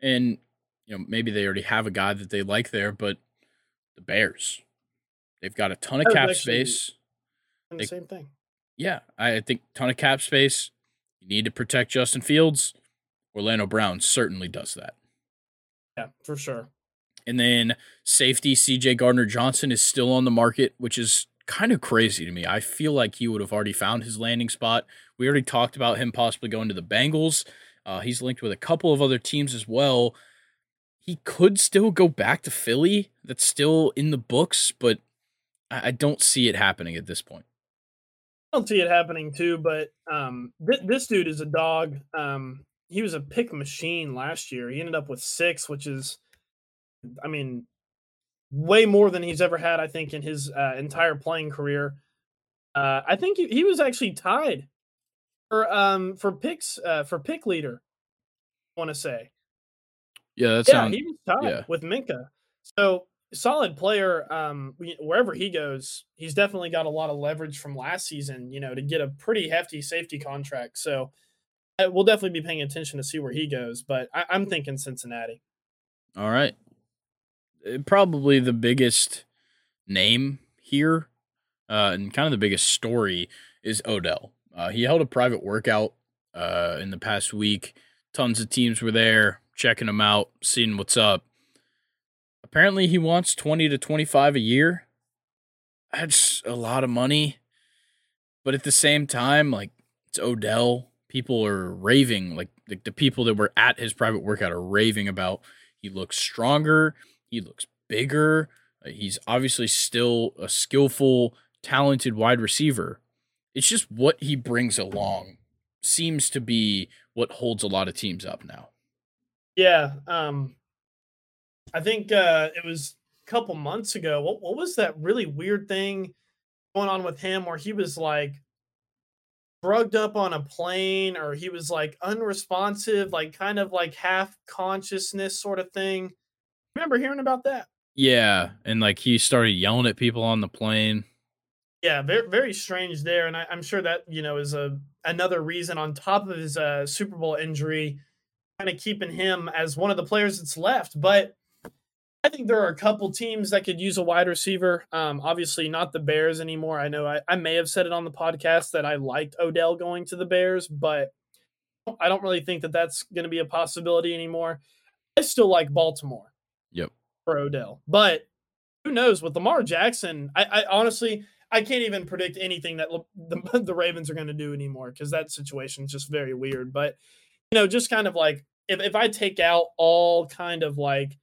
and you know, maybe they already have a guy that they like there, but the Bears. They've got a ton of cap space. The they, same thing. Yeah, I think ton of cap space. You need to protect Justin Fields. Orlando Brown certainly does that. Yeah, for sure. And then safety CJ Gardner Johnson is still on the market, which is kind of crazy to me. I feel like he would have already found his landing spot. We already talked about him possibly going to the Bengals. Uh, he's linked with a couple of other teams as well. He could still go back to Philly. That's still in the books, but I, I don't see it happening at this point. I don't see it happening too, but um, th- this dude is a dog. Um, he was a pick machine last year. He ended up with six, which is, I mean, way more than he's ever had. I think in his uh, entire playing career. Uh, I think he, he was actually tied for um for picks uh, for pick leader. I want to say. Yeah, that's yeah. he was tied yeah. with Minkah. So solid player. Um, wherever he goes, he's definitely got a lot of leverage from last season. You know, to get a pretty hefty safety contract. So we'll definitely be paying attention to see where he goes, but I, am thinking Cincinnati. All right. Uh, probably the biggest name here, uh, and kind of the biggest story is Odell. Uh, he held a private workout uh, in the past week. Tons of teams were there checking him out, seeing what's up. Apparently, he wants twenty to twenty-five a year. That's a lot of money, but at the same time, like it's Odell. People are raving, like, like the people that were at his private workout are raving about. He looks stronger. He looks bigger. Uh, he's obviously still a skillful, talented wide receiver. It's just what he brings along seems to be what holds a lot of teams up now. Yeah, um I think uh it was a couple months ago. What what was that really weird thing going on with him where he was like drugged up on a plane or he was like unresponsive, like kind of like half consciousness sort of thing. Remember hearing about that? Yeah, and like he started yelling at people on the plane. Yeah, very very strange there, and I, am sure that you know is a another reason on top of his uh, Super Bowl injury, kind of keeping him as one of the players that's left. But I think there are a couple teams that could use a wide receiver. Um, obviously, not the Bears anymore. I know I, I may have said it on the podcast that I liked Odell going to the Bears, but I don't really think that that's going to be a possibility anymore. I still like Baltimore. Yep. For Odell, but who knows with Lamar Jackson? I, I honestly I can't even predict anything that the, the Ravens are going to do anymore because that situation is just very weird. But you know, just kind of like if if I take out all kind of like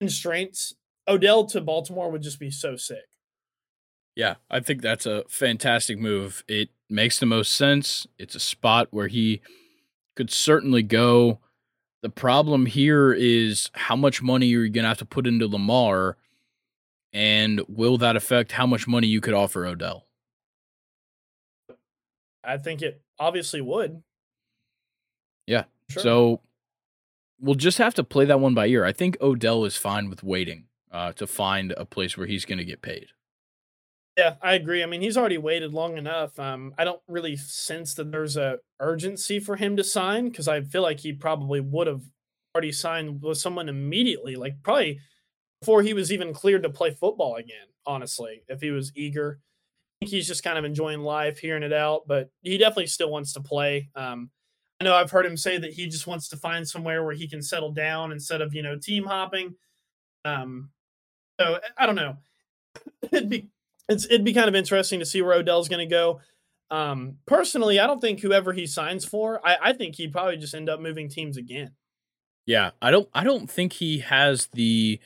constraints, Odell to Baltimore would just be so sick. Yeah, I think that's a fantastic move. It makes the most sense. It's a spot where he could certainly go. The problem here is how much money are you're going to have to put into Lamar and will that affect how much money you could offer Odell? I think it obviously would. Yeah. Sure. So we'll just have to play that one by ear. I think Odell is fine with waiting uh, to find a place where he's going to get paid. Yeah, I agree. I mean, he's already waited long enough. Um, I don't really sense that there's a urgency for him to sign because I feel like he probably would have already signed with someone immediately, like probably before he was even cleared to play football again, honestly, if he was eager. I think he's just kind of enjoying life, hearing it out, but he definitely still wants to play. Um, I know I've heard him say that he just wants to find somewhere where he can settle down instead of, you know, team hopping. Um, so I don't know. it'd be it's it'd be kind of interesting to see where Odell's going to go. Um, personally, I don't think whoever he signs for, I, I think he'd probably just end up moving teams again. Yeah, I don't I don't think he has the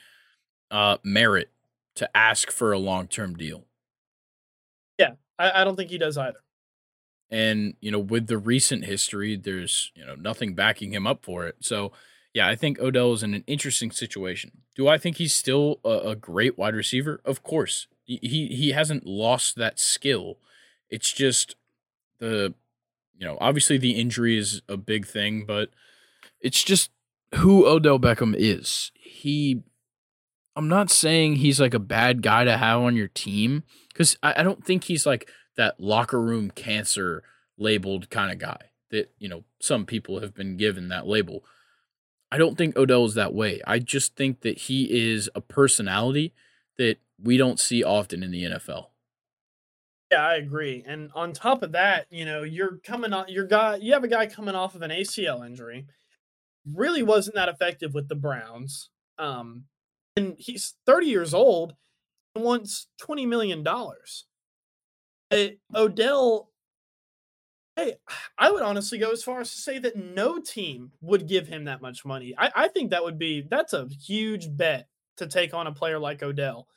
uh, merit to ask for a long term deal. Yeah, I, I don't think he does either. And you know, with the recent history, there's you know nothing backing him up for it. So yeah, I think Odell is in an interesting situation. Do I think he's still a, a great wide receiver? Of course, he he hasn't lost that skill. It's just the you know obviously the injury is a big thing, but it's just who Odell Beckham is. He I'm not saying he's like a bad guy to have on your team because I, I don't think he's like that locker room cancer labeled kind of guy that, you know, some people have been given that label. I don't think Odell is that way. I just think that he is a personality that we don't see often in the NFL. Yeah, I agree. And on top of that, you know, you're coming on your guy you have a guy coming off of an ACL injury. Really wasn't that effective with the Browns. Um, and he's 30 years old and wants 20 million dollars. Uh, Odell Hey, I would honestly go as far as to say that no team would give him that much money. I, I think that would be that's a huge bet to take on a player like Odell.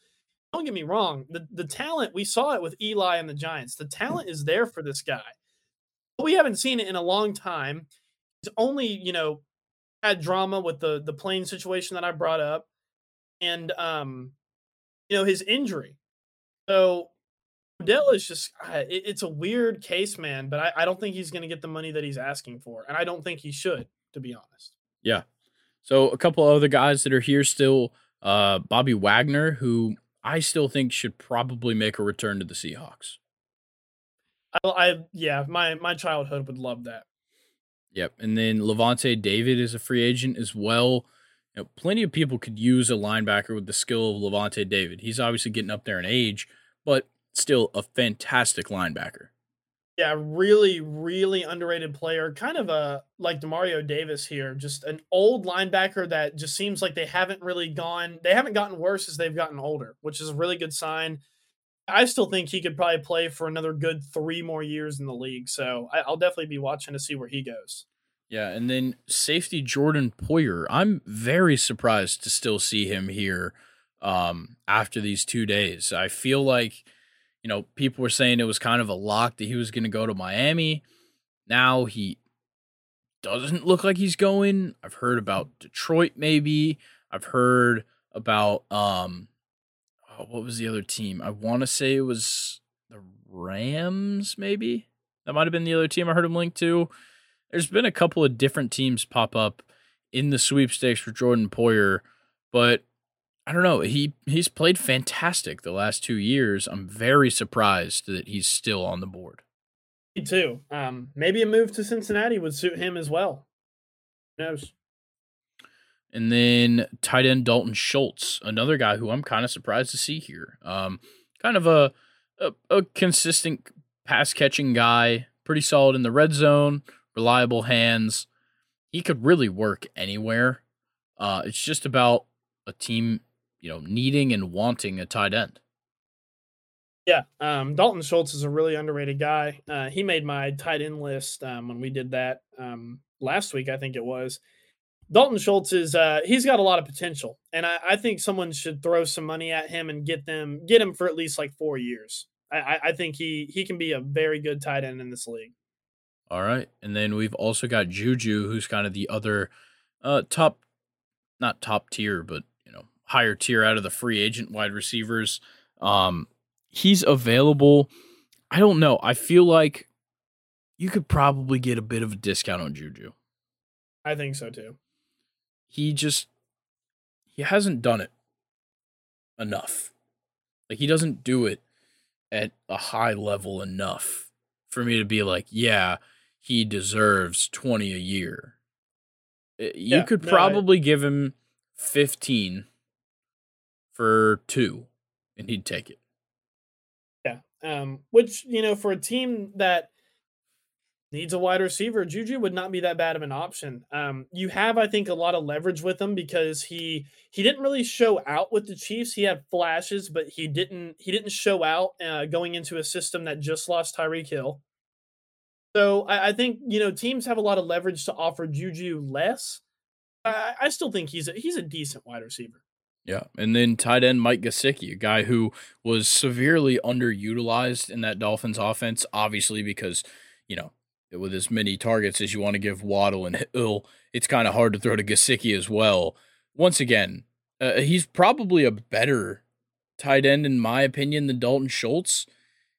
Don't get me wrong, the, the talent we saw it with Eli and the Giants. The talent is there for this guy. But we haven't seen it in a long time. He's only, you know, had drama with the the plane situation that I brought up and um, you know his injury. So Odell is just it, it's a weird case, man. But I, I don't think he's going to get the money that he's asking for, and I don't think he should, to be honest. Yeah. So a couple other guys that are here still, uh, Bobby Wagner, who I still think should probably make a return to the Seahawks. I, I yeah, my my childhood would love that. Yep, and then Lavonte David is a free agent as well. You know, plenty of people could use a linebacker with the skill of Lavonte David. He's obviously getting up there in age, but still a fantastic linebacker. Yeah, really, really underrated player. Kind of a like Demario Davis here, just an old linebacker that just seems like they haven't really gone, they haven't gotten worse as they've gotten older, which is a really good sign. I still think he could probably play for another good three more years in the league. So I, will definitely be watching to see where he goes. Yeah, and then safety Jordan Poyer. I'm very surprised to still see him here um, after these two days. I feel like you know, people were saying it was kind of a lock that he was going to go to Miami. Now he doesn't look like he's going. I've heard about Detroit maybe. I've heard about um oh, what was the other team? I want to say it was the Rams maybe. That might have been the other team I heard him linked to. There's been a couple of different teams pop up in the sweepstakes for Jordan Poyer, but I don't know. He he's played fantastic the last two years. I'm very surprised that he's still on the board. Me too. Um, maybe a move to Cincinnati would suit him as well. Who knows? And then tight end Dalton Schultz, another guy who I'm kind of surprised to see here. Um, kind of a, a, a consistent pass catching guy, pretty solid in the red zone, reliable hands. He could really work anywhere. Uh, it's just about a team you know, needing and wanting a tight end. Yeah, um, Dalton Schultz is a really underrated guy. Uh, he made my tight end list um, when we did that um, last week, I think it was. Dalton Schultz is uh, he's got a lot of potential, and I, I, think someone should throw some money at him and get them get him for at least like four years. I, I think he he can be a very good tight end in this league. All right, and then we've also got Juju, who's kind of the other uh, top, not top tier, but you know, higher tier out of the free agent wide receivers. Um, he's available. I don't know. I feel like you could probably get a bit of a discount on Juju. I think so too. He just he hasn't done it enough. Like he doesn't do it at a high level enough for me to be like, yeah, he deserves 20 a year. Eh, you yeah, could probably no, I... give him 15 for two, and he'd take it. Yeah. Um, which, you know, for a team that needs a wide receiver, Juju would not be that bad of an option. Um, you have, I think, a lot of leverage with him because he he didn't really show out with the Chiefs. He had flashes, but he didn't he didn't show out uh, going into a system that just lost Tyreek Hill. So I, I, think you know teams have a lot of leverage to offer Juju less. I, I still think he's a, he's a decent wide receiver. Yeah. And then tight end Mike Gesicki, a guy who was severely underutilized in that Dolphins offense, obviously because, you know, with as many targets as you want to give Waddle and Hill, it's kind of hard to throw to Gesicki as well. Once again, uh, he's probably a better tight end, in my opinion, than Dalton Schultz.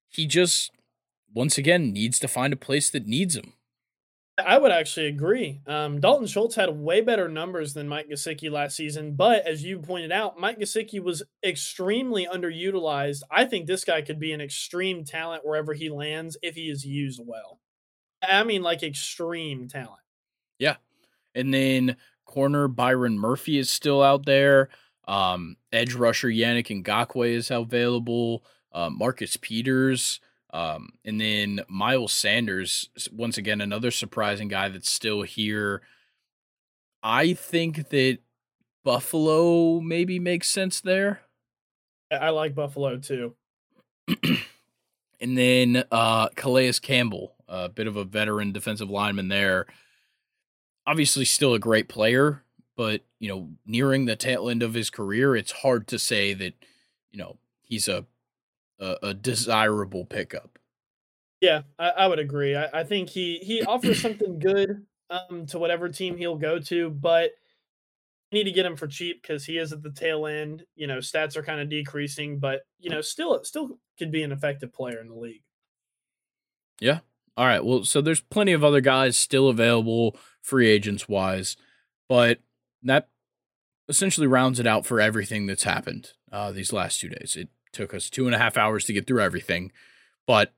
He just, once again, needs to find a place that needs him. I would actually agree. Um, Dalton Schultz had way better numbers than Mike Gesicki last season, but as you pointed out, Mike Gesicki was extremely underutilized. I think this guy could be an extreme talent wherever he lands if he is used well. I mean, like extreme talent. Yeah, and then corner Byron Murphy is still out there. Um, edge rusher Yannick Ngakoue is available. Uh, Marcus Peters. Um, and then Miles Sanders, once again, another surprising guy that's still here. I think that Buffalo maybe makes sense there. I like Buffalo too. and then uh, Calais Campbell, a bit of a veteran defensive lineman there. Obviously, still a great player, but you know, nearing the tail end of his career, it's hard to say that you know he's a a, a desirable pickup. Yeah, I, I would agree. I, I, think he he offers something good um, to whatever team he'll go to, but you need to get him for cheap because he is at the tail end. You know, stats are kind of decreasing, but you know, still still could be an effective player in the league. Yeah. All right. Well, so there's plenty of other guys still available, free agents wise, but that essentially rounds it out for everything that's happened uh, these last two days. It took us two and a half hours to get through everything, but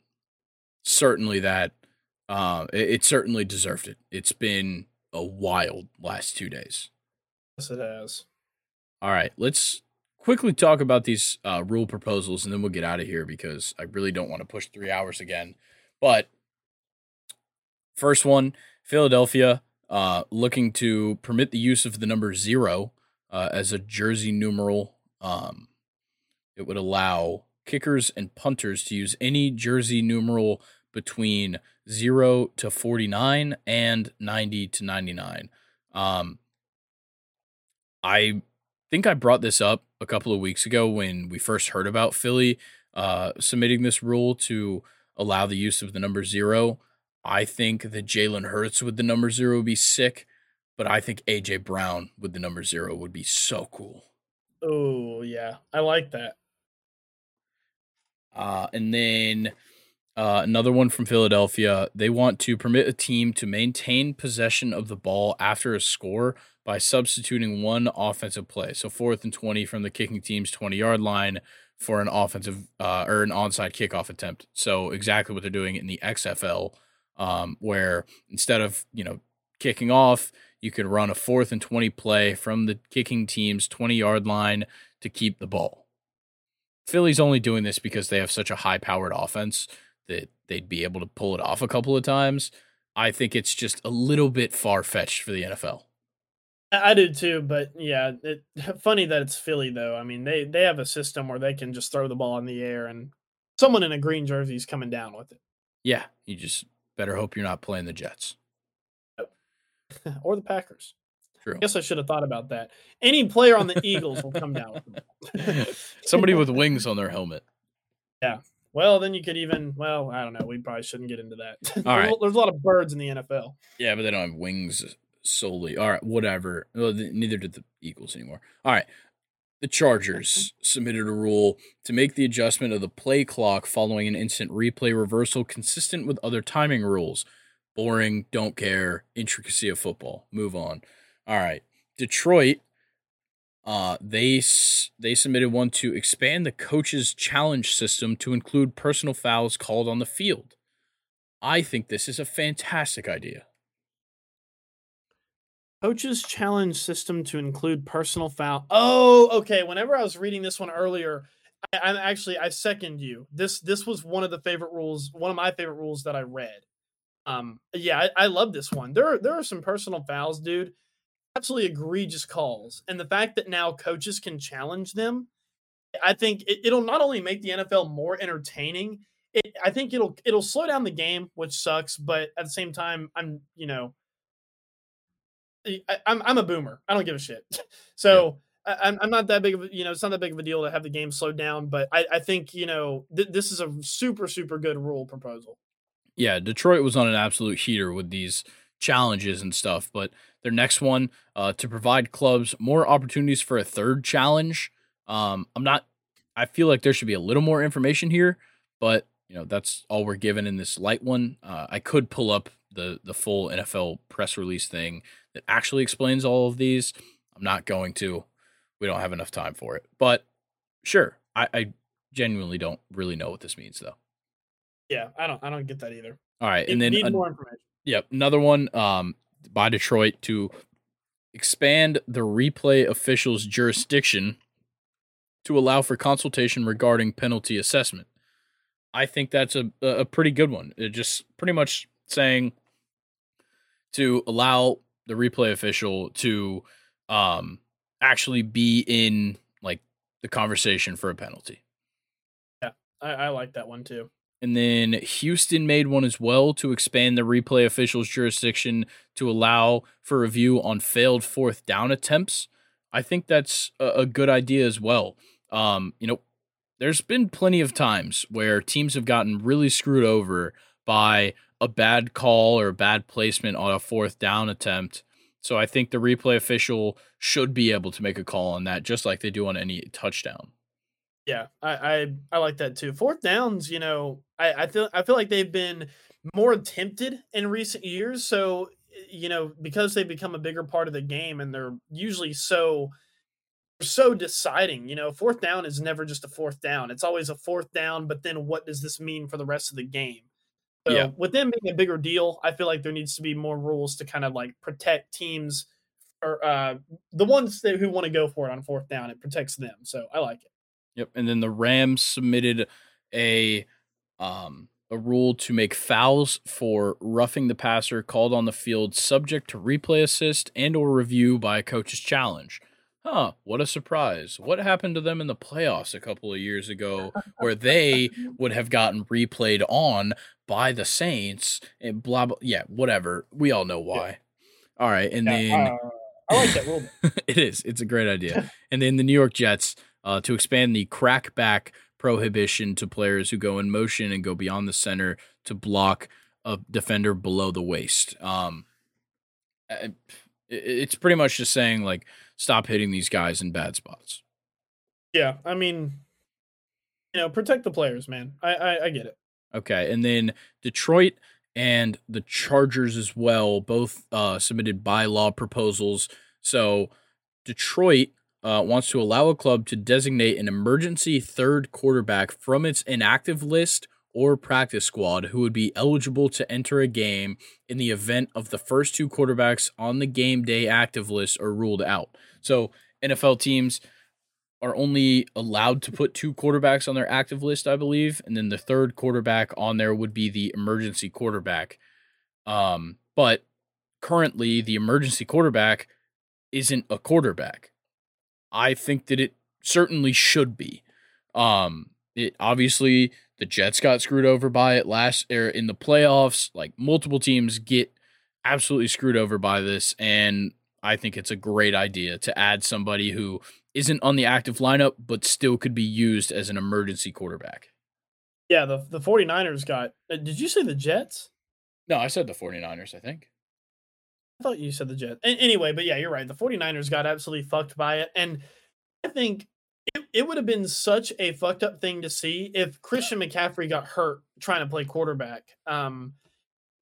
certainly that uh, it, it certainly deserved it. It's been a wild last two days. Yes, it has. All right, let's quickly talk about these uh, rule proposals and then we'll get out of here because I really don't want to push three hours again. But first one Philadelphia uh, looking to permit the use of the number zero uh, as a jersey numeral. Um, it would allow kickers and punters to use any jersey numeral between 0 to 49 and 90 to 99. Um, I think I brought this up a couple of weeks ago when we first heard about Philly uh, submitting this rule to allow the use of the number zero. I think that Jalen Hurts with the number zero would be sick, but I think AJ Brown with the number zero would be so cool. Oh yeah, I like that. Uh, and then uh, another one from Philadelphia. They want to permit a team to maintain possession of the ball after a score by substituting one offensive play. So fourth and 20 from the kicking team's 20 yard line for an offensive uh, or an onside kickoff attempt. So exactly what they're doing in the XFL, um, where instead of, you know, kicking off, you could run a fourth and 20 play from the kicking team's 20 yard line to keep the ball. Philly's only doing this because they have such a high powered offense that they'd be able to pull it off a couple of times. I think it's just a little bit far fetched for the NFL. I do too, but yeah, it, funny that it's Philly though. I mean, they they have a system where they can just throw the ball in the air and someone in a green jersey is coming down with it. Yeah, you just better hope you're not playing the Jets or the Packers. True. I guess I should have thought about that. Any player on the Eagles will come down with. Somebody with wings on their helmet. Yeah. Well, then you could even. Well, I don't know. We probably shouldn't get into that. All right. There's a lot of birds in the NFL. Yeah, but they don't have wings solely. All right, whatever. Well, neither did the Eagles anymore. All right. The Chargers submitted a rule to make the adjustment of the play clock following an instant replay reversal consistent with other timing rules. Boring, don't care, intricacy of football. Move on. All right. Detroit uh, they they submitted one to expand the coaches challenge system to include personal fouls called on the field. I think this is a fantastic idea. Coaches challenge system to include personal foul. Oh, okay. Whenever I was reading this one earlier, I, am actually I second you. This this was one of the favorite rules, one of my favorite rules that I read. Um, yeah, I, I love this one. There there are some personal fouls, dude absolutely egregious calls. And the fact that now coaches can challenge them, I think it, will not only make the NFL more entertaining, it, I think it'll it'll slow down the game, which sucks. But at the same time, I'm you know, I, am I'm, I'm a boomer. I don't give a shit. So yeah. I, I'm I'm not that big of a, you know it's not that big of a deal to have the game slowed down. But I I think you know th- this is a super super good rule proposal. Yeah, Detroit was on an absolute heater with these challenges and stuff, but their next one uh, to provide clubs more opportunities for a third challenge. Um, I'm not. I feel like there should be a little more information here, but you know that's all we're given in this light one. Uh, I could pull up the the full NFL press release thing that actually explains all of these. I'm not going to. We don't have enough time for it, but sure. I, I genuinely don't really know what this means though. Yeah, I don't. I don't get that either. All right, and then need more information. Yep, another one. Um, by Detroit to expand the replay official's jurisdiction to allow for consultation regarding penalty assessment. I think that's a a pretty good one. It just pretty much saying to allow the replay official to um actually be in like the conversation for a penalty. Yeah, I, I like that one too. And then Houston made one as well to expand the replay officials' jurisdiction to allow for review on failed fourth down attempts. I think that's a, good idea as well. Um, you know, there's been plenty of times where teams have gotten really screwed over by a bad call or a bad placement on a fourth down attempt. So I think the replay official should be able to make a call on that just like they do on any touchdown. Yeah, I, I, I like that too. Fourth downs, you know, I, I feel I feel like they've been more attempted in recent years. So you know, because they become a bigger part of the game, and they're usually so so deciding. You know, fourth down is never just a fourth down; it's always a fourth down. But then, what does this mean for the rest of the game? So, yeah. with them being a bigger deal, I feel like there needs to be more rules to kind of like protect teams or uh, the ones that, who want to go for it on fourth down. It protects them, so I like it. Yep. And then the Rams submitted a um a rule to make fouls for roughing the passer called on the field subject to replay assist and or review by a coach's challenge. Huh, what a surprise. What happened to them in the playoffs a couple of years ago where they would have gotten replayed on by the Saints and blah blah yeah, whatever. We all know why. Yeah. All right, and yeah, then uh, I like that rule. it is. It's a great idea. and then the New York Jets uh, to expand the crackback prohibition to players who go in motion and go beyond the center to block a defender below the waist. Um, it's pretty much just saying like stop hitting these guys in bad spots. Yeah, I mean, you know, protect the players, man. I I, I get it. Okay, and then Detroit and the Chargers as well, both uh, submitted bylaw proposals. So Detroit uh, wants to allow a club to designate an emergency third quarterback from its inactive list or practice squad who would be eligible to enter a game in the event of the first two quarterbacks on the game day active list are ruled out. So NFL teams are only allowed to put two quarterbacks on their active list, I believe, and then the third quarterback on there would be the emergency quarterback. Um, but currently, the emergency quarterback isn't a quarterback. I think that it certainly should be. Um, it obviously the Jets got screwed over by it last er, in the playoffs. Like multiple teams get absolutely screwed over by this, and I think it's a great idea to add somebody who isn't on the active lineup but still could be used as an emergency quarterback. Yeah, the the 49ers got uh, Did you say the Jets? No, I said the 49ers, I think. I thought you said the Jets. Anyway, but yeah, you're right. The 49ers got absolutely fucked by it. And I think it, it would have been such a fucked up thing to see if Christian McCaffrey got hurt trying to play quarterback. Um,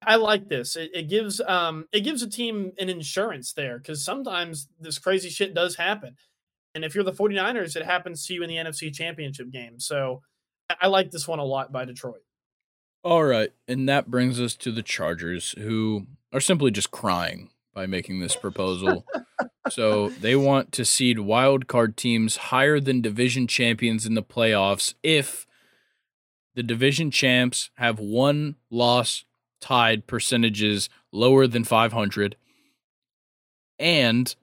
I like this. It, it gives um, it gives a team an insurance there because sometimes this crazy shit does happen. And if you're the 49ers, it happens to you in the NFC championship game. So I, I like this one a lot by Detroit. All right. And that brings us to the Chargers, who are simply just crying by making this proposal. so they want to seed wild card teams higher than division champions in the playoffs if the division champs have one loss tied percentages lower than 500 and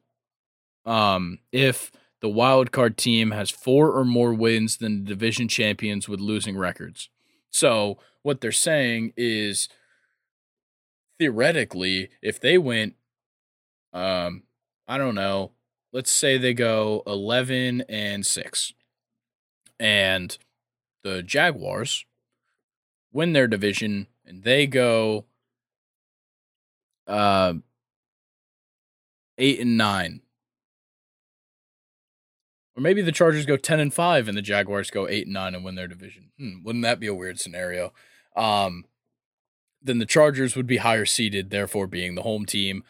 um if the wild card team has four or more wins than the division champions with losing records. So what they're saying is theoretically, if they went, um, I don't know, let's say they go 11 and 6, and the Jaguars win their division and they go uh, 8 and 9. Or maybe the Chargers go 10 and 5 and the Jaguars go 8 and 9 and win their division. Hmm, wouldn't that be a weird scenario? Um, then the Chargers would be higher seeded, therefore being the home team.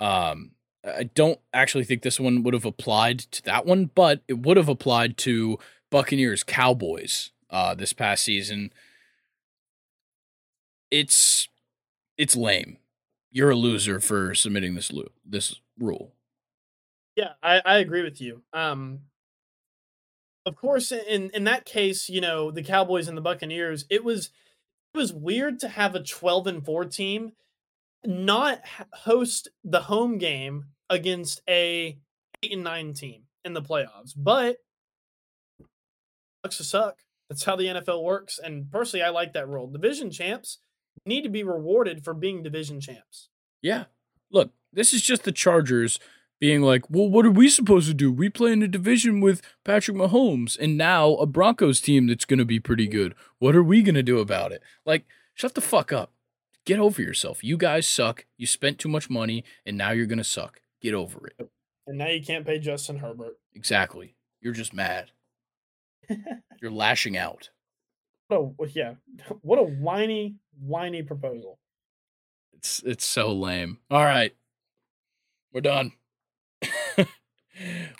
Um, I don't actually think this one would have applied to that one, but it would have applied to Buccaneers Cowboys uh, this past season. It's it's lame. You're a loser for submitting this lo- this rule. Yeah, I, I agree with you. Um, of course, in in that case, you know the Cowboys and the Buccaneers, it was was weird to have a 12 and 4 team not host the home game against a 8 and 9 team in the playoffs. But sucks to suck. That's how the NFL works. And personally, I like that rule. Division champs need to be rewarded for being division champs. Yeah. Look, this is just the Chargers being like, well, what are we supposed to do? We play in a division with Patrick Mahomes and now a Broncos team that's going to be pretty good. What are we going to do about it? Like, shut the fuck up. Get over yourself. You guys suck. You spent too much money and now you're going to suck. Get over it. And now you can't pay Justin Herbert. Exactly. You're just mad. you're lashing out. What a, yeah. What a whiny, whiny proposal. It's it's so lame. All right. We're done.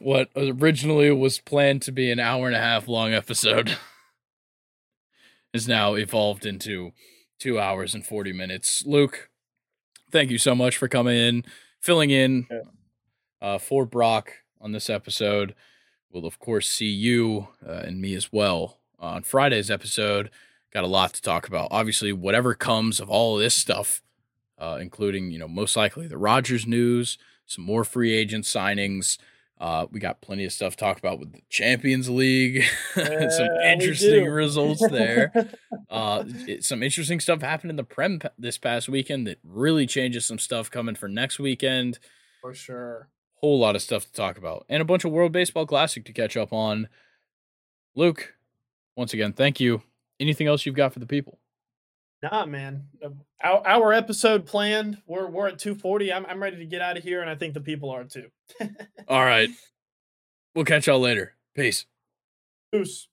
What originally was planned to be an hour and a half long episode is now evolved into two hours and 40 minutes. Luke, thank you so much for coming in, filling in. Uh, for Brock on this episode. We'll, of course, see you uh, and me as well on Friday's episode. Got a lot to talk about. Obviously, whatever comes of all of this stuff, uh, including, you know, most likely the Rodgers news, some more free agent signings. Uh, we got plenty of stuff to talk about with the Champions League, some interesting results there. uh, it, some interesting stuff happened in the Prem this past weekend that really changes some stuff coming for next weekend. For sure. Whole lot of stuff to talk about, and a bunch of World Baseball Classic to catch up on. Luke, once again, thank you. Anything else you've got for the people? Nah, man. Our, our episode planned. We're we're at 240. I'm I'm ready to get out of here, and I think the people are too. All right. We'll catch y'all later. Peace. Peace.